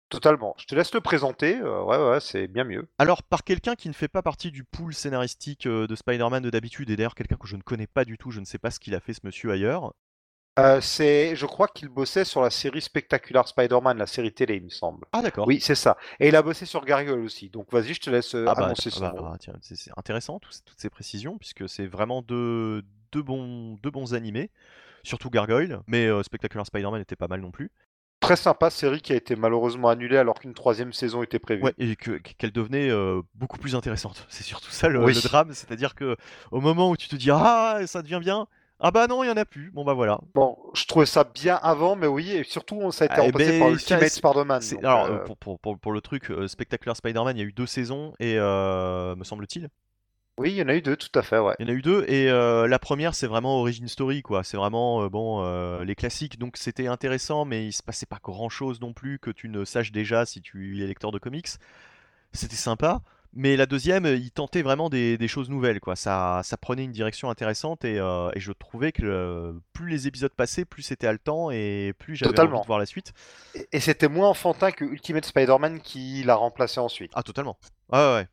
Totalement. Je te laisse le présenter. euh, ouais, ouais, c'est bien mieux. Alors, par quelqu'un qui ne fait pas partie du pool scénaristique euh, de Spider-Man de d'habitude, et d'ailleurs quelqu'un que je ne connais pas du tout, je ne sais pas ce qu'il a fait ce monsieur ailleurs. Euh, c'est, je crois qu'il bossait sur la série Spectacular Spider-Man, la série télé, il me semble. Ah d'accord. Oui, c'est ça. Et il a bossé sur Gargoyle aussi. Donc vas-y, je te laisse Ah bah, annoncer ah son bah, nom. ah, tiens, c'est c'est intéressant toutes ces précisions puisque c'est vraiment deux, deux bons, deux bons animés, surtout Gargoyle, mais euh, Spectacular Spider-Man était pas mal non plus. Très sympa série qui a été malheureusement annulée alors qu'une troisième saison était prévue. Ouais, et que- qu'elle devenait euh, beaucoup plus intéressante. C'est surtout ça le, Oui. le drame, c'est-à-dire que au moment où tu te dis ah ça devient bien, ah bah non il y en a plus. Bon bah voilà. Bon, je trouvais ça bien avant, mais oui, et surtout ça a été Ah, remplacé ben, par Ultimate Spider-Man. Alors euh, pour, pour, pour, pour le truc euh, Spectacular Spider-Man, il y a eu deux saisons et euh, me semble-t-il. Oui, il y en a eu deux, tout à fait, ouais. Il y en a eu deux et euh, la première c'est vraiment origin story quoi. C'est vraiment euh, bon euh, les classiques donc c'était intéressant mais il se passait pas grand chose non plus que tu ne saches déjà si tu es lecteur de comics. C'était sympa. Mais la deuxième, il tentait vraiment des, des choses nouvelles, quoi. Ça, ça prenait une direction intéressante et, et je trouvais que le- plus les épisodes passaient, plus c'était haletant et plus j'avais envie de voir la suite. Et, et c'était moins enfantin que Ultimate Spider-Man qui l'a remplacé ensuite. Ah, totalement. Ah ouais, ouais.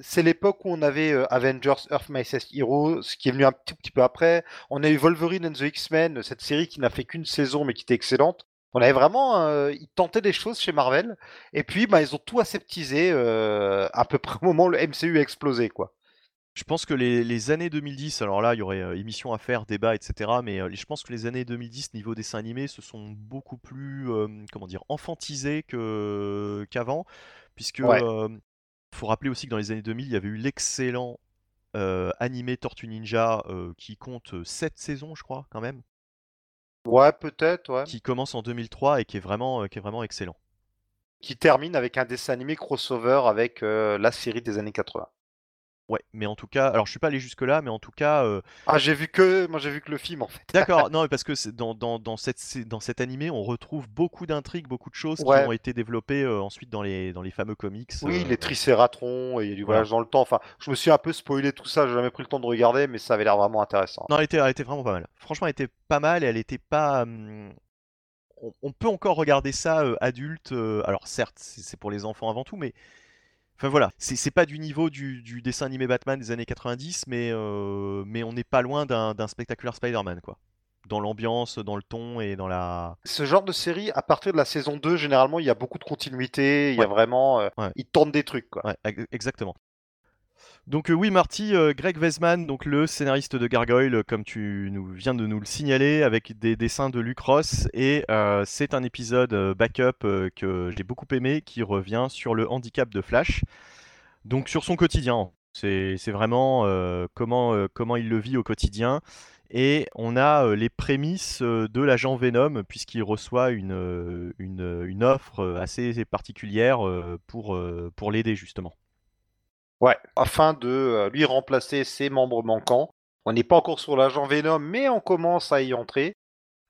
C'est l'époque où on avait euh, Avengers Earth Mightiest Heroes, ce qui est venu un petit, petit peu après. On a eu Wolverine and the X-Men, cette série qui n'a fait qu'une saison mais qui était excellente. On avait vraiment, euh, ils tentaient des choses chez Marvel, et puis bah, ils ont tout aseptisé euh, à peu près au moment où le MCU a explosé, quoi. Je pense que les, les années 2010, alors là, il y aurait euh, émission à faire, débat, etc. Mais euh, je pense que les années 2010, niveau dessin animé, se sont beaucoup plus, euh, comment dire, enfantisées qu'avant. Puisque, Ouais. Euh, faut rappeler aussi que dans les années 2000, il y avait eu l'excellent euh, animé Tortue Ninja euh, qui compte 7 saisons, je crois, quand même. Ouais, peut-être, ouais. Qui commence en 2003 et qui est vraiment, euh, qui est vraiment excellent. Qui termine avec un dessin animé crossover avec euh, la série des années 80. Ouais, mais en tout cas, alors je suis pas allé jusque-là, mais en tout cas, euh, Ah, j'ai vu que, moi j'ai vu que le film en fait. D'accord, non, parce que dans, dans, dans, cette, dans cet animé, on retrouve beaucoup d'intrigues, beaucoup de choses Ouais. qui ont été développées euh, ensuite dans les, dans les fameux comics. Oui, euh, les tricératrons et il y a du voyage dans le temps. Enfin, je me suis un peu spoilé tout ça, j'ai jamais pris le temps de regarder, mais ça avait l'air vraiment intéressant. Non, elle était, elle était vraiment pas mal. Franchement, elle était pas mal et elle était pas. hum, On, peut encore regarder ça euh, adulte. euh, alors, certes, c'est pour les enfants avant tout, mais. Enfin voilà, c'est pas du niveau du, du dessin animé Batman des années 90, mais, euh, mais on n'est pas loin d'un spectaculaire Spider-Man, quoi. Dans l'ambiance, dans le ton et dans la. Ce genre de série, à partir de la saison 2, généralement, il y a beaucoup de continuité, il y a vraiment. euh, Ouais. Ils des trucs, quoi. Ouais, ex- exactement. Donc euh, oui, Marty, euh, Greg Weisman, donc le scénariste de Gargoyle, euh, comme tu nous viens de nous le signaler, avec des dessins de Luc Ross, et c'est un épisode backup que j'ai beaucoup aimé, qui revient sur le handicap de Flash, donc sur son quotidien. C'est vraiment comment, il le vit au quotidien. Et on a les prémices de l'agent Venom, puisqu'il reçoit une, offre assez particulière pour l'aider justement. Ouais. Afin de euh, lui remplacer ses membres manquants. On n'est pas encore sur l'agent Venom, mais on commence à y entrer.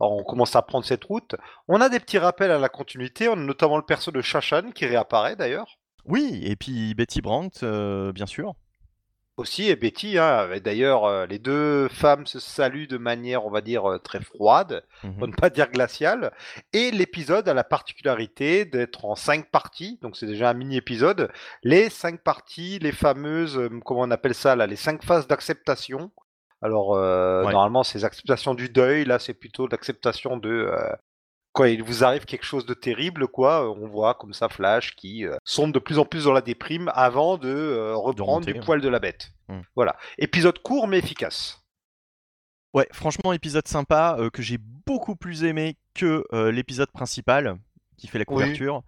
Alors, on commence à prendre cette route. On a des petits rappels à la continuité. On a notamment le perso de Shashan qui réapparaît d'ailleurs. Oui, et puis Betty Brandt, euh, bien sûr. Aussi, et Betty, hein, d'ailleurs, euh, les deux femmes se saluent de manière, on va dire, euh, très froide, Mhm. pour ne pas dire glaciale. Et l'épisode a la particularité d'être en cinq parties, donc c'est déjà un mini-épisode. Les cinq parties, les fameuses, euh, comment on appelle ça là, les cinq phases d'acceptation. Alors, Ouais. normalement, c'est l'acceptation du deuil, là, c'est plutôt l'acceptation de, quand il vous arrive quelque chose de terrible, quoi, on voit comme ça Flash qui euh, sombre de plus en plus dans la déprime avant de euh, reprendre du poil de la bête. Hmm. Voilà. Épisode court mais efficace. Ouais, franchement, épisode sympa euh, que j'ai beaucoup plus aimé que euh, l'épisode principal qui fait la Oui. couverture.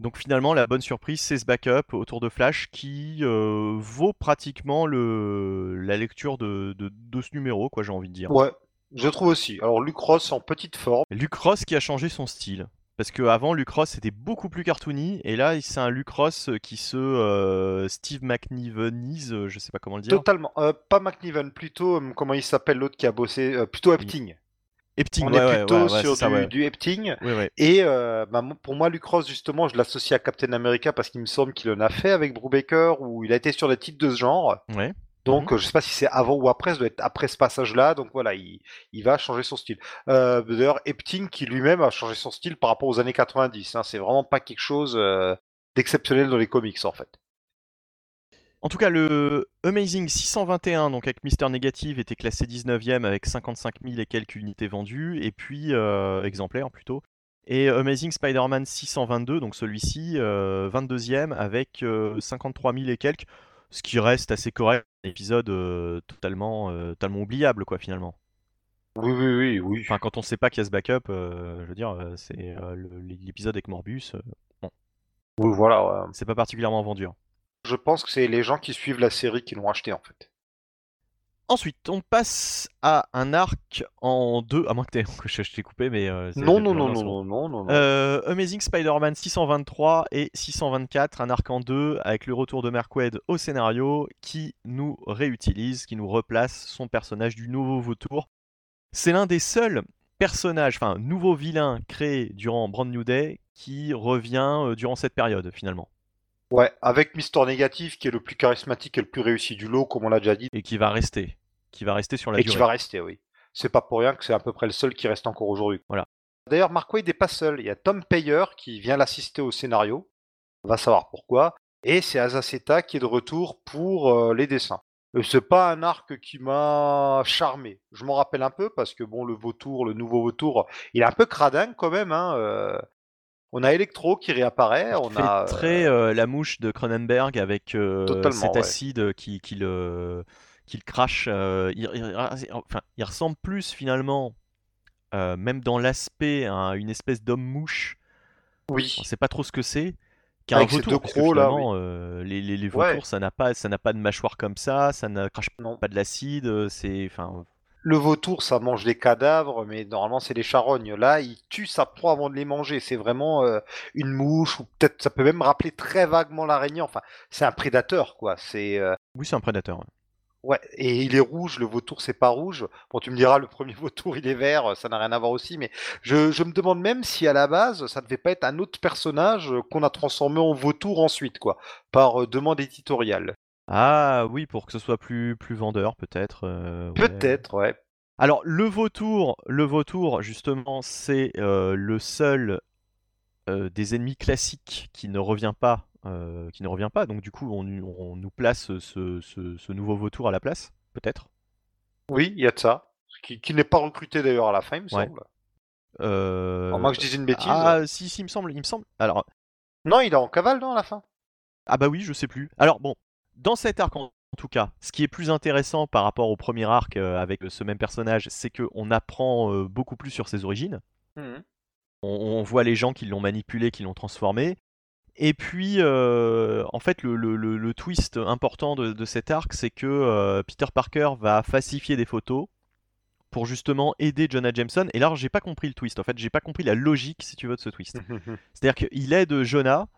Donc finalement, la bonne surprise, c'est ce backup autour de Flash qui euh, vaut pratiquement le... la lecture de, de, de ce numéro, quoi, j'ai envie de dire. Ouais, je trouve aussi. Alors Luke Ross en petite forme. Luke Ross qui a changé son style. Parce qu'avant, Luke Ross était beaucoup plus cartoony, et là, c'est un Luke Ross qui se euh, Steve McNivenise, je sais pas comment le dire. Totalement. Euh, pas McNiven, plutôt, euh, comment il s'appelle l'autre qui a bossé euh, Plutôt Epting. Epting, On ouais, est ouais, plutôt ouais, sur ça, du, Epting. Et bah, pour moi, Luke Ross, justement, je l'associe à Captain America parce qu'il me semble qu'il en a fait avec Brubaker, où il a été sur des titres de ce genre. Ouais. Donc, euh, je sais pas si c'est avant ou après, ça doit être après ce passage-là. Donc voilà, il, il va changer son style. Euh, D'ailleurs, Epting, qui lui-même a changé son style par rapport aux années 90. Hein, c'est vraiment pas quelque chose euh, d'exceptionnel dans les comics, en fait. En tout cas, le Amazing 621, donc avec Mister Négative, était classé 19ème avec 55 000 et quelques unités vendues, et puis euh, exemplaires plutôt. Et Amazing Spider-Man 622, donc celui-ci, euh, 22ème avec euh, 53 000 et quelques, ce qui reste assez correct. Épisode totalement, totalement oubliable, quoi, finalement. Oui, oui, oui, oui. Enfin, quand on sait pas qu'il y a ce backup, je veux dire, c'est l'épisode avec Morbus, euh, Oui, voilà. ouais. c'est pas particulièrement vendu. hein. Je pense que c'est les gens qui suivent la série qui l'ont acheté, en fait. Ensuite, on passe à un arc en deux, à moins que, je je t'ai coupé, mais... euh, Non, non, non, non, non, non, non, non. Euh, Amazing Spider-Man 623 et 624, un arc en deux, avec le retour de Merqued au scénario, qui nous réutilise, qui nous replace son personnage du nouveau vautour. C'est l'un des seuls personnages, enfin, nouveaux vilains créés durant Brand New Day, qui revient euh, durant cette période, finalement. Ouais, avec Mister Négatif, qui est le plus charismatique et le plus réussi du lot, comme on l'a déjà dit, Et qui va rester. Qui va rester sur la et durée. qui va rester, oui. C'est pas pour rien que c'est à peu près le seul qui reste encore aujourd'hui. Voilà. D'ailleurs, Mark Waid n'est pas seul. Il y a Tom Payer qui vient l'assister au scénario. On va savoir pourquoi. Et c'est Azaceta qui est de retour pour euh, les dessins. Euh, C'est pas un arc qui m'a charmé. Je m'en rappelle un peu parce que bon, le vautour, le nouveau vautour, il est un peu cradin quand même. Hein. euh. On a Electro qui réapparaît. On Il fait a très euh, la mouche de Cronenberg avec euh, cet ouais. acide qui, qui le, qui le crache. euh, il, il- enfin, il ressemble plus finalement, euh, même dans l'aspect, à une espèce d'homme-mouche. oui. On sait pas trop ce que c'est. Qu'un Avec vautour, deux crocs, là, euh, les, les, les vautours, Ouais. ça n'a pas, ça n'a pas de mâchoire comme ça, ça ne crache Non. pas de l'acide. C'est, enfin, Le vautour, ça mange des cadavres, mais normalement, c'est des charognes. Là, il tue sa proie avant de les manger. C'est vraiment euh, une mouche, ou peut-être ça peut même rappeler très vaguement l'araignée. Enfin, c'est un prédateur, quoi. C'est euh, oui, c'est un prédateur. Ouais. Et il est rouge. Le vautour, c'est pas rouge. Bon, tu me diras, le premier vautour, il est vert. Ça n'a rien à voir aussi. Mais je, je me demande même si à la base, ça devait pas être un autre personnage euh, qu'on a transformé en vautour ensuite, quoi, par euh, demande éditoriale. Ah oui, pour que ce soit plus, plus vendeur, peut-être. euh, ouais. Peut-être, ouais. Alors le vautour, le vautour justement, c'est euh, le seul euh, des ennemis classiques qui ne revient pas, euh, qui ne revient pas. Donc du coup, on, on nous place ce, ce- ce nouveau vautour à la place, peut-être? Oui, il y a de ça. Qui, qui n'est pas recruté d'ailleurs à la fin, il me Ouais. semble. Euh, moins que je dise une bêtise. Ah si, si, il me semble, il me semble. Alors Non, il est en cavale, non, à la fin? Ah bah oui, je sais plus. Alors bon, dans cet arc en, en tout cas, ce qui est plus intéressant par rapport au premier arc euh, avec ce même personnage, c'est que on apprend euh, beaucoup plus sur ses origines. On, on voit les gens qui l'ont manipulé, qui l'ont transformé. Et puis, euh, en fait, le, le- le- le twist important de, de cet arc, c'est que euh, Peter Parker va falsifier des photos pour justement aider Jonah Jameson. Et là, j'ai pas compris le twist. En fait, j'ai pas compris la logique, si tu veux, de ce twist. C'est-à-dire qu'il aide Jonah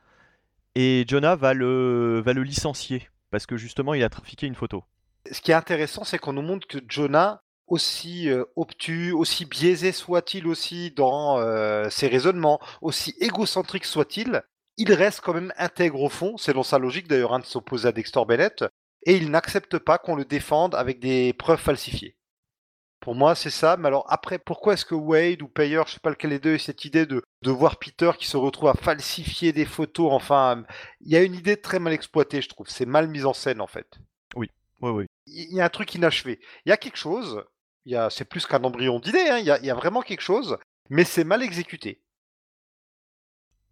et Jonah va le, va le licencier parce que justement, il a trafiqué une photo. Ce qui est intéressant, c'est qu'on nous montre que Jonah, aussi euh, obtus, aussi biaisé soit-il aussi dans euh, ses raisonnements, aussi égocentrique soit-il, il reste quand même intègre au fond, c'est dans sa logique d'ailleurs hein, de s'opposer à Dexter Bennett, et il n'accepte pas qu'on le défende avec des preuves falsifiées. Pour moi, c'est ça. Mais alors après, pourquoi est-ce que Wade ou Payer, je sais pas lequel des deux, cette idée de, de voir Peter qui se retrouve à falsifier des photos Enfin, il y a une idée très mal exploitée, je trouve. C'est mal mis en scène en fait. Oui, oui. Il y a un truc inachevé. Il y a quelque chose. Il y a, c'est plus qu'un embryon d'idée. hein, Il y, a, il y a vraiment quelque chose. mais c'est mal exécuté.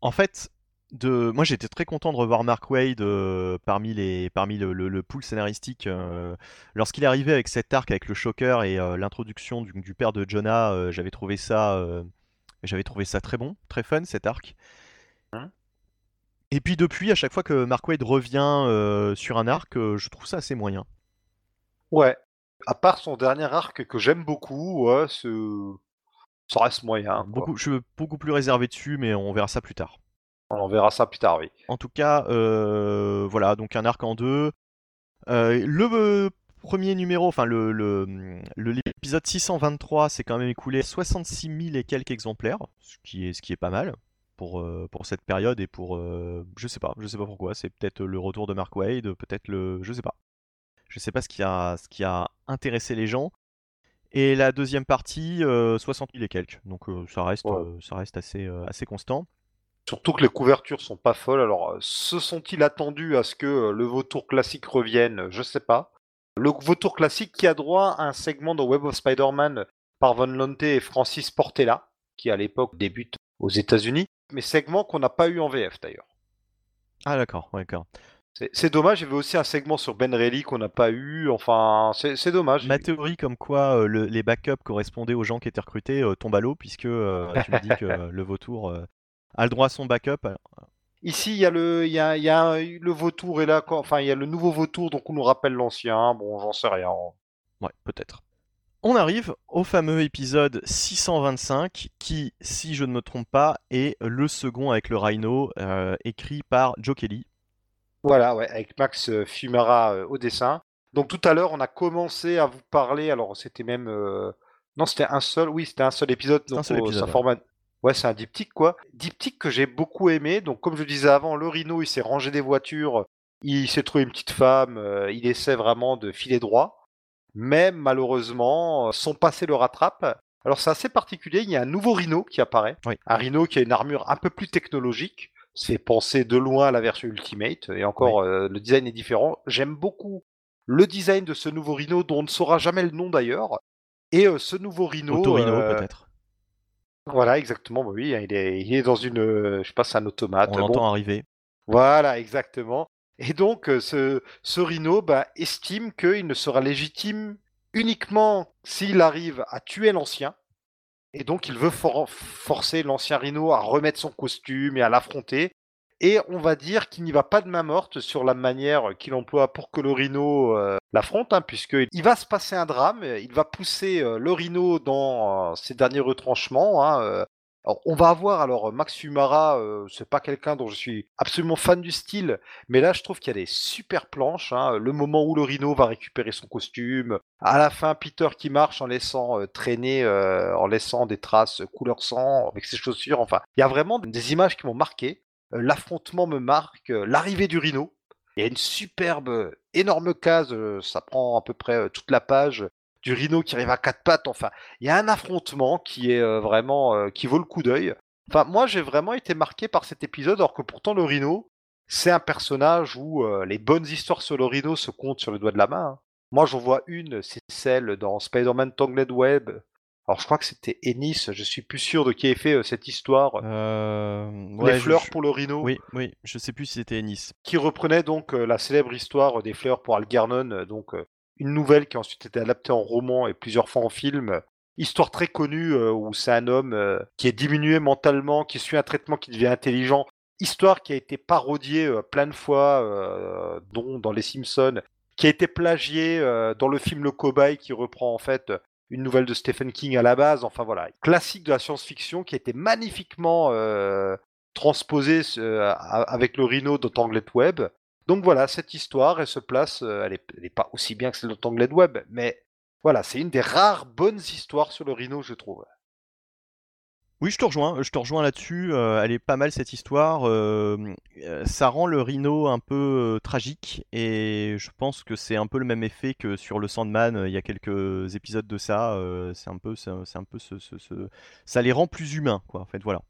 En fait, de... moi j'étais très content de revoir Mark Wade euh, parmi, les... parmi le, le, pool scénaristique. Euh, lorsqu'il est arrivé avec cet arc avec le Shocker et euh, l'introduction du, du, père de Jonah, j'avais trouvé ça j'avais trouvé ça très bon, très fun cet arc. Hein et puis depuis, à chaque fois que Mark Wade revient sur un arc, je trouve ça assez moyen. Ouais. À part son dernier arc que j'aime beaucoup, ouais, ça reste moyen. Beaucoup, je suis beaucoup plus réservé dessus, mais on verra ça plus tard. On verra ça plus tard, oui. En tout cas, euh, voilà, donc un arc en deux. Euh, le premier numéro, enfin le, l'épisode 623, c'est quand même écoulé 66 000 et quelques exemplaires, ce qui est, ce qui est pas mal pour, euh, pour cette période et pour, je sais pas, je sais pas pourquoi. C'est peut-être le retour de Mark Wade, peut-être le, je sais pas. Je sais pas ce qui a, ce qui a intéressé les gens. Et la deuxième partie, 60 000 et quelques. Donc ça reste, ça reste assez, assez constant. Surtout que les couvertures sont pas folles. Alors, se sont-ils attendus à ce que le vautour classique revienne? Je sais pas. Le vautour classique qui a droit à un segment de Web of Spider-Man par Von Lonte et Francis Portela, qui à l'époque débute aux États-Unis, mais segment qu'on n'a pas eu en VF d'ailleurs. Ah d'accord, d'accord. C'est dommage, il y avait aussi un segment sur Ben Reilly qu'on n'a pas eu, enfin c'est dommage. Ma théorie comme quoi les backups correspondaient aux gens qui étaient recrutés tombe à l'eau puisque tu me dis que le vautour a le droit à son backup. Ici, il y a le, il y a, y a le vautour et là, enfin, il y a le nouveau vautour, donc on nous rappelle l'ancien. Bon, j'en sais rien. Ouais, peut-être. On arrive au fameux épisode 625, qui, si je ne me trompe pas, est le second avec le Rhino, euh, écrit par Joe Kelly. Voilà, ouais, avec Max euh, Fumera euh, au dessin. Donc tout à l'heure, on a commencé à vous parler. Alors, c'était même, non, c'était un seul. Oui, c'était un seul épisode. Donc, un seul épisode, ça. Ouais, c'est un diptyque quoi. Diptyque que j'ai beaucoup aimé. Donc comme je disais avant, le Rhino, il s'est rangé des voitures, il s'est trouvé une petite femme, euh, il essaie vraiment de filer droit. Mais malheureusement, son passé le rattrape. Alors c'est assez particulier, il y a un nouveau Rhino qui apparaît. Un Rhino qui a une armure un peu plus technologique. C'est pensé de loin à la version Ultimate. Et encore, euh, le design est différent. J'aime beaucoup le design de ce nouveau Rhino dont on ne saura jamais le nom d'ailleurs. Et euh, ce nouveau Rhino... Auto-Rhino peut-être voilà, exactement. Bah oui, hein, il est, il est dans une, euh, je sais pas, c'est un automate. On l'entend arriver. Voilà, exactement. Et donc, euh, ce, ce Rhino bah, estime qu'il ne sera légitime uniquement s'il arrive à tuer l'ancien. Et donc, il veut forcer l'ancien Rhino à remettre son costume et à l'affronter et on va dire qu'il n'y va pas de main morte sur la manière qu'il emploie pour que le Rhino euh, l'affronte, hein, puisqu'il va se passer un drame, il va pousser euh, le Rhino dans euh, ses derniers retranchements. Hein, on va avoir alors Max Fumara, c'est pas quelqu'un dont je suis absolument fan du style, mais là je trouve qu'il y a des super planches. Hein, le moment où le Rhino va récupérer son costume, à la fin Peter qui marche en laissant traîner, en laissant des traces couleur sang avec ses chaussures. Enfin, il y a vraiment des images qui m'ont marqué. Euh, l'affrontement me marque, euh, l'arrivée du Rhino. Il y a une superbe, énorme case, euh, ça prend à peu près toute la page, du Rhino qui arrive à quatre pattes. Enfin, il y a un affrontement qui est vraiment, qui vaut le coup d'œil. Enfin, moi, j'ai vraiment été marqué par cet épisode, alors que pourtant le Rhino, c'est un personnage où les bonnes histoires sur le Rhino se comptent sur le doigt de la main. Hein. Moi, j'en vois une, c'est celle dans Spider-Man Tangled Web, alors je crois que c'était Ennis, je suis plus sûr de qui ait fait euh, cette histoire. Euh, les fleurs pour le rhino. Oui, oui, je sais plus si c'était Ennis. Qui reprenait donc euh, la célèbre histoire des fleurs pour Algernon, donc une nouvelle qui a ensuite été adaptée en roman et plusieurs fois en film. Histoire très connue où c'est un homme qui est diminué mentalement, qui suit un traitement qui devient intelligent. Histoire qui a été parodiée plein de fois, dont dans Les Simpsons, qui a été plagiée dans le film Le Cobaye qui reprend en fait une nouvelle de Stephen King à la base. Enfin voilà, classique de la science-fiction qui a été magnifiquement euh, transposée euh, avec le Rhino de Tanglet Web. Donc voilà, cette histoire, elle se place, euh, elle, est, pas aussi bien que celle de Web, mais voilà, c'est une des rares bonnes histoires sur le Rhino, je trouve. Oui, je te rejoins, je te rejoins là-dessus. Euh, elle est pas mal cette histoire. Euh, euh, ça rend le Rhino un peu tragique et je pense que c'est un peu le même effet que sur le Sandman. Il y a quelques épisodes de ça. c'est un peu, c'est un peu ce, ça les rend plus humains, quoi. En fait, voilà.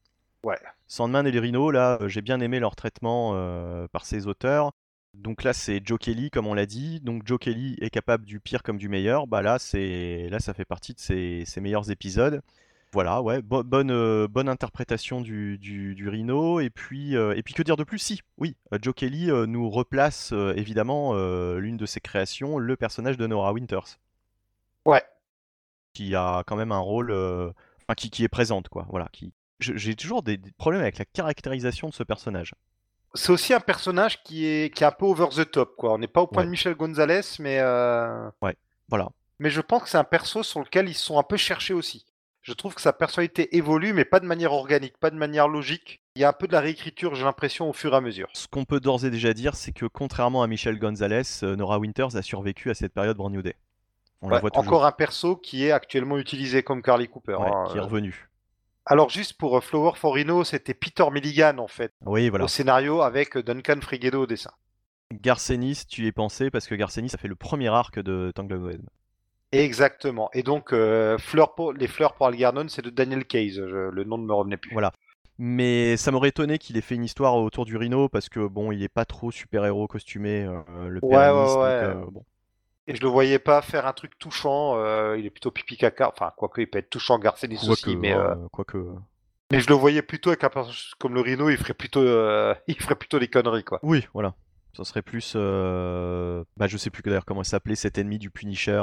Ouais. Sandman et les Rhinos, là, j'ai bien aimé leur traitement par ces auteurs. Donc là, c'est Joe Kelly, comme on l'a dit. Donc Joe Kelly est capable du pire comme du meilleur. Bah là, c'est là, ça fait partie de ses meilleurs épisodes. Voilà, ouais, bo- bonne, euh, bonne interprétation du, du, du Rhino. Et puis, euh, et puis, que dire de plus? Si, oui, euh, Joe Kelly euh, nous replace évidemment l'une de ses créations, le personnage de Nora Winters. Ouais. Qui a quand même un rôle. Enfin, qui, qui est présente, quoi. Voilà. Qui... J'ai toujours des, des problèmes avec la caractérisation de ce personnage. C'est aussi un personnage qui est, qui est un peu over the top, quoi. On n'est pas au point Ouais. de Michel Gonzalez, mais, euh, Voilà. mais je pense que c'est un perso sur lequel ils se sont un peu cherchés aussi. Je trouve que sa personnalité évolue, mais pas de manière organique, pas de manière logique. Il y a un peu de la réécriture, j'ai l'impression, au fur et à mesure. Ce qu'on peut d'ores et déjà dire, c'est que contrairement à Michel Gonzalez, euh, Nora Winters a survécu à cette période Brand New Day. On la voit toujours. encore un perso qui est actuellement utilisé comme Carly Cooper. Ouais, hein. qui est revenu. Alors juste pour euh, Flower for Rhino, c'était Peter Milligan en fait, Oui, voilà. au scénario avec euh, Duncan Frigedo au dessin. Garcenis, tu y es pensé parce que Garcenis a fait le premier arc de Tanglewood. Exactement. Et donc euh, fleurs pour- les fleurs pour Algernon, c'est de Daniel Case. Je- le nom ne me revenait plus. Voilà. Mais ça m'aurait étonné qu'il ait fait une histoire autour du Rhino parce que bon, il est pas trop super-héros costumé, euh, le Ouais, ouais, donc, ouais. euh, bon. Et je le voyais pas faire un truc touchant. il est plutôt pipi caca. Enfin, quoique il peut être touchant Garcenis aussi, mais quoique. mais je le voyais plutôt avec un personnage comme le Rhino. Il ferait plutôt il ferait plutôt des conneries quoi. Oui, voilà. Ça serait plus. Bah, je sais plus d'ailleurs comment il s'appelait cet ennemi du Punisher.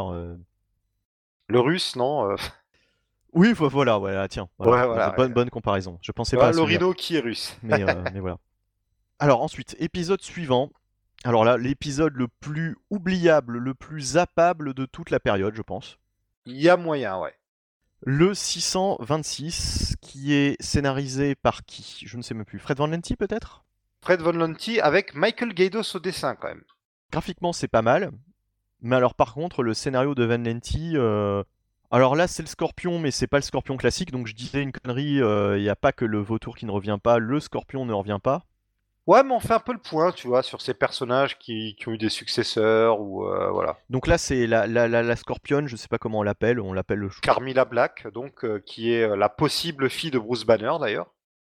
Le Russe, non. Oui, vo- voilà, voilà, tiens. Ouais, voilà, bonne, ouais. bonne comparaison. Je pensais pas à. Rhino qui est russe. mais, euh, mais voilà. Alors ensuite, épisode suivant. Alors là, l'épisode le plus oubliable, le plus zappable de toute la période, je pense. Il y a moyen, ouais. Le 626, qui est scénarisé par qui? Je ne sais même plus. Fred Van Lenti peut-être? Fred Von Lanty avec Michael Gaidos au dessin quand même. Graphiquement, c'est pas mal. Mais alors par contre, le scénario de Van Lenti... euh, Alors là, c'est le scorpion, mais c'est pas le scorpion classique, donc je disais une connerie, il n'y a pas que le vautour qui ne revient pas, le scorpion ne revient pas. Ouais, mais on fait un peu le point, tu vois, sur ces personnages qui, qui ont eu des successeurs ou euh, voilà. Donc là, c'est la, la, la, la scorpionne, je sais pas comment on l'appelle, on l'appelle le... Carmilla Black, donc euh, qui est euh, la possible fille de Bruce Banner d'ailleurs.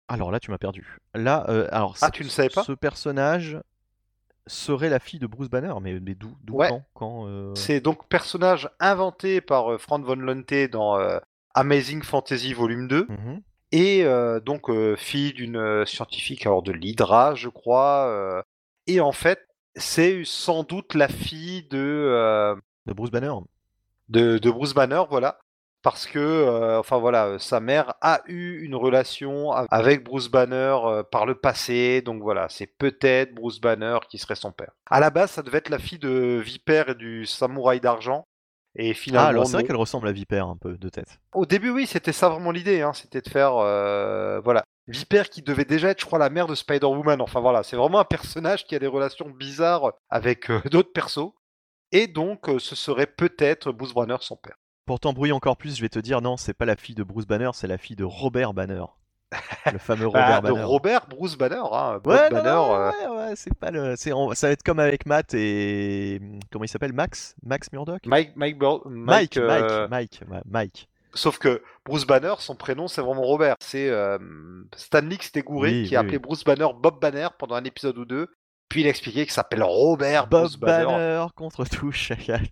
Alors là, tu m'as perdu. Là, euh, alors, Ah, tu ne savais pas? Ce personnage serait la fille de Bruce Banner, mais, mais d'où Ouais. quand, quand euh, C'est donc personnage inventé par euh, Frank Von Lente dans euh, Amazing Fantasy Volume 2 mhm. et euh, donc fille d'une scientifique alors de l'Hydra, je crois. et en fait, c'est sans doute la fille de de Bruce Banner. de, de Bruce Banner, voilà. Parce que, euh, enfin voilà, euh, sa mère a eu une relation avec Bruce Banner euh, par le passé, donc voilà, c'est peut-être Bruce Banner qui serait son père. À la base, ça devait être la fille de Vipère et du samouraï d'argent, et Ah, finalement, alors c'est vrai qu'elle ressemble à Vipère un peu de tête. au début, oui, c'était ça vraiment l'idée, hein, c'était de faire, euh, voilà, Vipère qui devait déjà être, je crois, la mère de Spider-Woman. Enfin voilà, c'est vraiment un personnage qui a des relations bizarres avec d'autres persos, et donc ce serait peut-être Bruce Banner son père. Pour t'embrouiller encore plus, je vais te dire non, c'est pas la fille de Bruce Banner, c'est la fille de Robert Banner. le fameux Robert Bah, de Banner. Robert Bruce Banner, hein, Ouais, Banner. non, euh, ouais, ouais, c'est pas le. c'est- on- Ça va être comme avec Matt et. Comment il s'appelle Max Max Murdock? Mike, Mike, Bur- Mike, Mike, euh, Mike, Mike. Sauf que Bruce Banner, son prénom, c'est vraiment Robert. C'est euh, Stanley qui s'était gouré, Oui, qui oui, a appelé oui. Bruce Banner Bob Banner pendant un épisode ou deux. Puis il a expliqué qu'il s'appelle Robert Bob Bruce Banner. Banner contre tout Chacal.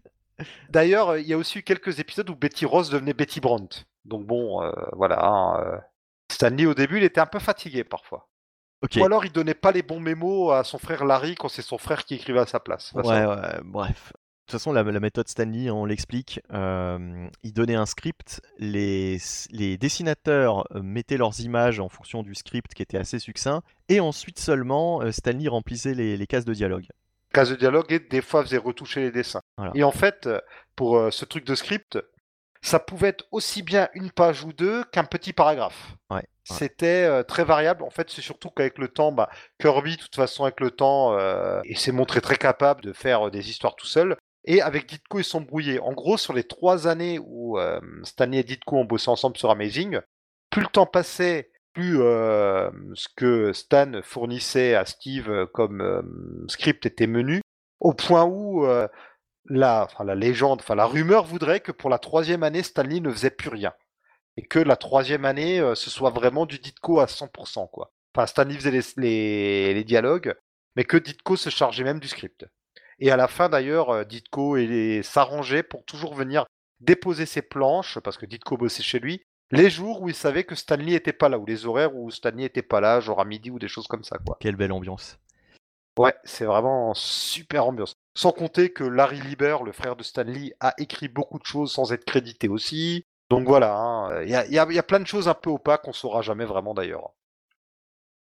D'ailleurs, euh, il y a aussi eu quelques épisodes où Betty Ross devenait Betty Brandt. Donc bon, euh, voilà. hein, euh, Stanley, au début, il était un peu fatigué parfois. Ou alors, il donnait pas les bons mémos à son frère Larry quand c'est son frère qui écrivait à sa place. Ouais, ouais, bref. De toute façon, la, la méthode Stanley, on l'explique. euh, il donnait un script, les, les dessinateurs mettaient leurs images en fonction du script qui était assez succinct, et ensuite seulement Stanley remplissait les, les cases de dialogue. Case de dialogue et des fois faisait retoucher les dessins. Voilà. Et en fait, euh, pour euh, ce truc de script, ça pouvait être aussi bien une page ou deux qu'un petit paragraphe. Ouais, ouais. C'était euh, très variable. En fait, c'est surtout qu'avec le temps, bah, Kirby, de toute façon, avec le temps, euh, il s'est montré très capable de faire des histoires tout seul. Et avec Ditko, ils sont brouillés. En gros, sur les trois années où Stanley et Ditko ont bossé ensemble sur Amazing, plus le temps passait, plus ce que Stan fournissait à Steve comme script était menu, au point où la, enfin, la légende, enfin la rumeur voudrait que pour la troisième année, Stanley ne faisait plus rien. Et que la troisième année, ce soit vraiment du Ditko à 100%. Quoi. Enfin, Stanley faisait les, les, dialogues, mais que Ditko se chargeait même du script. Et à la fin, d'ailleurs, Ditko s'arrangeait pour toujours venir déposer ses planches, parce que Ditko bossait chez lui, Les jours où il savait que Stanley était pas là, ou les horaires où Stanley était pas là, genre à midi ou des choses comme ça, quoi. Quelle belle ambiance. Ouais, c'est vraiment super ambiance. Sans compter que Larry Lieber, le frère de Stanley, a écrit beaucoup de choses sans être crédité aussi. Donc voilà, hein, il y, a, y, a, y, a, plein de choses un peu opaques qu'on saura jamais vraiment d'ailleurs.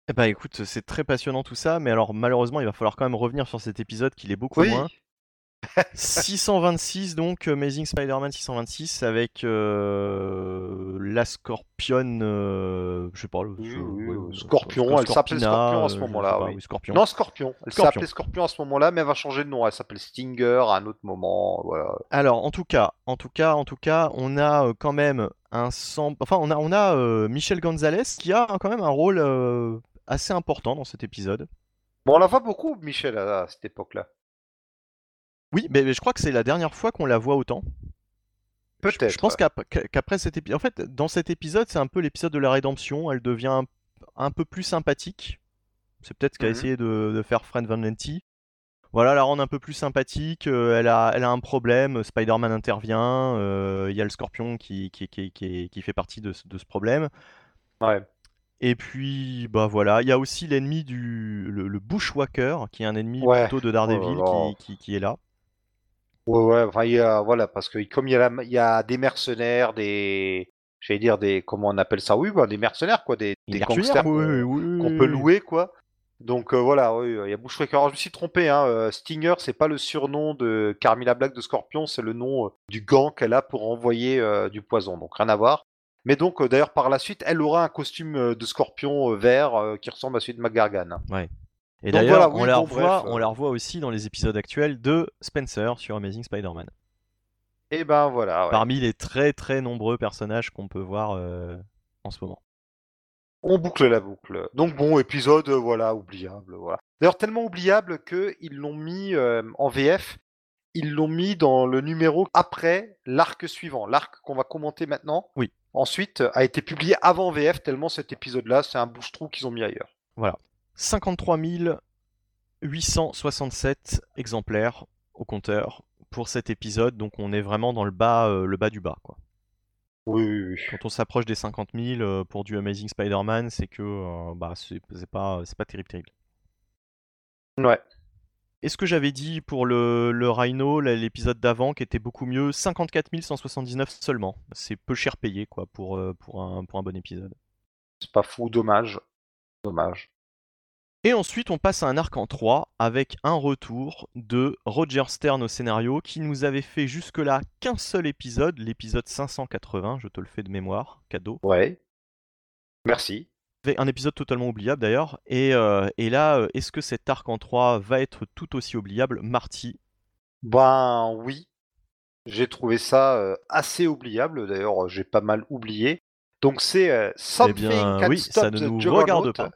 Eh bah écoute, c'est très passionnant tout ça, mais alors malheureusement il va falloir quand même revenir sur cet épisode qui est beaucoup oui. moins. 626 donc Amazing Spider-Man 626 avec euh, la Scorpion euh, je sais pas le oui, oui, Scorpion elle s'appelait Scorpion à ce moment-là oui. oui. Scorpion. non Scorpion elle s'appelait Scorpion à ce moment-là mais elle va changer de nom elle s'appelle Stinger à un autre moment voilà alors en tout cas en tout cas en tout cas on a euh, quand même un sang... enfin on a on a euh, Michel Gonzalez qui a quand même un rôle euh, assez important dans cet épisode bon on la voit beaucoup Michel à, à cette époque-là oui, mais, mais, je crois que c'est la dernière fois qu'on la voit autant. Peut-être. Je, je, pense qu'après qu cet épisode, en fait, dans cet épisode, c'est un peu l'épisode de la rédemption. Elle devient un, un peu plus sympathique. C'est peut-être ce qu'a -hmm. essayé de, de, faire Fred Van Lenti. Voilà, la rendre un peu plus sympathique. Euh, elle, a, elle a un problème. Spider-Man intervient. Il euh, y a le Scorpion qui, qui, qui, qui, fait partie de, de ce problème. Ouais. Et puis, bah voilà, il y a aussi l'ennemi du le, le, Bushwhacker, qui est un ennemi ouais. plutôt de Daredevil, oh qui, est là. Ouais, ouais, enfin, il y a, voilà, parce que comme il y a, la, il y a des mercenaires, des, j'allais dire des, comment on appelle ça, oui, bah, des mercenaires, quoi, des, des gangsters oui, oui, qu'on peut louer, quoi. Donc euh, voilà, oui, il y a Bushwhacker. Alors, je me suis trompé, hein, euh, Stinger, c'est pas le surnom de Carmilla Black de Scorpion, c'est le nom euh, du gant qu'elle a pour envoyer euh, du poison, donc rien à voir. Mais donc, d'ailleurs, par la suite, elle aura un costume de Scorpion vert qui ressemble à celui de McGargan. Ouais. Et d'ailleurs, voilà, oui, on, la bon, revoit, bref, on la revoit aussi dans les épisodes actuels de Spencer sur Amazing Spider-Man. Et ben voilà. Ouais. Parmi les très très nombreux personnages qu'on peut voir euh, en ce moment. On boucle la boucle. Donc bon, épisode, euh, voilà, oubliable. Voilà. D'ailleurs, tellement oubliable qu'ils l'ont mis euh, en VF, ils l'ont mis dans le numéro après l'arc suivant. L'arc qu'on va commenter maintenant. Oui. Ensuite, a été publié avant VF, tellement cet épisode-là, c'est un bouche-trou qu'ils ont mis ailleurs. Voilà. 53 867 exemplaires au compteur pour cet épisode, donc on est vraiment dans le bas, euh, le bas du bas. Quoi. Oui, oui, oui. Quand on s'approche des 50 000 euh, pour du Amazing Spider-Man, c'est que euh, bah, c'est pas, pas terrible, terrible. Ouais. Et ce que j'avais dit pour le, le Rhino, l'épisode d'avant, qui était beaucoup mieux, 54 179 seulement. C'est peu cher payé quoi pour, pour, un, pour un bon épisode. C'est pas fou, dommage. Dommage. Et ensuite, on passe à un arc en 3 avec un retour de Roger Stern au scénario qui nous avait fait jusque-là qu'un seul épisode, l'épisode 580, je te le fais de mémoire, cadeau. Ouais. Merci. Un épisode totalement oubliable d'ailleurs. Et, euh, et, là, est-ce que cet arc en 3 va être tout aussi oubliable Marty? Ben oui. J'ai trouvé ça euh, assez oubliable. D'ailleurs, j'ai pas mal oublié. Donc c'est euh, Something eh bien, oui, Stop ça ne nous regarde pas.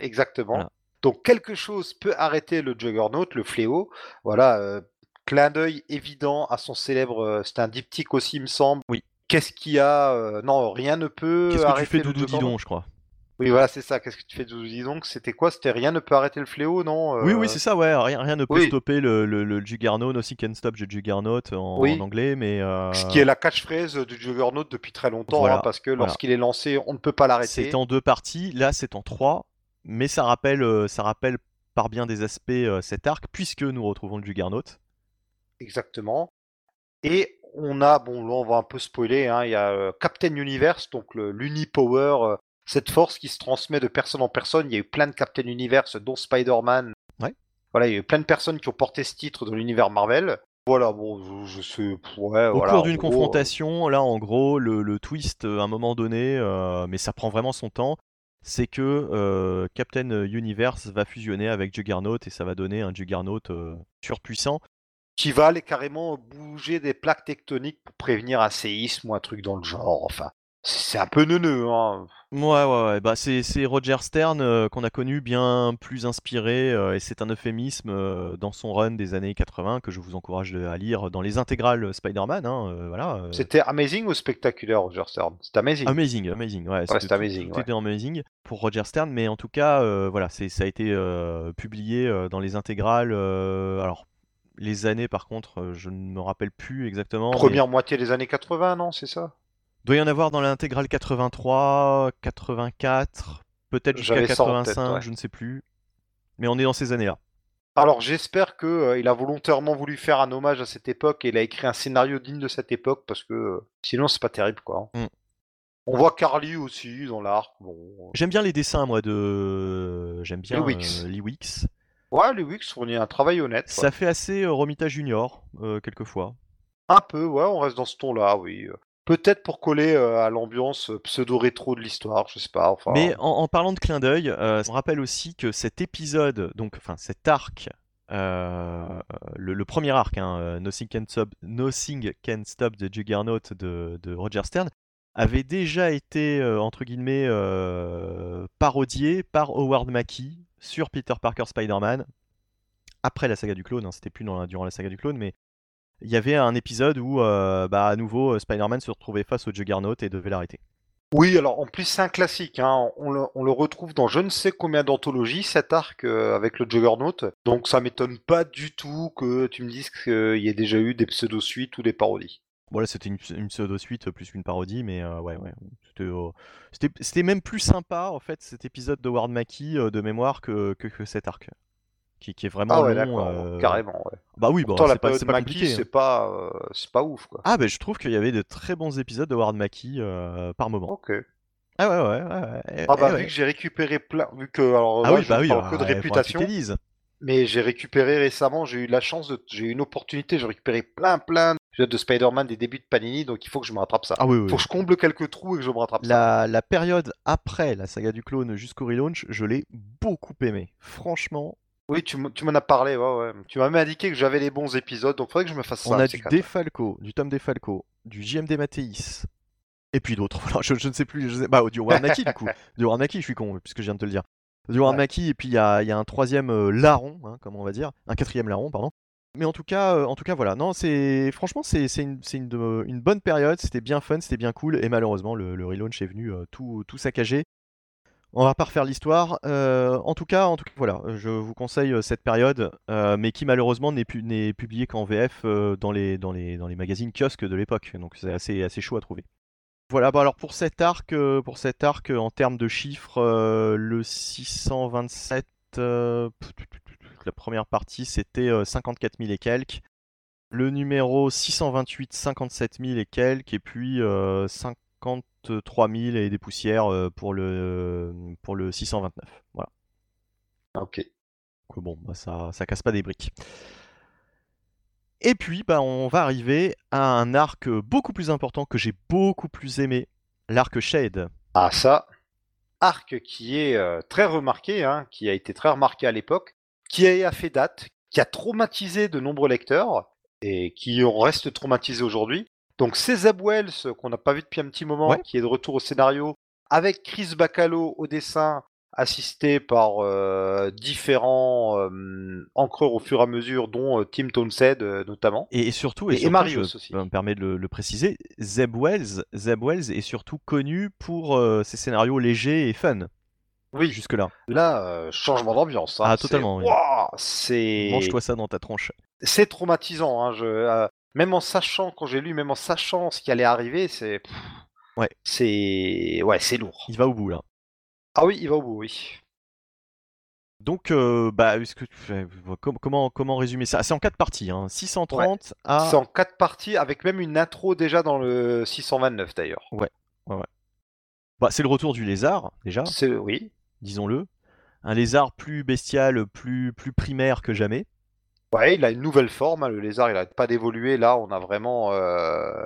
Exactement. Voilà. Donc quelque chose peut arrêter le Juggernaut, le fléau. Voilà, euh, clin d'œil évident à son célèbre. Euh, c'est un diptyque aussi, il me semble. Oui. Qu'est-ce qu'il y a euh, Non, rien ne peut Qu'est-ce que arrêter tu fais, Doudou. Didon, je crois. Oui, voilà, c'est ça. Qu'est-ce que tu fais, Doudou Didon C'était quoi? C'était rien ne peut arrêter le fléau, non Oui, Euh, oui, c'est ça, ouais. Rien, rien ne peut oui. stopper le, le, le Juggernaut, Nothing can stop the Juggernaut en, Oui. en anglais, mais. euh, Ce qui est la catchphrase du Juggernaut depuis très longtemps, Voilà, hein, parce que voilà. lorsqu'il est lancé, on ne peut pas l'arrêter. C'est en deux parties, là c'est en trois, mais ça rappelle, euh, ça rappelle par bien des aspects euh, cet arc, puisque nous retrouvons le Juggernaut. Exactement. Et on a, bon, là on va un peu spoiler, hein, il y a euh, Captain Universe, donc l'Unipower, cette force qui se transmet de personne en personne. Il y a eu plein de Captain Universe, dont Spider-Man. Ouais. Voilà, il y a eu plein de personnes qui ont porté ce titre dans l'univers Marvel. Voilà, bon, je, je sais, ouais, Au voilà. cours d'une confrontation, là en gros, le, le twist à un moment donné, euh, mais ça prend vraiment son temps, c'est que euh, Captain Universe va fusionner avec Juggernaut et ça va donner un Juggernaut euh, surpuissant. qui va aller carrément bouger des plaques tectoniques pour prévenir un séisme ou un truc dans le genre. Enfin, c'est un peu neuneux. Hein. Ouais, ouais, ouais. Bah, c'est, c'est Roger Stern euh, qu'on a connu bien plus inspiré, euh, et c'est un euphémisme euh, dans son run des années 80 que je vous encourage à lire dans les intégrales Spider-Man. Hein, voilà. C'était amazing ou spectaculaire, Roger Stern? C'était amazing. Amazing, amazing, ouais. c'était amazing, Tout ouais. était amazing pour Roger Stern, mais en tout cas, voilà, c'est, ça a été publié dans les intégrales. alors, les années, par contre, je ne me rappelle plus exactement. mais- Première moitié des années 80, non C'est ça? Doit y en avoir dans l'intégrale 83, 84, peut-être jusqu'à J'avais ça en 85, tête, ouais. je ne sais plus. Mais on est dans ces années-là. Alors j'espère que euh, a volontairement voulu faire un hommage à cette époque et il a écrit un scénario digne de cette époque parce que euh, sinon c'est pas terrible quoi. Mm. On voit Carly aussi dans l'arc. Bon. J'aime bien les dessins, moi, de. J'aime bien Lee Wicks. euh, Lee Wicks. Ouais, les Wicks fournit un travail honnête. quoi. Ça fait assez euh, Romita Junior, euh, quelquefois. Un peu, ouais, on reste dans ce ton-là, oui. Peut-être pour coller euh, à l'ambiance euh, pseudo-rétro de l'histoire, je sais pas. Enfin, Mais en, parlant de clin d'œil, euh, on rappelle aussi que cet épisode, donc, enfin, cet arc, euh, le, premier arc, hein, Nothing, Can Stop, Nothing Can Stop the Juggernaut de, Roger Stern, avait déjà été, entre guillemets, parodié par Howard Mackie sur Peter Parker Spider-Man, après la saga du clone, hein, c'était plus durant la saga du clone, mais il y avait un épisode où, euh, bah, à nouveau, euh, Spider-Man se retrouvait face au Juggernaut et devait l'arrêter. Oui, alors en plus c'est un classique, hein. on, le, on le retrouve dans je ne sais combien d'anthologies, cet arc euh, avec le Juggernaut, donc ça m'étonne pas du tout que tu me dises qu'il y ait déjà eu des pseudo-suites ou des parodies. Bon là c'était une, une pseudo-suite plus qu'une parodie, mais euh, ouais ouais. C'était, euh, même plus sympa en fait cet épisode de Ward Mackie de mémoire que, que, que cet arc. Qui, qui est vraiment Ah ouais, long. euh, carrément, ouais. Bah oui, bon, c'est pas, pas compliqué. hein. c'est pas, euh, c'est pas ouf, quoi. Ah bah je trouve qu'il y avait de très bons épisodes de Ward Mackie euh, par moment. Ok. Ah ouais ouais ouais. ouais, Ah bah eh vu ouais. que j'ai récupéré plein, vu que alors Ah là, oui je bah oui. parle que ah, de réputation, mais j'ai récupéré récemment, j'ai eu la chance de, j'ai eu une opportunité, j'ai récupéré plein plein de Spider-Man des débuts de Panini, donc il faut que je me rattrape ça. Ah oui oui. Faut que je comble quelques trous et que je me rattrape ça. La, la période après la saga du clone jusqu'au relaunch, je l'ai beaucoup aimé. Franchement, Oui, tu m'en as parlé, ouais, ouais. Tu m'as même indiqué que j'avais les bons épisodes, donc faudrait que je me fasse ça. On a du. Defalco, du Tom Defalco, du JMD Mathéis, et puis d'autres. Voilà, je, je ne sais plus. Je sais... Bah, du Warnaki, du coup. Du Warnaki, je suis con, puisque je viens de te le dire. Du Warnaki, et puis il y a, il y a un troisième euh, larron, hein, comme on va dire. Un quatrième larron, pardon. Mais en tout cas, euh, en tout cas voilà. Non, c'est franchement, c'est une bonne période. C'était bien fun, c'était bien cool. Et malheureusement, le, le relaunch est venu euh, tout, tout saccager. On va pas refaire l'histoire. Euh, en tout cas, en tout cas, voilà, je vous conseille euh, cette période, euh, mais qui malheureusement n'est pu- n'est publiée qu'en VF dans les magazines kiosques de l'époque. Donc c'est assez assez chaud à trouver. Voilà. Bah alors pour cet arc, en termes de chiffres, le 627, euh, la première partie c'était euh, 54 000 et quelques. Le numéro 628, 57 000 et quelques, et puis euh, 53 000 et des poussières euh, pour le, pour le 629. Voilà. Ok. Donc, bon, bah, ça, ça casse pas des briques. Et puis, bah, on va arriver à un arc beaucoup plus important que j'ai beaucoup plus aimé, l'arc Shade. Ah ça, arc qui est euh, très remarqué, hein, qui a été très remarqué à l'époque, qui a fait date, qui a traumatisé de nombreux lecteurs et qui en reste traumatisé aujourd'hui. Donc c'est Zeb Wells qu'on n'a pas vu depuis un petit moment, Ouais. qui est de retour au scénario, avec Chris Bacalo au dessin, assisté par euh, différents euh, encreurs au fur et à mesure, dont euh, Tim Townsend euh, notamment. Et, et surtout, Et- et et je aussi. me permets de le, le préciser, Zeb Wells, Zeb Wells est surtout connu pour euh, ses scénarios légers et fun, Oui, jusque-là. là, euh, changement d'ambiance. hein. Ah, C'est- totalement, oui. C'est Mange-toi ça dans ta tronche. c'est traumatisant. Hein, je, euh, même en sachant, quand j'ai lu, même en sachant ce qui allait arriver, c'est. Ouais. C'est. Ouais, c'est lourd. Il va au bout, là. Ah oui, il va au bout, oui. Donc, euh, bah, est-ce que, euh, com- comment, comment résumer ça? C'est en quatre parties, hein. 630 à... C'est en quatre parties, avec même une intro déjà dans le 629 d'ailleurs. Bah, c'est le retour du lézard, déjà, C'est oui. disons-le. Un lézard plus bestial, plus, plus primaire que jamais. Ouais, il a une nouvelle forme. hein, le lézard, il n'arrête pas d'évoluer. Là, on a vraiment euh,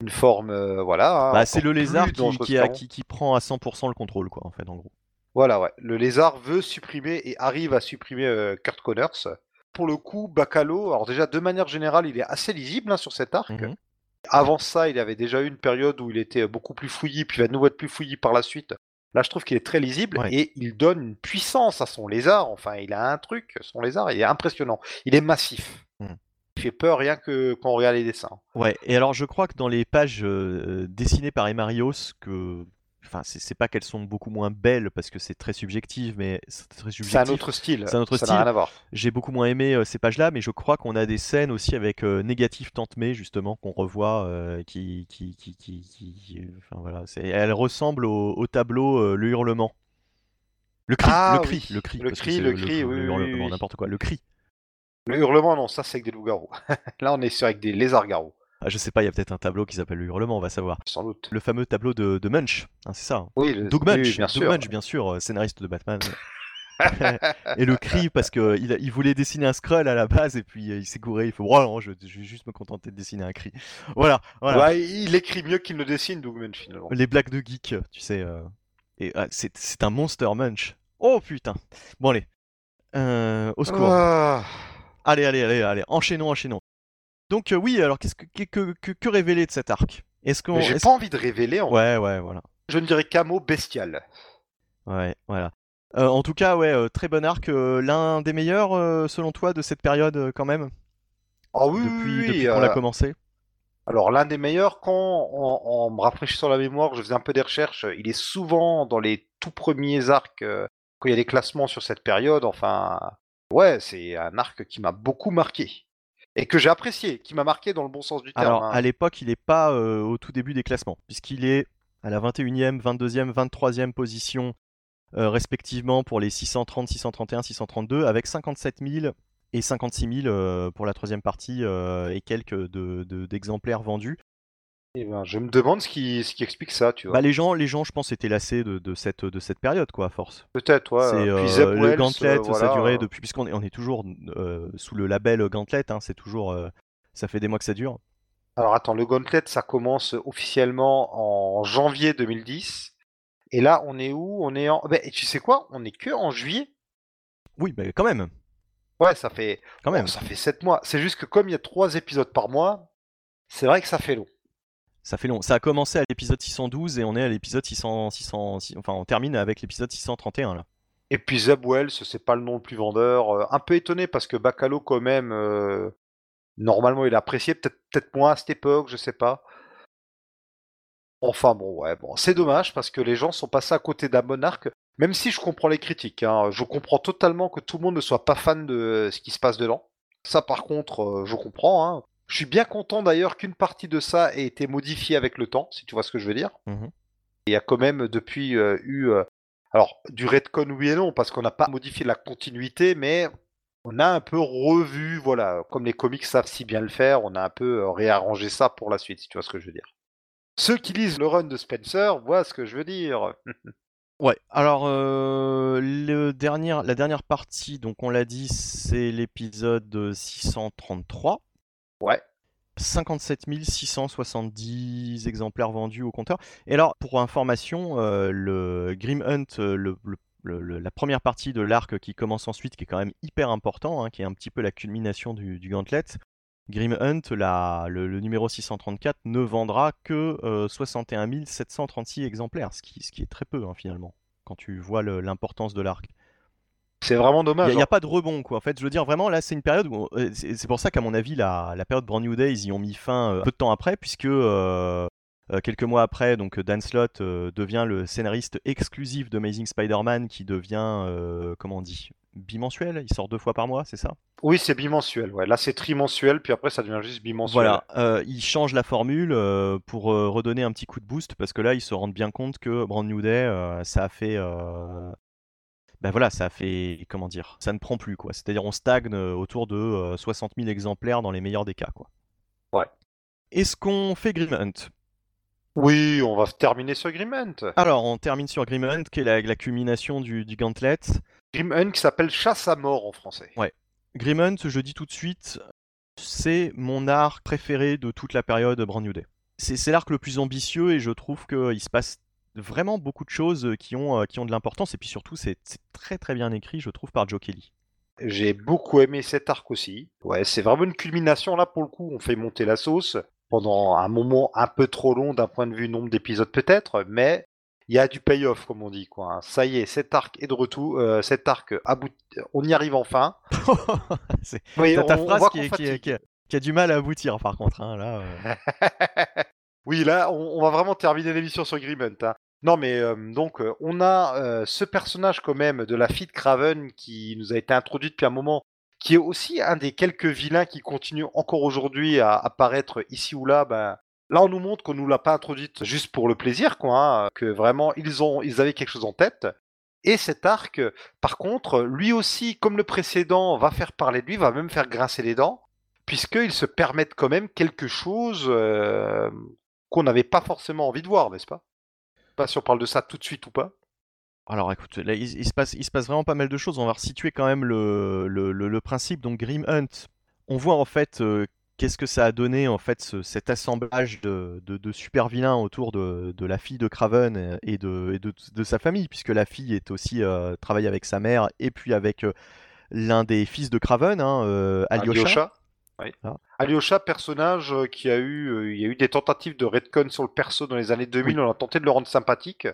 une forme, euh, voilà. hein, Bah, c'est encore le lézard qui, dangereuse qui, a- qu'avant. qui, qui prend à 100% le contrôle, quoi, en fait, en gros. Voilà, ouais. Le lézard veut supprimer et arrive à supprimer euh, Kurt Connors. Pour le coup, Bacalo, alors déjà de manière générale, il est assez lisible hein, sur cet arc. Mhm. Avant ça, il avait déjà eu une période où il était beaucoup plus fouillis, puis il va de nouveau être plus fouillis par la suite. Là, je trouve qu'il est très lisible Ouais. et il donne une puissance à son lézard. Enfin, il a un truc, son lézard, il est impressionnant. Il est massif. Mhm. Il fait peur rien que quand on regarde les dessins. Ouais, et alors je crois que dans les pages euh, dessinées par Emarios, que Enfin, c'est pas qu'elles sont beaucoup moins belles parce que c'est très subjectif, mais c'est très C'est un subjectif. autre style. C'est un autre ça style. rien à voir. J'ai beaucoup moins aimé euh, ces pages-là, mais je crois qu'on a des scènes aussi avec euh, Négatif Tante May, justement, qu'on revoit, euh, qui, qui, qui, qui, enfin voilà, elle ressemble au, au tableau euh, Le Hurlement. Le cri, Ah le cri, oui, le cri, le parce cri, c'est le cri, oui, oui, hurlement, oui. n'importe quoi, le cri. Le hurlement, non, ça c'est avec des loups-garous. Là, on est sur avec des lézards-garous, Ah, je sais pas, il y a peut-être un tableau qui s'appelle Le Hurlement, on va savoir. sans doute. Le fameux tableau de, de Munch, hein, c'est ça. hein. Oui, le- Doug Munch, oui, bien Doug sûr. Munch, bien sûr, euh, scénariste de Batman. et le cri parce que il, voulait dessiner un scroll à la base et puis euh, il s'est gouré. Il faut, oh non, je, je vais juste me contenter de dessiner un cri. Voilà, voilà. Ouais, il écrit mieux qu'il ne dessine, Doug Munch, finalement. Les blagues de geek, tu sais. euh, Et ah, c'est un monster munch. Oh putain. Bon allez. Euh, au secours. Ah. Allez, allez, allez, allez. Enchaînons, enchaînons. Donc euh, oui, alors qu'est-ce que, que, que, révéler de cet arc? Est-ce qu'on j'ai est-ce- pas envie de révéler, en... Ouais, ouais, voilà. je ne dirais qu'un mot bestial. Ouais, voilà. Euh, en tout cas, ouais, euh, très bon arc. L'un des meilleurs, selon toi, de cette période, quand même, Ah oui, depuis, oui, depuis qu'on l'a commencé? Alors, l'un des meilleurs, quand, en, en me rafraîchissant la mémoire, je faisais un peu des recherches, il est souvent dans les tout premiers arcs, quand il y a des classements sur cette période. Enfin, ouais, c'est un arc qui m'a beaucoup marqué. Et que j'ai apprécié, qui m'a marqué dans le bon sens du terme. Alors, hein. à l'époque, il n'est pas euh, au tout début des classements, puisqu'il est à la 21e, 22e, 23e position, euh, respectivement, pour les 630, 631, 632, avec 57 000 et 56 000 euh, pour la troisième partie et quelques de- de- d'exemplaires vendus. Eh ben, je me demande ce qui, ce qui explique ça, tu vois. Bah, les, gens, les gens, je pense, étaient lassés de, de cette, de cette période, quoi, à force. Peut-être, ouais. C'est euh, le Wells, Gauntlet, euh, ça voilà, durait euh, depuis, puisqu'on est, on est toujours euh, sous le label Gauntlet, hein, c'est toujours, euh, ça fait des mois que ça dure. Alors attends, le Gauntlet, ça commence officiellement en janvier 2010. Et là, on est où? On est en. Ben, et tu sais quoi? On est que en juillet. Oui, mais quand même, Ouais, ça fait. quand même. oh, ça fait 7 mois. C'est juste que comme il y a 3 épisodes par mois, c'est vrai que ça fait long. Ça fait a commencé à l'épisode 612 et on est à l'épisode 600, 600, six- enfin on termine avec l'épisode 631 là. Et puis Zeb c'est pas le nom le plus vendeur. Euh, un peu étonné parce que Bacalo, quand même, euh, normalement, il est apprécié. Peut-être peut-être moins à cette époque, je sais pas. Enfin bon, ouais, bon, c'est dommage parce que les gens sont passés à côté d'un bon arc. Même si je comprends les critiques, hein, je comprends totalement que tout le monde ne soit pas fan de ce qui se passe dedans. Ça, par contre, euh, je comprends. hein. Je suis bien content d'ailleurs qu'une partie de ça ait été modifiée avec le temps, si tu vois ce que je veux dire. Mhm. Il y a quand même depuis euh, eu, euh, alors du retcon oui et non, parce qu'on n'a pas modifié la continuité, mais on a un peu revu, voilà, comme les comics savent si bien le faire, on a un peu euh, réarrangé ça pour la suite, si tu vois ce que je veux dire. Ceux qui lisent le run de Spencer voient ce que je veux dire. Ouais. Alors euh, le dernier, la dernière partie, donc on l'a dit, c'est l'épisode 633. Ouais. 57 670 exemplaires vendus au compteur. Et alors, pour information, euh, le Grim Hunt, euh, la première partie de l'arc qui commence ensuite, qui est quand même hyper important, hein, qui est un petit peu la culmination du, du Gauntlet, Grim Hunt, le, numéro 634, ne vendra que euh, 61 736 exemplaires, ce qui, est très peu hein, finalement, quand tu vois l'importance de l'arc. C'est vraiment Il dommage. n'y a, hein. pas de rebond, quoi. En fait, je veux dire, vraiment, là, c'est une période où. euh, C'est pour ça qu'à mon avis, la, la période Brand New Day, ils y ont mis fin euh, peu de temps après, puisque euh, quelques mois après, donc Dan Slott euh, devient le scénariste exclusif d'Amazing Spider-Man, qui devient, comment on dit, bimensuel? Il sort deux fois par mois, c'est ça? Oui, c'est bimensuel. Ouais. Là, c'est trimensuel, puis après, ça devient juste bimensuel. Voilà, euh, ils changent la formule euh, pour euh, redonner un petit coup de boost, parce que là, ils se rendent bien compte que Brand New Day, ça a fait. Euh, ben voilà, ça fait, comment dire, ça ne prend plus quoi. C'est-à-dire on stagne euh, autour de euh, 60 000 exemplaires dans les meilleurs des cas quoi. Ouais. Est-ce qu'on fait Grim Hunt? Oui, on va terminer sur Grim Hunt. Alors on termine sur Grim Hunt qui est la, la culmination du, du Gauntlet. Grim Hunt qui s'appelle Chasse à mort en français. Ouais. Grim Hunt, je dis tout de suite, c'est mon arc préféré de toute la période Brand New Day. C'est c'est l'arc le plus ambitieux et je trouve qu'il se passe vraiment beaucoup de choses qui ont, euh, qui ont de l'importance et puis surtout c'est très très bien écrit je trouve par Joe Kelly. J'ai beaucoup aimé cet arc aussi. Ouais, c'est vraiment une culmination là pour le coup. On fait monter la sauce pendant un moment un peu trop long d'un point de vue nombre d'épisodes peut-être, mais il y a du payoff comme on dit quoi. hein. Ça y est, cet arc est de retour. euh, cet arc abouti- on y arrive enfin. C'est- Oui, ta on- phrase qui, a, qui a du mal à aboutir par contre. hein, là, euh. oui, là, on, on va vraiment terminer l'émission sur Grim Hunt. hein. Non, mais euh, donc, euh, on a euh, ce personnage quand même de la fille de Craven qui nous a été introduit depuis un moment, qui est aussi un des quelques vilains qui continuent encore aujourd'hui à apparaître ici ou là. Ben, là, on nous montre qu'on nous l'a pas introduite juste pour le plaisir, quoi, hein, que vraiment ils ont, ils avaient quelque chose en tête. Et cet arc, par contre, lui aussi, comme le précédent, va faire parler de lui, va même faire grincer les dents, puisqu'ils se permettent quand même quelque chose qu'on n'avait pas forcément envie de voir, n'est-ce pas? Pas si on parle de ça tout de suite ou pas. Alors écoute, là il, se passe, il se passe vraiment pas mal de choses. On va resituer quand même le, le, le, principe. Donc Grim Hunt, on voit en fait euh, qu'est-ce que ça a donné en fait cet assemblage de, de, de, super vilains autour de, de, la fille de Craven et de, et de, sa famille, puisque la fille est aussi euh, travaille avec sa mère et puis avec euh, l'un des fils de Craven, hein, Alyosha. Alyosha. personnage qui a eu, il y a eu des tentatives de redcon sur le perso dans les années 2000. On a tenté de le rendre sympathique.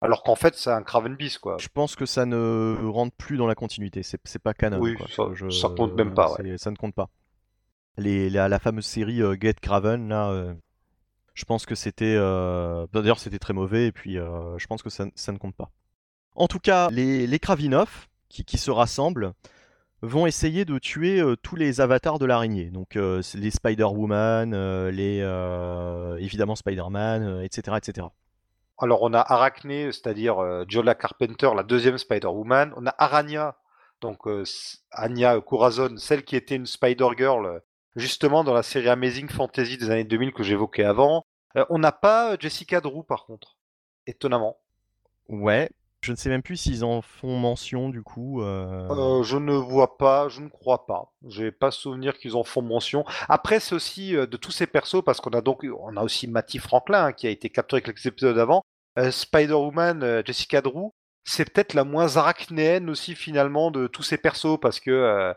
Alors qu'en fait, c'est un Craven Beast, quoi. Je pense que ça ne rentre plus dans la continuité. C'est pas canon. Oui, Ça, ça, compte même pas. Ça ne compte pas. Les, la, fameuse série euh, Get Craven, là, euh, je pense que c'était. Euh, d'ailleurs, c'était très mauvais, et puis je pense que ça, ça, ne compte pas. En tout cas, les, les Kravinov, qui, qui, se rassemblent, vont essayer de tuer tous les avatars de l'araignée. Donc, les Spider-Woman, les. évidemment Spider-Man, etc., etc. Alors on a Arachné, c'est-à-dire euh, Jola Carpenter, la deuxième Spider-Woman. On a Aranya, donc euh, Anya Corazon, celle qui était une Spider-Girl, euh, justement dans la série Amazing Fantasy des années 2000 que j'évoquais avant. on n'a pas Jessica Drew par contre, étonnamment. Ouais, je ne sais même plus s'ils en font mention du coup. je ne vois pas, je ne crois pas. J'ai pas souvenir qu'ils en font mention. Après, c'est aussi de tous ces persos parce qu'on a donc, on a aussi Matty Franklin hein, qui a été capturé l'épisode d'avant. Euh, Spider-Woman, euh, Jessica Drew, c'est peut-être la moins arachnéenne aussi finalement de tous ces persos parce que euh,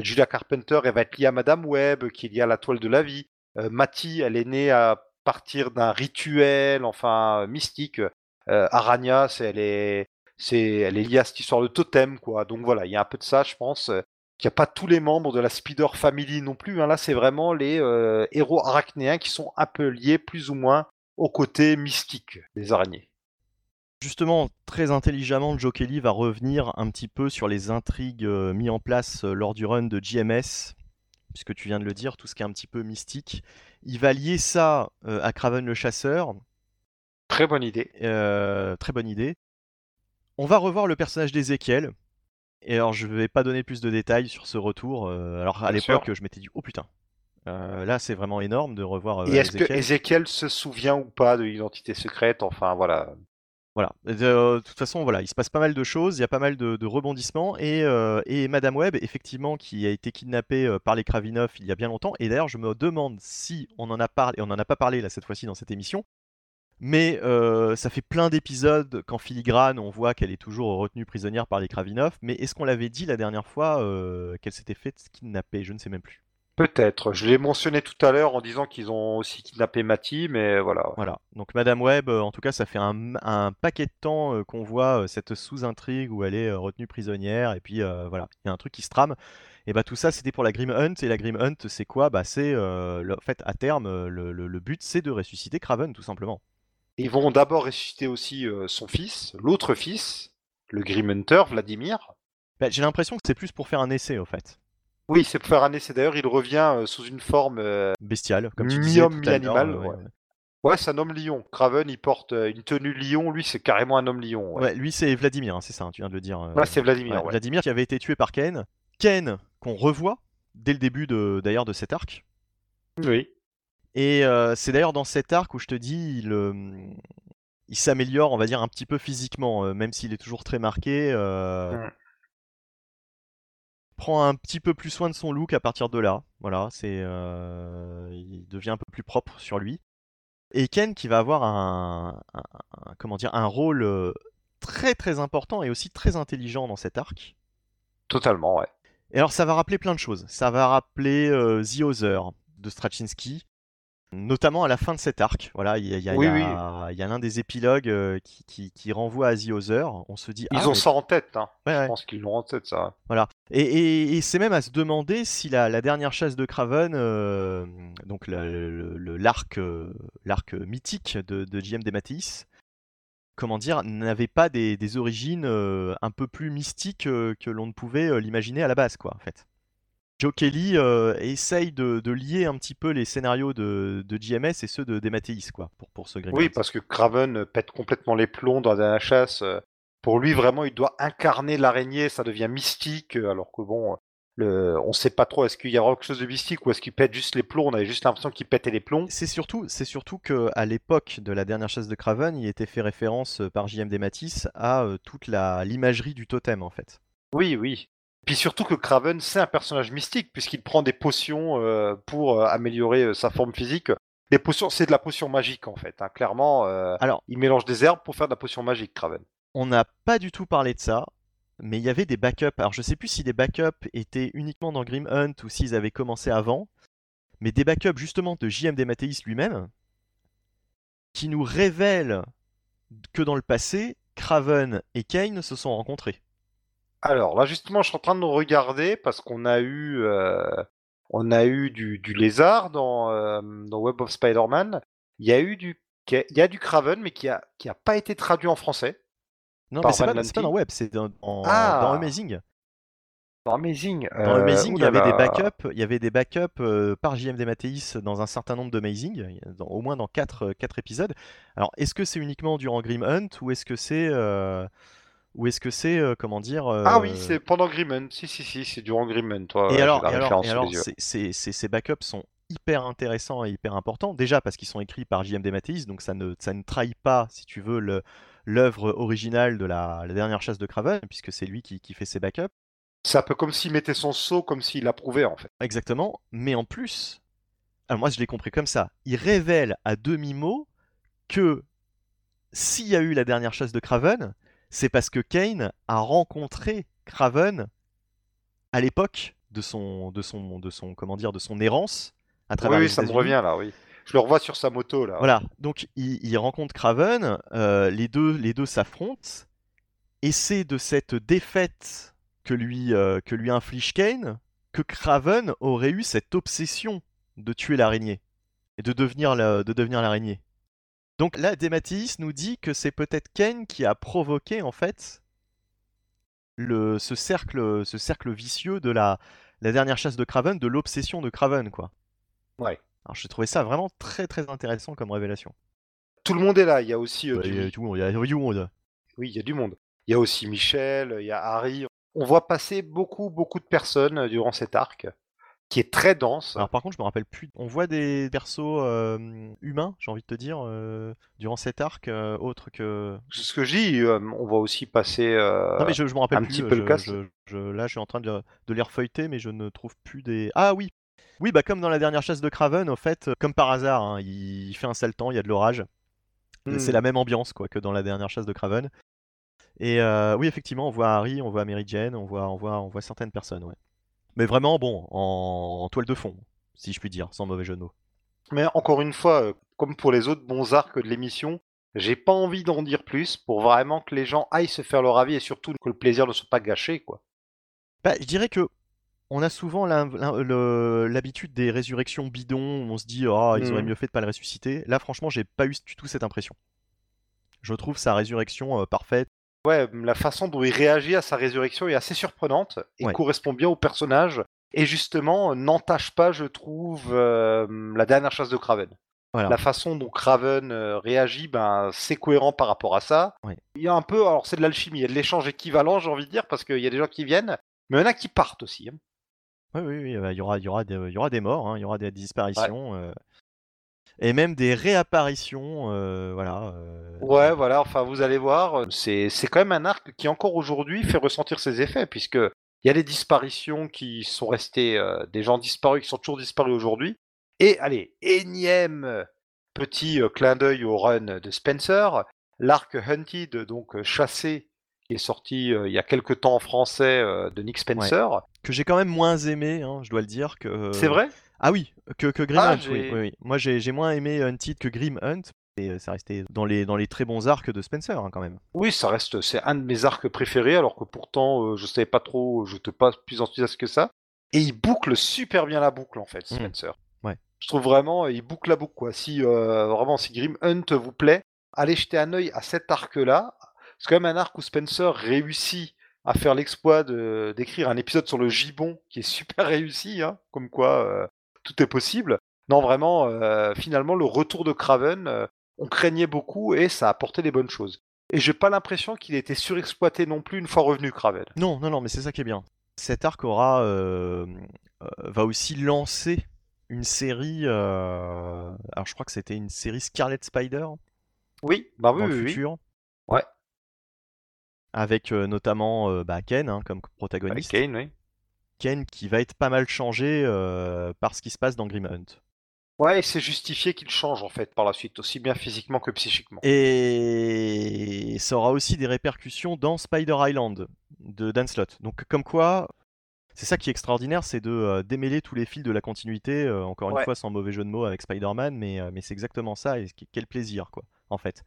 Julia Carpenter, elle va être liée à Madame Web, qui est liée à la toile de la vie. Matty, elle est née à partir d'un rituel, enfin mystique. Aranya, c'est, elle est, c'est, elle est liée à cette histoire de totem, quoi. Donc voilà, il y a un peu de ça, je pense. Il n'y a pas tous les membres de la Spider Family non plus. Hein. Là, c'est vraiment les héros arachnéens qui sont un peu liés, plus ou moins, au côté mystique des araignées. Justement, très intelligemment, Joe Kelly va revenir un petit peu sur les intrigues euh, mises en place euh, lors du run de GMS, puisque tu viens de le dire, tout ce qui est un petit peu mystique. Il va lier ça euh, à Craven le chasseur. Très bonne idée. très bonne idée. On va revoir le personnage d'Ezekiel. Et alors, je vais pas donner plus de détails sur ce retour. alors, à l'époque, je m'étais dit, oh putain, euh, là, c'est vraiment énorme de revoir. Euh, Et est-ce que Ezekiel se souvient ou pas de l'identité secrète? Enfin, voilà. Voilà. De, toute façon, voilà, il se passe pas mal de choses, il y a pas mal de, rebondissements. Et, euh, et, Madame Webb, effectivement, qui a été kidnappée par les Kravinov il y a bien longtemps. Et d'ailleurs, je me demande si on en a parlé, et on en a pas parlé là cette fois-ci dans cette émission. Mais ça fait plein d'épisodes qu'en filigrane, on voit qu'elle est toujours retenue prisonnière par les Kravinov. Mais est-ce qu'on l'avait dit la dernière fois qu'elle s'était fait kidnapper? Je ne sais même plus. Peut-être. Je l'ai mentionné tout à l'heure en disant qu'ils ont aussi kidnappé Matty, mais voilà. Voilà. Donc Madame Webb, euh, en tout cas, ça fait un, paquet de temps euh, qu'on voit euh, cette sous-intrigue où elle est retenue prisonnière, et puis voilà, il y a un truc qui se trame. Et bah tout ça, c'était pour la Grim Hunt, et la Grim Hunt, c'est quoi? Bah c'est, en fait, à terme, le, but, c'est de ressusciter Craven, tout simplement. Ils vont d'abord ressusciter aussi son fils, l'autre fils, le Grim Hunter, Vladimir. Bah, j'ai l'impression que c'est plus pour faire un essai, au fait. Oui, c'est pour faire un essai. D'ailleurs, il revient euh, sous une forme euh, bestiale, comme tu mi-homme, mi-animal. Ouais, c'est un homme lion. Craven, il porte euh, une tenue lion. Lui, c'est carrément un homme lion. Ouais, lui, c'est Vladimir, hein, c'est ça, hein, tu viens de le dire. Ouais, c'est Vladimir. Vladimir qui avait été tué par Ken. Ken, qu'on revoit dès le début de, d'ailleurs de cet arc. Oui. Et c'est d'ailleurs dans cet arc où je te dis, il, il s'améliore, on va dire, un petit peu physiquement, même s'il est toujours très marqué. Mmh prend un petit peu plus soin de son look à partir de là. Voilà, c'est, euh, il devient un peu plus propre sur lui. Et Ken qui va avoir un, comment dire, un rôle euh, très très important et aussi très intelligent dans cet arc. Totalement, ouais. Et alors ça va rappeler plein de choses. Ça va rappeler euh, The Other de Straczynski, notamment à la fin de cet arc. Voilà, il y a, l'un des épilogues euh, qui, renvoie à The Other. On se dit. Ils ah, ont ça en tête. Hein. Je pense qu'ils l'ont en tête, ça. Voilà. Et, c'est même à se demander si la, dernière chasse de Craven, euh, donc l'arc, euh, l'arc mythique de, de JM Matisse comment dire, n'avait pas des, des origines euh, un peu plus mystiques euh, que l'on ne pouvait l'imaginer à la base, quoi, en fait. Joe Kelly euh, essaye de, de lier un petit peu les scénarios de, de JMS et ceux de Dematteis, quoi, pour, pour ce Green Oui, parce que Craven pète complètement les plombs dans la chasse. euh, Pour lui, vraiment, il doit incarner l'araignée, ça devient mystique, euh, alors que bon, le... on sait pas trop, est-ce qu'il y a quelque chose de mystique ou est-ce qu'il pète juste les plombs On avait juste l'impression qu'il pétait les plombs. C'est surtout, c'est surtout que à l'époque de la dernière chasse de Craven, il était fait référence euh, par JM Dematteis à euh, toute la l'imagerie du totem, en fait. Oui, oui. Puis surtout que Craven, c'est un personnage mystique, puisqu'il prend des potions euh, pour euh, améliorer euh, sa forme physique. Les potions, c'est de la potion magique, en fait. hein. Clairement, euh, Alors, il mélange des herbes pour faire de la potion magique, Craven. On n'a pas du tout parlé de ça, mais il y avait des backups. Alors je sais plus si les backups étaient uniquement dans Grim Hunt ou s'ils avaient commencé avant, mais des backups justement de JMD Mathéis lui-même, qui nous révèlent que dans le passé, Craven et Kane se sont rencontrés. Alors là justement, je suis en train de nous regarder parce qu'on a eu, euh, on a eu du, du lézard dans, euh, dans Web of Spider-Man. Il y a eu du, il y a du Craven, mais qui a, qui a pas été traduit en français. Non, mais c'est pas, pas dans. Web, c'est dans, en- Ah. dans Amazing. Dans Amazing. Dans euh, Amazing, il y avait des backups, il y avait des backups par JMD Mathéis dans un certain nombre d'Amazing, au moins dans 4, épisodes. Alors, est-ce que c'est uniquement durant Grim Hunt ou est-ce que c'est ou est-ce que c'est euh, comment dire Ah oui, euh, c'est pendant Grimmen. Si, si, si, c'est durant Grimmen, toi. Et j'ai alors, et alors, et alors ces- ces- ces- ces backups sont hyper intéressants et hyper importants. Déjà parce qu'ils sont écrits par JMD Mathéis, donc ça ne, ça ne trahit pas, si tu veux, le- l'œuvre originale de la, la dernière chasse de Craven, puisque c'est lui qui, qui fait ses backups. C'est un peu comme s'il mettait son seau, comme s'il approuvait en fait. Exactement, mais en plus, alors moi je l'ai compris comme ça, il révèle à demi-mot que s'il y a eu la dernière chasse de Craven, c'est parce que Kane a rencontré Craven à l'époque de son, de son, de son, comment dire, de son errance à Oui, travers oui, les ça me revient là, oui. Je le revois sur sa moto là. Voilà, donc il, il rencontre Craven, euh, les deux, les deux s'affrontent, et c'est de cette défaite que lui, euh, que lui inflige Kane que Craven aurait eu cette obsession de tuer l'araignée et de devenir la- de devenir l'araignée. Donc là, Dematis nous dit que c'est peut-être Kane qui a provoqué en fait le, ce cercle, ce cercle vicieux de la, la dernière chasse de Craven, de l'obsession de Craven, quoi. Ouais. Alors j'ai trouvé ça vraiment très très intéressant comme révélation. Tout le monde est là. Il y a aussi euh, Ouais, du- il y a tout le monde, il y a du monde. Oui, il y a du monde. Il y a aussi Michel, il y a Harry. On voit passer beaucoup, beaucoup de personnes euh, durant cet arc, qui est très dense. Alors par contre, je me rappelle plus. On voit des persos euh, humains, j'ai envie de te dire, euh, durant cet arc, euh, autre que. Ce que je dis, on voit aussi passer. Non mais je, je me rappelle un plus. petit peu le je- je- là, je suis en train de, de les refeuilleter, mais je ne trouve plus des. Ah oui, oui, bah comme dans la dernière chasse de Craven, en fait, comme par hasard, hein, il, fait un sale temps, il y a de l'orage. Hmm. C'est la même ambiance quoi que dans la dernière chasse de Craven. Et euh, oui, effectivement, on voit Harry, on voit Mary Jane, on voit, on voit, on voit certaines personnes, ouais. Mais vraiment, bon, en, en toile de fond, si je puis dire, sans mauvais jeu de mots. Mais encore une fois, euh, comme pour les autres bons arcs de l'émission, j'ai pas envie d'en dire plus pour vraiment que les gens aillent se faire leur avis et surtout que le plaisir ne soit pas gâché, quoi. Bah, je dirais que on a souvent l'habitude des résurrections bidons où on se dit oh ils auraient Mhm. mieux fait de pas le ressusciter. Là franchement j'ai pas eu du tout cette impression. Je trouve sa résurrection euh, parfaite. Ouais, la façon dont il réagit à sa résurrection est assez surprenante et Ouais. correspond bien au personnage. Et justement, euh, n'entache pas, je trouve, euh, la dernière chasse de Craven. Voilà. La façon dont Craven euh, réagit, ben, c'est cohérent par rapport à ça. Il y a un peu, alors c'est de l'alchimie, il y a de l'échange équivalent, j'ai envie de dire, parce qu'il y a des gens qui viennent, mais il y en a qui partent aussi. hein. Oui oui oui, bah, il y aura il y aura des, il y aura des morts, hein, il y aura des disparitions euh, et même des réapparitions euh, voilà. euh, Ouais, voilà, enfin vous allez voir, euh, c'est c'est quand même un arc qui encore aujourd'hui fait ressentir ses effets, puisque il y a des disparitions qui sont restées, euh, des gens disparus qui sont toujours disparus aujourd'hui. Et allez, énième petit clin d'œil au run de Spencer, l'arc Hunted, donc chassé, qui est sorti euh, il y a quelques temps en français euh, de Nick Spencer. que j'ai quand même moins aimé, hein, je dois le dire que. C'est vrai? Ah oui, que, que Grim Ah, Hunt, oui, oui, oui. Moi j'ai moins aimé Hunted que Grim Hunt. Et euh, ça restait dans les, dans les très bons arcs de Spencer hein, quand même. Oui, ça reste, c'est un de mes arcs préférés, alors que pourtant, euh, je savais pas trop, je n'étais pas plus enthousiaste que ça. Et il boucle super bien la boucle, en fait, Mhm. Spencer. Ouais. Je trouve vraiment, il boucle la boucle, quoi. Si, euh, vraiment, si Grim Hunt vous plaît, allez jeter un œil à cet arc-là. C'est quand même un arc où Spencer réussit à faire l'exploit d'écrire un épisode sur le gibon qui est super réussi, hein, comme quoi euh, tout est possible. Non, vraiment, euh, finalement, le retour de Craven, euh, on craignait beaucoup et ça a apporté des bonnes choses. Et j'ai pas l'impression qu'il ait été surexploité non plus une fois revenu Craven. Non, non, non, mais c'est ça qui est bien. Cet arc aura va aussi lancer une série. alors je crois que c'était une série Scarlet Spider. Oui, bah oui, dans oui, le oui. Ouais. Avec notamment bah, Ken hein, comme Avec protagoniste. Kane, oui. Ken qui va être pas mal changé par ce qui se passe dans Grim Hunt. Ouais, et c'est justifié qu'il change en fait par la suite, aussi bien physiquement que psychiquement. Et ça aura aussi des répercussions dans Spider Island de Dan Slott. Donc comme quoi, c'est ça qui est extraordinaire, c'est de euh, démêler tous les fils de la continuité, euh, encore une fois sans mauvais jeu de mots avec Spider-Man, mais, euh, mais c'est exactement ça, et qu- quel plaisir quoi, en fait.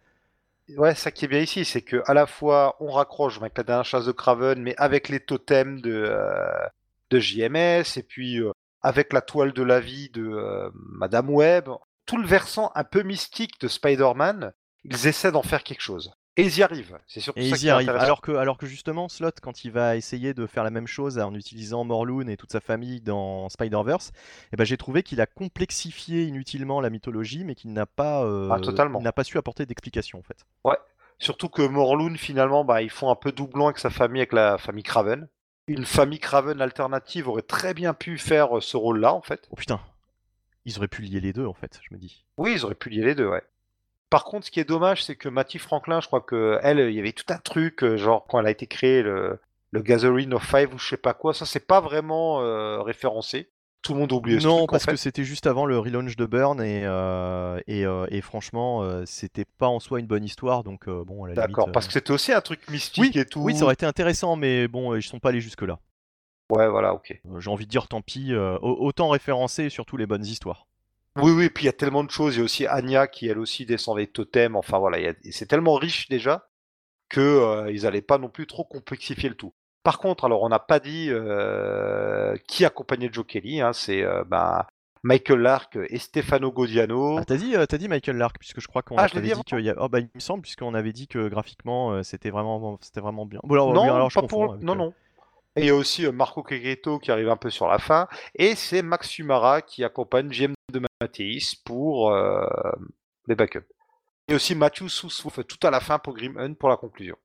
Ouais, ça qui est bien ici, c'est que à la fois on raccroche avec la dernière chasse de Craven, mais avec les totems de, euh, de JMS, et puis euh, avec la toile de la vie de euh, Madame Web, tout le versant un peu mystique de Spider-Man, ils essaient d'en faire quelque chose. Et ils y arrivent. C'est surtout Et ça ils y arrivent. Alors que, alors que justement, Slot, quand il va essayer de faire la même chose en utilisant Morlun et toute sa famille dans Spider-Verse, eh ben, j'ai trouvé qu'il a complexifié inutilement la mythologie, mais qu'il n'a pas, euh, Ah, totalement. il n'a pas su apporter d'explication en fait. Surtout que Morlun, finalement, bah, ils font un peu doublon avec sa famille, avec la famille Craven. Une famille Craven alternative aurait très bien pu faire euh, ce rôle-là, en fait. Oh putain, ils auraient pu lier les deux en fait, je me dis. Oui, ils auraient pu lier les deux, ouais. Par contre, ce qui est dommage, c'est que Matty Franklin, je crois que elle, il y avait tout un truc, euh, genre quand elle a été créée, le, le Gathering of Five ou je sais pas quoi, ça c'est pas vraiment euh, référencé. Tout le monde a oublié ce Non, parce fait. que c'était juste avant le relaunch de Burn et, euh, et, euh, et franchement, euh, c'était pas en soi une bonne histoire, donc bon. D'accord, parce que c'était aussi un truc mystique Oui, et tout. oui, ça aurait été intéressant, mais bon, ils sont pas allés jusque-là. Ouais, voilà, ok. J'ai envie de dire tant pis, au- autant référencer surtout les bonnes histoires. Oui, oui, puis il y a tellement de choses. Il y a aussi Anya qui, elle aussi, descend les totems. Enfin, voilà, a- et c'est tellement riche déjà que euh, ils n'allaient pas non plus trop complexifier le tout. Par contre, alors, on n'a pas dit euh, qui accompagnait Joe Kelly. hein, c'est euh, bah, Michael Lark et Stefano Godiano. Ah, t'as dit, euh, t'as dit Michael Lark, puisque je crois qu'on Ah, avait dit qu'il y a... oh, bah, il me semble, puisqu'on avait dit que graphiquement euh, c'était vraiment, c'était vraiment bien. Bon, alors, non, oui, alors je pas confonds pour... avec, non, euh, non. Et il y a aussi Marco Cagretto qui arrive un peu sur la fin. Et c'est Max Sumara qui accompagne JM de Mathéis pour les backups. Et aussi Matthew Soussouf tout à la fin pour Grim Hunt pour la conclusion.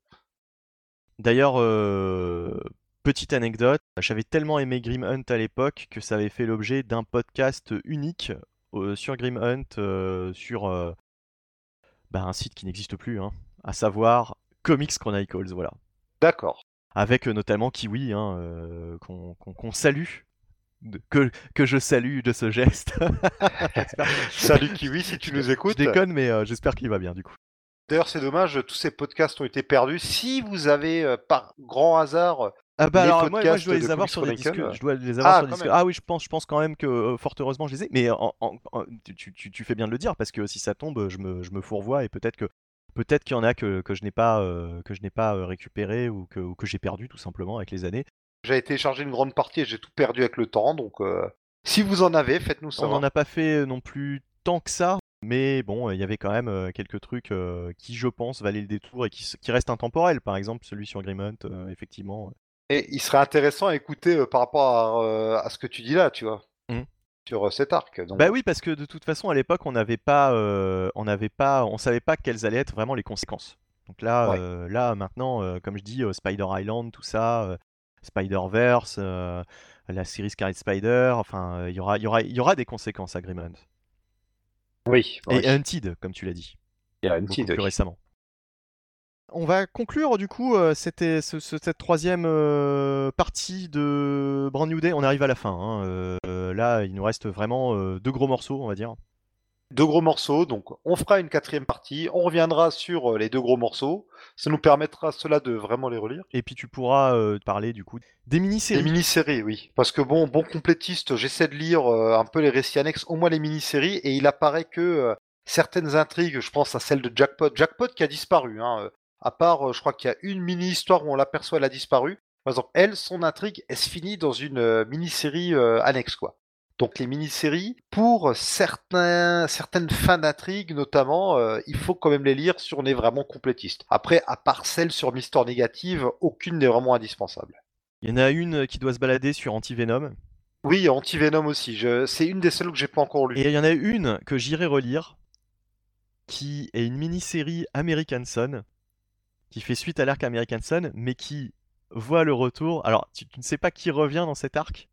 D'ailleurs, euh, petite anecdote, j'avais tellement aimé Grim Hunt à l'époque que ça avait fait l'objet d'un podcast unique euh, sur Grim Hunt, euh, sur bah, un site qui n'existe plus, hein, à savoir Comics Chronicles, voilà. D'accord. Avec notamment Kiwi, hein, qu'on salue, que, que je salue de ce geste. Salut Kiwi, si tu nous écoutes. Je déconne, mais euh, j'espère qu'il va bien du coup. D'ailleurs, c'est dommage, tous ces podcasts ont été perdus. Si vous avez, euh, par grand hasard, Ah bah Les alors moi, je dois les avoir sur des disques, Chronicle. je dois les avoir Ah, sur disques. même. Ah oui, je pense, je pense quand même que euh, fort heureusement je les ai. Mais en- en- en- tu, tu- tu fais bien de le dire parce que si ça tombe, je me, je me fourvoie et peut-être que peut-être qu'il y en a que, que je n'ai pas euh, que je n'ai pas récupéré ou que, ou que j'ai perdu tout simplement avec les années. j'ai téléchargé une grande partie et j'ai tout perdu avec le temps. Donc, euh, si vous en avez, faites-nous On savoir. n'en a pas fait non plus tant que ça. Mais bon, il y avait quand même euh, quelques trucs euh, qui, je pense, valaient le détour et qui, restent intemporels. Par exemple, celui sur Grim Hunt, euh, effectivement. Et il serait intéressant à écouter par rapport à, à ce que tu dis là, tu vois, Mhm. sur cet arc. Donc, Bah oui, parce que de toute façon, à l'époque, on n'avait pas, euh, on n'avait pas, on savait pas quelles allaient être vraiment les conséquences. Donc là, Ouais. euh, là maintenant, euh, comme je dis, Spider Island, tout ça, Spider-Verse, euh, la série Scarlet Spider, enfin, il y aura, il y aura, il y aura des conséquences à Grim Hunt. Oui, Et oui. Hunted, comme tu l'as dit, plus récemment. On va conclure du coup euh, cette, ce- ce- cette troisième euh, partie de Brand New Day. On arrive à la fin. hein. Euh, là, il nous reste vraiment deux gros morceaux, on va dire. Deux gros morceaux, donc on fera une quatrième partie. On reviendra sur euh, les deux gros morceaux. Ça nous permettra cela de vraiment les relire. Et puis tu pourras euh, parler du coup des mini-séries. Les mini-séries, oui. Parce que bon, bon complétiste, j'essaie de lire euh, un peu les récits annexes, au moins les mini-séries, et il apparaît que euh, certaines intrigues, je pense à celle de Jackpot, Jackpot qui a disparu, hein, à part, je crois qu'il y a une mini-histoire où on l'aperçoit, elle a disparu. Par exemple, elle, son intrigue, elle se finit dans une mini-série annexe, quoi. Donc les mini-séries, pour certains, certaines fins d'intrigue notamment, euh, il faut quand même les lire si on est vraiment complétiste. Après, à part celle sur Mister Négative, aucune n'est vraiment indispensable. Il y en a une qui doit se balader sur Anti-Venom. Oui, Anti-Venom aussi. Je... C'est une des seules que j'ai pas encore lues. Et il y en a une que j'irai relire, qui est une mini-série American Son, qui fait suite à l'arc American Son, mais qui voit le retour. Alors, tu, tu ne sais pas qui revient dans cet arc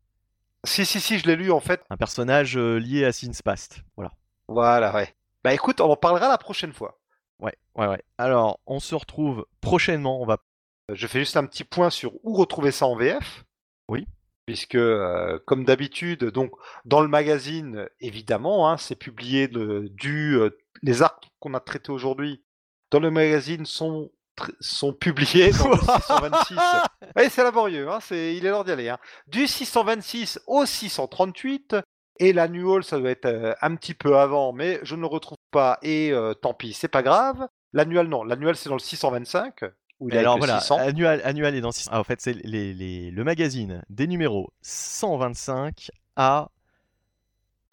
Si, si, si, je l'ai lu en fait. Un personnage euh, lié à Sins Past. Voilà. Voilà, ouais. Bah écoute, on en parlera la prochaine fois. Ouais, ouais, ouais. Alors, on se retrouve prochainement. On va. Euh, Je fais juste un petit point sur où retrouver ça en VF. Oui. Puisque, euh, comme d'habitude, donc dans le magazine, évidemment, hein, c'est publié de, du euh, les arcs qu'on a traités aujourd'hui dans le magazine sont sont publiés dans le 626. Oui, c'est laborieux, hein, c'est il est l'heure d'y aller. Hein. Du 626 au 638. Et l'annual, ça doit être euh, un petit peu avant, mais je ne le retrouve pas. Et euh, tant pis, c'est pas grave. L'annual, non. L'annual, c'est dans le 625. Où il alors voilà, 600. annual, annual est dans 600. Ah, en fait, c'est les, les- le magazine des numéros 125 à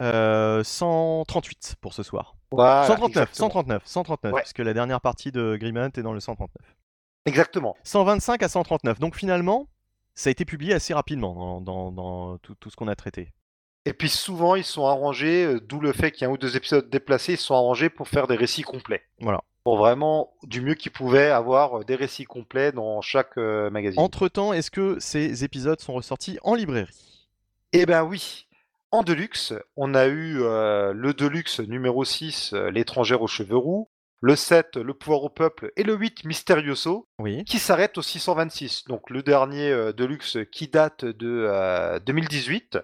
euh, 138 pour ce soir. Voilà, 139, exactement. 139, 139, Ouais. puisque la dernière partie de Grimhunt est dans le 139. Exactement. 125 à 139. Donc finalement, ça a été publié assez rapidement dans, dans- dans tout, tout ce qu'on a traité. Et puis souvent, ils sont arrangés, euh, d'où le fait qu'il y a un ou deux épisodes déplacés, ils sont arrangés pour faire des récits complets. Voilà. Pour vraiment, du mieux qu'ils pouvaient, avoir euh, des récits complets dans chaque euh, magazine. Entre-temps, est-ce que ces épisodes sont ressortis en librairie? Eh ben oui. En Deluxe, on a eu euh, le Deluxe numéro 6, euh, L'étrangère aux cheveux roux, le 7, Le pouvoir au peuple, et le 8, Mysterioso, Oui. qui s'arrête au 626. Donc le dernier euh, Deluxe qui date de euh, 2018.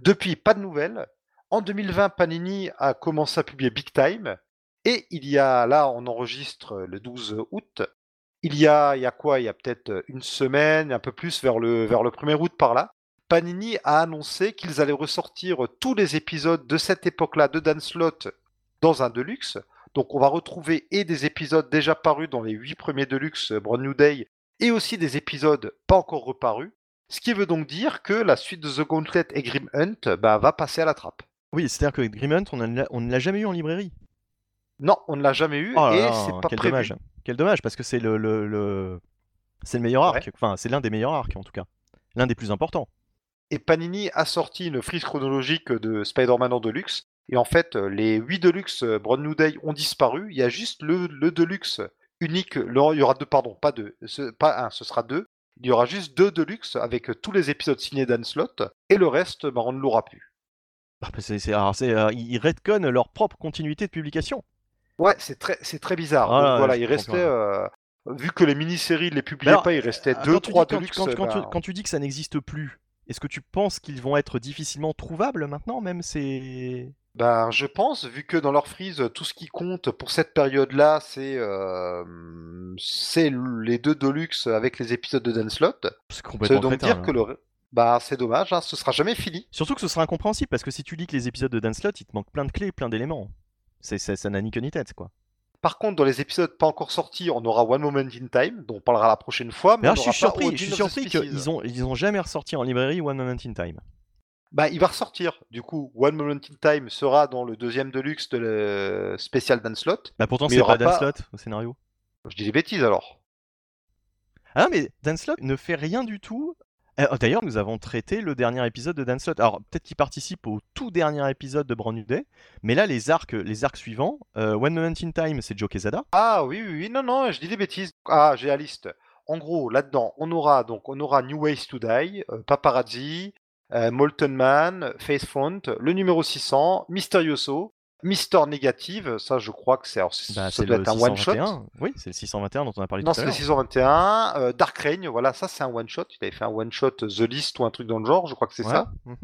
Depuis, pas de nouvelles. En 2020, Panini a commencé à publier Big Time. Et il y a, là, on enregistre le 12 août. Il y a, il y a quoi? Il y a peut-être une semaine, un peu plus, vers le, vers le 1er août par là. Panini a annoncé qu'ils allaient ressortir tous les épisodes de cette époque-là de Dan Slott dans un Deluxe. Donc on va retrouver et des épisodes déjà parus dans les huit premiers Deluxe euh, Brand New Day et aussi des épisodes pas encore reparus. Ce qui veut donc dire que la suite de The Gauntlet et Grim Hunt bah, va passer à la trappe. Oui, c'est-à-dire que on ne l'a- on ne l'a jamais eu en librairie. Non, on ne l'a jamais eu Oh et c'est pas quel prévu. dommage. Quel dommage, parce que c'est le, le, le- c'est le meilleur arc. Ouais. Enfin, c'est l'un des meilleurs arcs en tout cas. L'un des plus importants. Et Panini a sorti une frise chronologique de Spider-Man en Deluxe. Et en fait, euh, les 8 Deluxe euh, Brand New Day ont disparu. Il y a juste le, le Deluxe unique. le- il y aura deux, pardon, pas deux. Ce- pas un, ce sera deux. Il y aura juste deux Deluxe avec tous les épisodes signés Dan Slott. Et le reste, bah, on ne l'aura plus. Ah, c'est- c'est- alors, c'est, euh, ils retconnent leur propre continuité de publication. Ouais, c'est très, c'est très bizarre. Ah Donc, là, voilà, il restait. euh, vu que les mini-séries ne les publiaient alors, pas, il restait Ah, deux, quand tu trois dis- quand tu- Deluxe. quand tu- quand tu- bah, quand tu dis que ça n'existe plus, est-ce que tu penses qu'ils vont être difficilement trouvables maintenant, même c'est. Ben, je pense, vu que dans leur frise, tout ce qui compte pour cette période-là, c'est euh, c'est les deux Deluxe avec les épisodes de Dan Slott. C'est complètement donc dire là. que le... Bah, c'est dommage, hein, ce sera jamais fini. Surtout que ce sera incompréhensible parce que si tu lis que les épisodes de Dan Slott, il te manque plein de clés, plein d'éléments. C'est, ça ça n'a ni queue ni tête, quoi. Par contre, dans les épisodes pas encore sortis, on aura One Moment in Time, dont on parlera la prochaine fois. Mais Mais là, on je suis pas surpris, je suis surpris qu'ils ont, ils ont jamais ressorti en librairie One Moment in Time. Bah, il va ressortir. Du coup, One Moment in Time sera dans le deuxième Deluxe de le spécial Dan Slott. Bah pourtant, c'est pas Dan pas- Slott au scénario. Je dis des bêtises alors. Ah, mais Dan Slott ne fait rien du tout. Euh, D'ailleurs, nous avons traité le dernier épisode de Dan Slott. Alors, peut-être qu'il participe au tout dernier épisode de Brand New Day, mais là, les arcs, les arcs suivants, euh, One Moment in Time, c'est Joe Quesada. Ah oui, oui, oui, non, non, je dis des bêtises. Ah, j'ai la liste. En gros, là-dedans, on aura donc on aura New Ways to Die, euh, Paparazzi, euh, Molten Man, Face Font, le numéro 600, Mysterioso, Mister Négative, ça je crois que c'est Bah, ça c'est doit être un one shot. 621. Oui, c'est le 621 dont on a parlé Non, tout à c'est le l'heure. 621. euh, Dark Reign, voilà, ça c'est un one shot. Il avait fait un one shot The List ou un truc dans le genre, je crois que c'est Ouais, ça. mhm.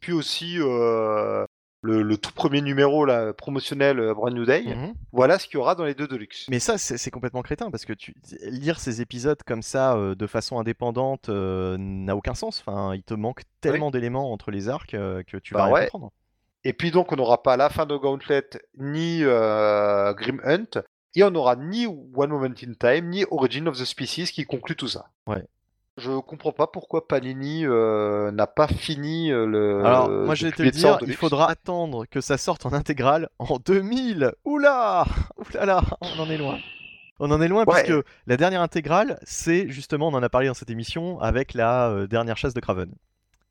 Puis aussi euh, le, le tout premier numéro là, promotionnel euh, Brand New Day. Mhm. Voilà ce qu'il y aura dans les deux Deluxe. Mais ça, c'est complètement crétin parce que tu, lire ces épisodes comme ça euh, de façon indépendante euh, n'a aucun sens. Enfin, il te manque tellement d'éléments entre les arcs euh, que tu Bah vas rien ouais. comprendre. Et puis donc on n'aura pas la fin de Gauntlet ni euh, Grim Hunt. Et on n'aura ni One Moment in Time, ni Origin of the Species qui conclut tout ça. Je comprends pas pourquoi Panini euh, n'a pas fini euh, le. Alors, moi je vais te dire, il faudra attendre que ça sorte en intégrale en 2000 Oula Oulala On en est loin On en est loin Ouais. puisque la dernière intégrale, c'est justement, on en a parlé dans cette émission, avec la dernière chasse de Craven.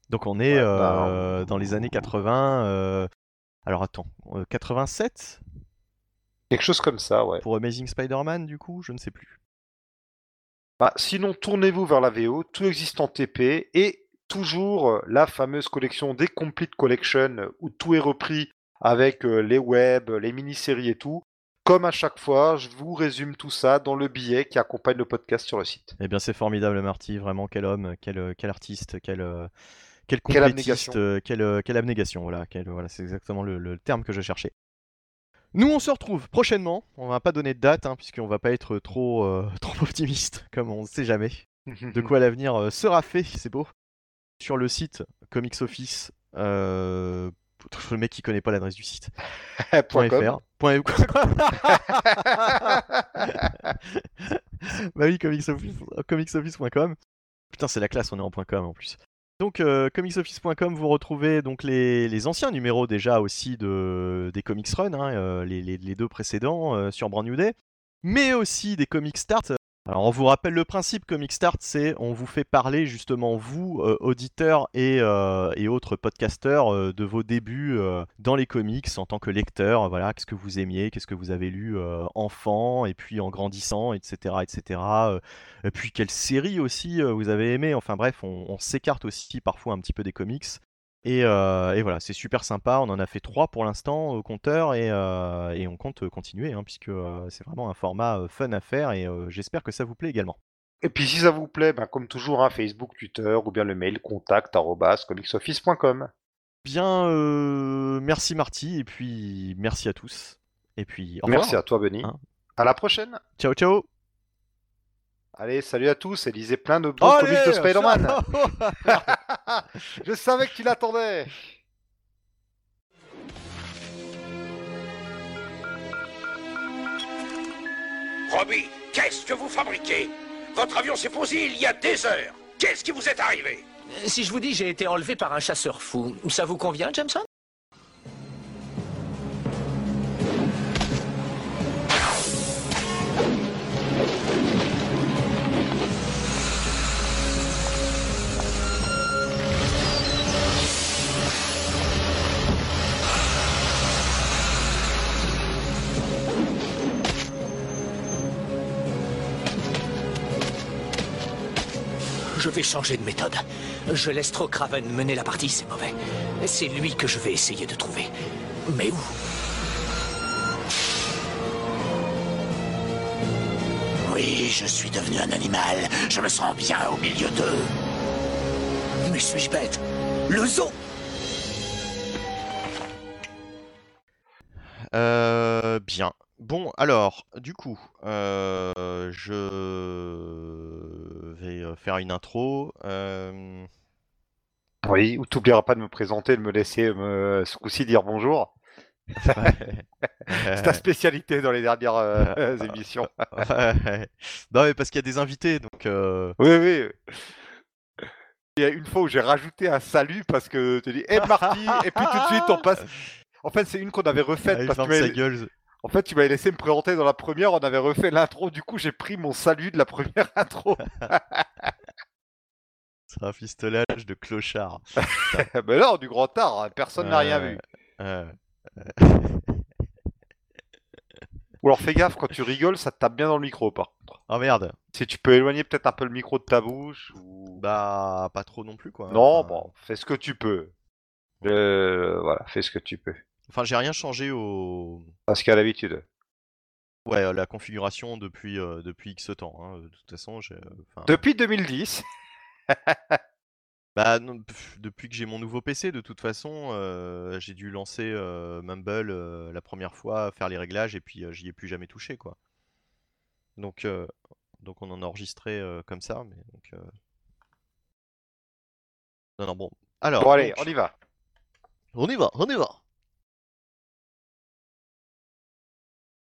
Donc on est Ouais, euh, bah, dans les années 80... euh, Alors attends, euh, 87 Quelque chose comme ça, ouais. pour Amazing Spider-Man du coup Je ne sais plus. Bah, sinon, tournez-vous vers la VO, tout existe en TP, et toujours euh, la fameuse collection des Complete Collection, euh, où tout est repris avec euh, les webs, les mini-séries et tout. Comme à chaque fois, je vous résume tout ça dans le billet qui accompagne le podcast sur le site. Eh bien, c'est formidable, Marty. Vraiment, quel homme, quel, euh, quel artiste, quel, euh, quel Quelle abnégation. euh, quelle, euh, quelle abnégation. Voilà, c'est exactement le, le terme que je cherchais. Nous, on se retrouve prochainement. On va pas donner de date, hein, puisqu'on va pas être trop, euh, trop optimiste, comme on ne sait jamais. De quoi l'avenir sera fait, c'est beau. Sur le site Comics Office, euh, le mec qui connaît pas l'adresse du site. Point. .fr. Point- bah oui, comicsoffice- comicsoffice.com. Putain, c'est la classe, on est en .com en plus. Donc, euh, comicsoffice.com, vous retrouvez donc les, anciens numéros déjà aussi de, des Comics Run, hein, euh, les, deux précédents euh, sur Brand New Day, mais aussi des Comic Start. Alors, on vous rappelle le principe Comic Start, c'est on vous fait parler justement, vous, euh, auditeurs et, euh, et autres podcasteurs, euh, de vos débuts dans les comics en tant que lecteur. Voilà, qu'est-ce que vous aimiez, qu'est-ce que vous avez lu enfant, et puis en grandissant, etc. etc. et puis quelle série aussi vous avez aimé. Enfin bref, on s'écarte aussi parfois un petit peu des comics. Et, euh, et voilà, c'est super sympa. On en a fait trois pour l'instant au compteur et, euh, et on compte continuer hein, puisque euh, c'est vraiment un format fun à faire et j'espère que ça vous plaît également. Et puis si ça vous plaît, ben, comme toujours, hein, Facebook, Twitter ou bien le mail contact arobase comicsoffice.com. Bien, merci Marty et puis merci à tous. Et puis au revoir. Merci à toi, Benny. Hein. À la prochaine. Ciao ciao. Allez, salut à tous et lisez plein de bons Oh, comics de Spider-Man. Je savais que tu l'attendais. Robbie, qu'est-ce que vous fabriquez? Votre avion s'est posé il y a des heures. Qu'est-ce qui vous est arrivé? Si je vous dis j'ai été enlevé par un chasseur fou, ça vous convient, Jameson? Je vais changer de méthode. Je laisse trop Craven mener la partie, c'est mauvais. C'est lui que je vais essayer de trouver. Mais où? Oui, je suis devenu un animal. Je me sens bien au milieu d'eux. Mais suis-je bête? Le zoo Euh, bien. Bon, alors, du coup, euh, je vais euh, faire une intro. euh, Oui, ou t'oublieras pas de me présenter, de me laisser me, ce coup-ci dire bonjour. C'est ta spécialité dans les dernières euh, émissions. Non, mais parce qu'il y a des invités, donc. Oui, oui. Il y a une fois où j'ai rajouté un salut parce que tu dis Eh Marty et puis tout de suite on passe. En fait, c'est une qu'on avait refaite ah, il parce que ferme en fait, tu m'avais laissé me présenter dans la première, on avait refait l'intro, du coup j'ai pris mon salut de la première intro. C'est un fistolage de clochard. Mais non, du grand art, hein, personne n'a rien vu. Euh, Ou alors fais gaffe, quand tu rigoles, ça te tape bien dans le micro par contre. Oh merde. Si tu peux éloigner peut-être un peu le micro de ta bouche ou... Bah, pas trop non plus, quoi. Non, bon, fais ce que tu peux. Euh, voilà, fais ce que tu peux. Enfin, j'ai rien changé au. Parce qu'à l'habitude. Ouais, la configuration depuis, euh, depuis X temps. hein. De toute façon, j'ai. euh, enfin, Depuis 2010, Bah, non, pff, depuis que j'ai mon nouveau PC, de toute façon, euh, j'ai dû lancer euh, Mumble euh, la première fois, faire les réglages, et puis euh, j'y ai plus jamais touché, quoi. Donc, euh, donc on en a enregistré euh, comme ça, mais donc. euh, Non, non, bon. Alors, bon allez, donc, on y va. on y va, on y va.